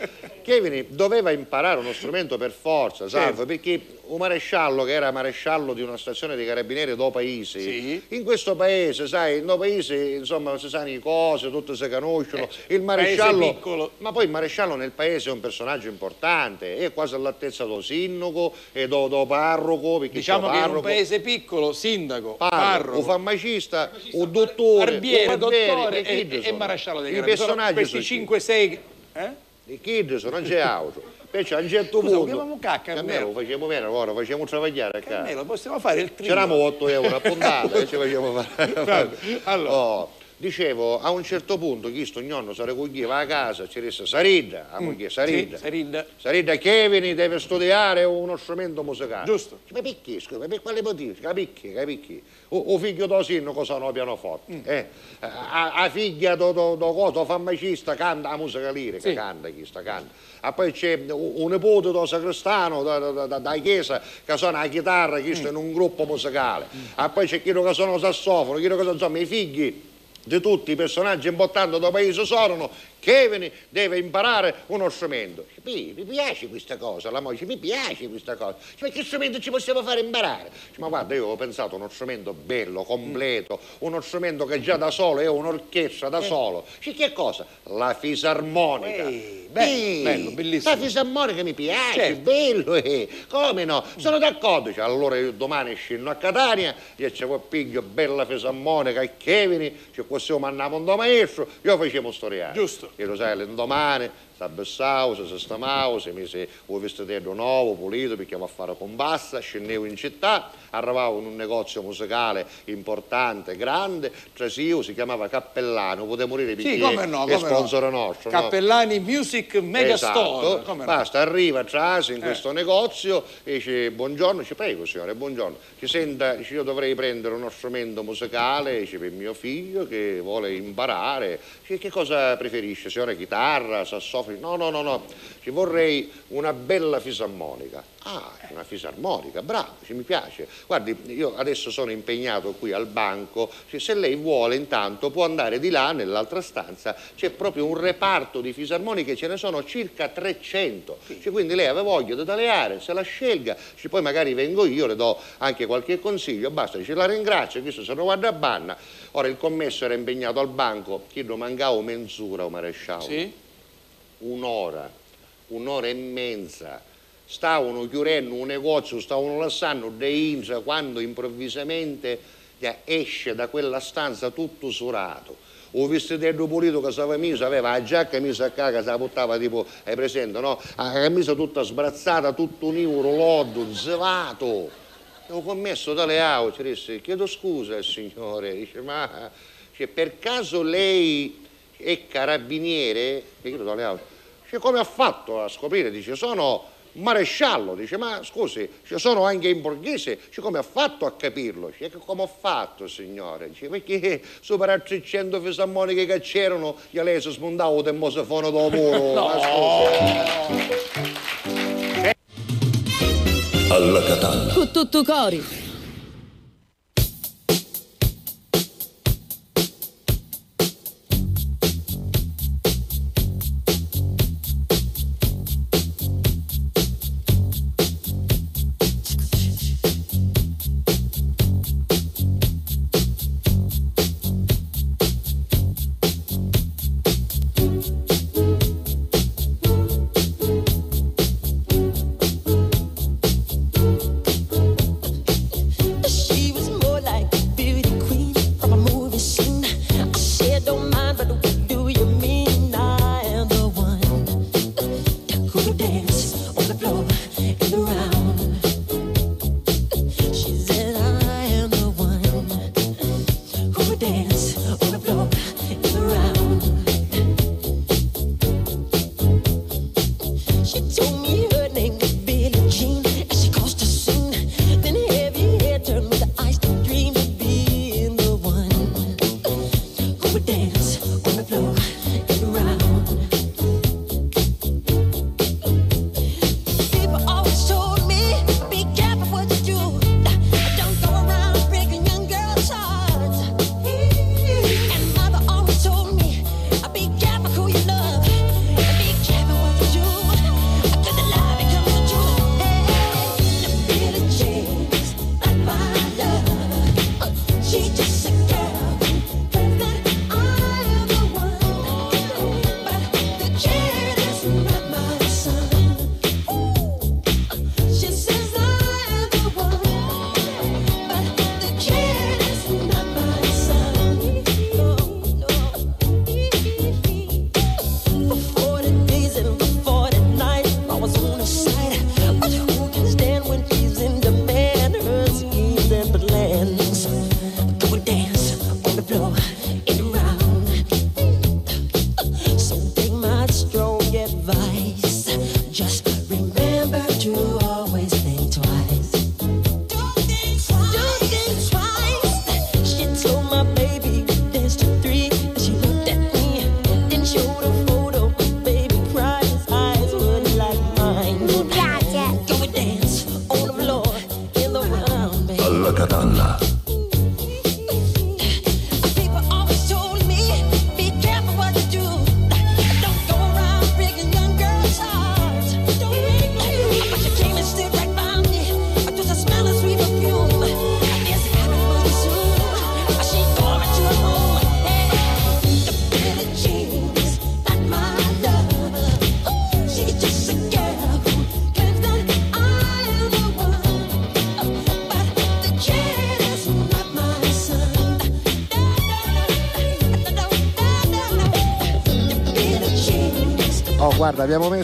Kevin doveva imparare uno strumento per forza, Salvo, perché un maresciallo che era maresciallo di una stazione dei carabinieri do paesi, in questo paese, sai, in do paesi, insomma, si sanno le cose, tutte si conoscono, il maresciallo, Eh, paese piccolo. ma poi il maresciallo nel paese è un personaggio importante, è quasi all'altezza do sindaco e do, do parroco, Diciamo sto che in un parroco, paese piccolo, sindaco, parroco, parroco, un farmacista, un dottore, barbiere, un barbiere, dottore che e, e sono? maresciallo dei carabinieri. Questi sono 5-6... Eh? i kid sono non c'è auto. Invece a un certo Scusa, punto. chiamiamo cacca, Carmelo, facciamo bene ora, facciamo travagliare a casa. Carmelo, possiamo fare il trio. C'eravamo 8 euro a puntata e ci facciamo fare. Allora. Oh, dicevo, a un certo punto chi sto nonno si raccoglieva a casa, ci disse Saridda, la moglie Saridda. Mm, Sì, Saridda. Saridda Kevin deve studiare uno strumento musicale. Giusto. Ma perché? Scusa, per quale motivo? Capicchi, capicchi. O, o figlio do sindaco sa no pianoforte. Mm. Eh? A, a figlia do, do, do, coso, farmacista canta la musica lirica, Sì. canta chi sta canta. E poi c'è un nipote do sacrestano da, da, da- da chiesa che suona la chitarra, chi sta in un gruppo musicale. E poi c'è chi che suona il sassofono, chi che suona, insomma i figli di tutti i personaggi importanti del paese sono Kevin deve imparare uno strumento. Mi, mi piace questa cosa, la moglie, mi piace questa cosa. Dice, Ma che strumento ci possiamo fare imparare? Dice, ma guarda, io ho pensato a uno strumento bello, completo, uno strumento che già da solo è un'orchestra da solo. Dice, che cosa? La fisarmonica. bello, Sì, bello, bellissimo. La fisarmonica mi piace, Certo. bello, eh. come no? Sono d'accordo, Dice, allora io domani scendo a Catania, io ci piglio bella fisarmonica e Kevin, ci possiamo andare un maestro, io facevo storiare. Giusto. E lo sai, l'indomani si abbassavo, si sistemavo, si mise un vestitello nuovo, pulito, perché va a fare compassa, scendevo in città, arrivavo in un negozio musicale importante, grande, trasio, si chiamava Cappellano, potevo morire perché Sì, come no, è come no. sponsor nostro. no? Cappellani Music Megastore. Esatto. come no? Basta, arriva Trasi in Eh. questo negozio e dice buongiorno, ci prego signore, buongiorno. Ci senta, dice, io dovrei prendere uno strumento musicale dice, per mio figlio che vuole imparare. Dice, che cosa preferisce signore? Chitarra, sassofono? No, no, no, no, ci vorrei una bella fisarmonica. Ah, una fisarmonica, bravo, ci mi piace. Guardi, io adesso sono impegnato qui al banco, se lei vuole intanto può andare di là nell'altra stanza, c'è proprio un reparto di fisarmoniche, ce ne sono circa 300. Dice, quindi lei aveva voglia di tagliare, se la scelga, Dice, poi magari vengo io, le do anche qualche consiglio, basta, dice la ringrazio, questo se ne guarda a banna. Ora il commesso era impegnato al banco, chi non mancava mezz'ora, o maresciallo Sì? Un'ora, un'ora e mezza. stavano chiudendo un negozio, stavano lasciando dei IMSS quando improvvisamente ya, esce da quella stanza tutto surato. Ho visto Teddo Pulito che stava messo, aveva la giacca messa a caga, se la portava tipo, hai presente, no? La camisa tutta sbrazzata, tutto un orologio, zelato. E ho commesso dalle auto, disse, chiedo scusa signore, dice, ma dice, per caso lei è carabiniere? E io dalle auto, dice, come ha fatto a scoprire? Dice, sono maresciallo, dice, ma scusi, dice, sono anche in borghese, dice, come ha fatto a capirlo? Dice, come ho fatto, signore? Dice, perché sopra a 300 fisarmoniche che c'erano, io lei si smontava il termosofono dopo muro. No. Ma scusi. Alla Catalla. Con tutto cori.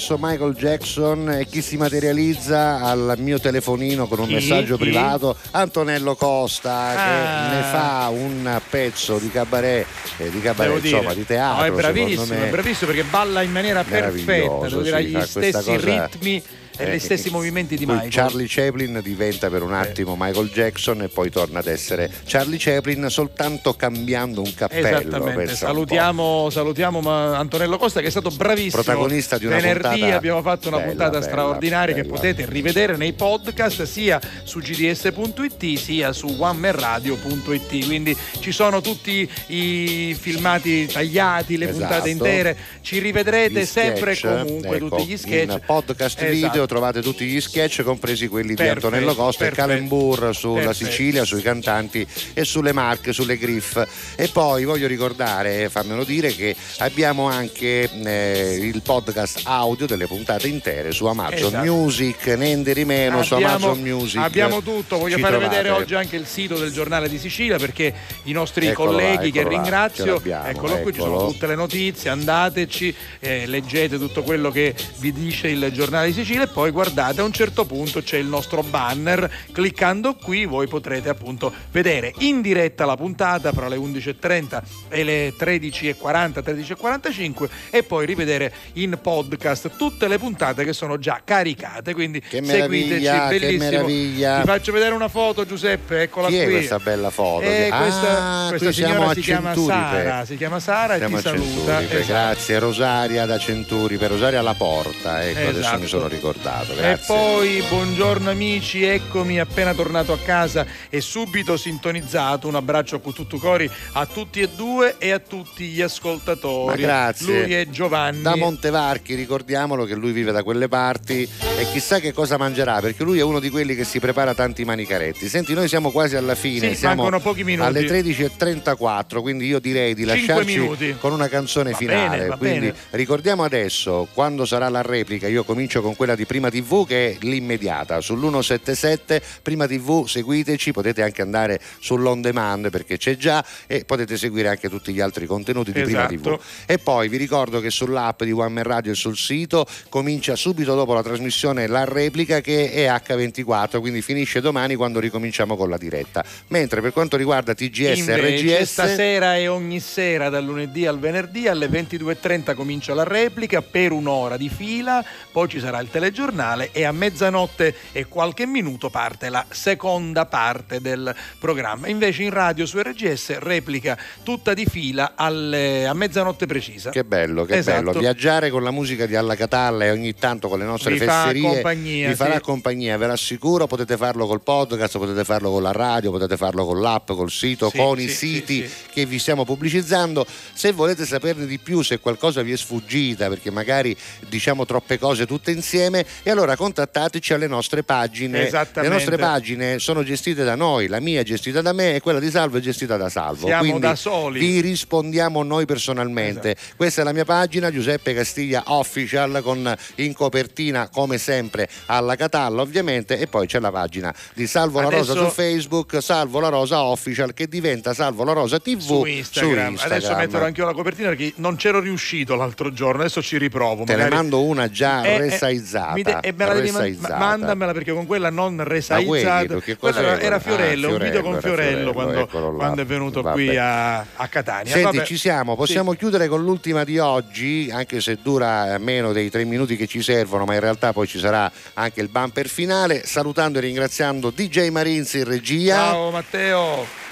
Messo Michael Jackson e chi si materializza al mio telefonino con un Chi? messaggio Chi? privato? Antonello Costa Ah. che ne fa un pezzo di cabaret, eh, di cabaret, insomma, di teatro. No, è bravissimo, è bravissimo perché balla in maniera perfetta, devo dire, sì, gli fa questa stessi ritmi e eh, gli stessi che- movimenti di Michael. Charlie Chaplin diventa per un attimo Michael Jackson e poi torna ad essere Charlie Chaplin soltanto cambiando un cappello. Salutiamo, salutiamo Antonello Costa che è stato bravissimo. Protagonista di una Venerdì puntata abbiamo fatto una bella, puntata bella, straordinaria che bella. potete rivedere nei podcast sia su gds.it sia su onemanradio.it. Quindi ci sono tutti i filmati tagliati, le Esatto. puntate intere. Ci rivedrete Gli sempre e comunque ecco, tutti gli sketch. podcast Esatto, video sito trovate tutti gli sketch, compresi quelli Perfetto, di Antonello Costa perfetto. e Calembour sulla Perfetto. Sicilia, sui cantanti e sulle marche, sulle griff. E poi voglio ricordare, farmelo dire, che abbiamo anche eh, il podcast audio delle puntate intere su Amazon Esatto. Music, niente di meno su Amazon Music. Abbiamo tutto, voglio fare vedere oggi anche il sito del giornale di Sicilia perché i nostri Eccolo là, colleghi che eccolo là, ringrazio, eccolo qui, ci sono tutte le notizie, andateci, eh, leggete tutto quello che vi dice il giornale di Sicilia poi guardate a un certo punto c'è il nostro banner, cliccando qui voi potrete appunto vedere in diretta la puntata fra le 11.30 e le 13.40, 13.45 e poi rivedere in podcast tutte le puntate che sono già caricate, quindi Che seguiteci, bellissimo. Vi faccio vedere una foto Giuseppe, eccola Chi è qui. questa bella foto? Eh, Ah, questa questa signora si chiama. Sara, si chiama Sara Siamo e ti saluta. Esatto. grazie Rosaria da Centuripe, Rosaria alla porta, ecco adesso Esatto. mi sono ricordato, E grazie. poi buongiorno amici, eccomi appena tornato a casa e subito sintonizzato. Un abbraccio a tutto cori a tutti e due e a tutti gli ascoltatori. Ma grazie. Lui è Giovanni. Da Montevarchi, ricordiamolo che lui vive da quelle parti e chissà che cosa mangerà, perché lui è uno di quelli che si prepara tanti manicaretti. Senti, noi siamo quasi alla fine, Sì, siamo mancano pochi minuti. alle 13.34, quindi io direi di lasciarci con una canzone Va finale. bene, quindi bene. ricordiamo adesso, quando sarà la replica, io comincio con quella di Prima TV che è l'immediata, sull'177, Prima TV, seguiteci, potete anche andare sull'on demand perché c'è già e potete seguire anche tutti gli altri contenuti di Prima Esatto. TV. E poi vi ricordo che sull'app di One Man Radio e sul sito comincia subito dopo la trasmissione la replica che è H24, quindi finisce domani quando ricominciamo con la diretta. Mentre per quanto riguarda TGS e Invece, RGS stasera e ogni sera dal lunedì al venerdì alle 22.30 comincia la replica per un'ora di fila, poi ci sarà il telegiornale e a mezzanotte e qualche minuto parte la seconda parte del programma. Invece in radio su RGS replica tutta di fila alle- a mezzanotte precisa. Che bello, che Esatto. bello. Viaggiare con la musica di Alla Catalla e ogni tanto con le nostre Vi fa fesserie compagnia, vi farà sì. compagnia, ve l'assicuro. Potete farlo col podcast, potete farlo con la radio, potete farlo con l'app, col sito, Sì, con sì, i siti che vi stiamo pubblicizzando. Se volete saperne di più, se qualcosa vi è sfuggita, perché magari diciamo troppe cose tutte insieme, e allora contattateci alle nostre pagine. Le Esattamente. nostre pagine sono gestite da noi, la mia è gestita da me e quella di Salvo è gestita da Salvo. Siamo Quindi da soli. vi rispondiamo noi personalmente. Questa è la mia pagina, Giuseppe Castiglia Official, con in copertina come sempre alla Catalla ovviamente e poi c'è la pagina di Salvo La Rosa Adesso- su Facebook, Salvo La Rosa Official che diventa Salvo La Rosa TV Su Instagram. su Adesso Instagram. metterò anche io la copertina perché non c'ero riuscito l'altro giorno, adesso ci riprovo. Te ne magari- mando una già Eh, eh, resaizzata. mi e me la devi man- mandamela perché con quella non resaizzata. Quella era? Fiorello, Ah, un video con era Fiorello, quando, quando è venuto Vabbè. qui a, a Catania. Senti, Vabbè. ci siamo, possiamo chiudere con l'ultima di oggi, anche se dura meno dei tre minuti che ci servono, ma in realtà poi ci sarà anche il bumper finale, salutando e ringraziando DJ Marinzi in regia. Ciao Matteo.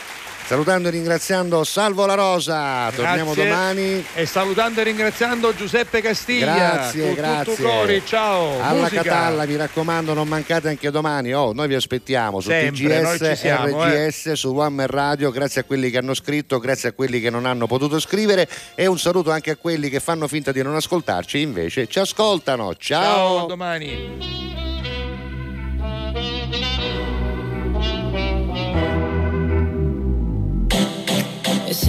Salutando e ringraziando Salvo La Rosa, torniamo Grazie. domani. E salutando e ringraziando Giuseppe Castiglia. Grazie, con grazie. Tutto cori, ciao. Alla Musica. Catalla, mi raccomando, non mancate anche domani. Oh, noi vi aspettiamo su Sempre, TGS, siamo, eh. RGS, su One Man Radio. Grazie a quelli che hanno scritto, grazie a quelli che non hanno potuto scrivere e un saluto anche a quelli che fanno finta di non ascoltarci, invece ci ascoltano. Ciao, a domani.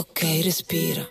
Ok, respira.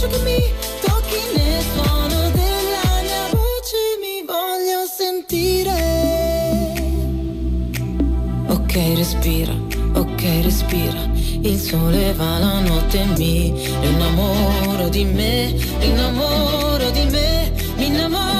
Lascio tocchi nel suono della mia voce Mi voglio sentire. Ok respira, ok respira. Il sole va la notte mi rinnamoro di me Rinnamoro di me, mi innamoro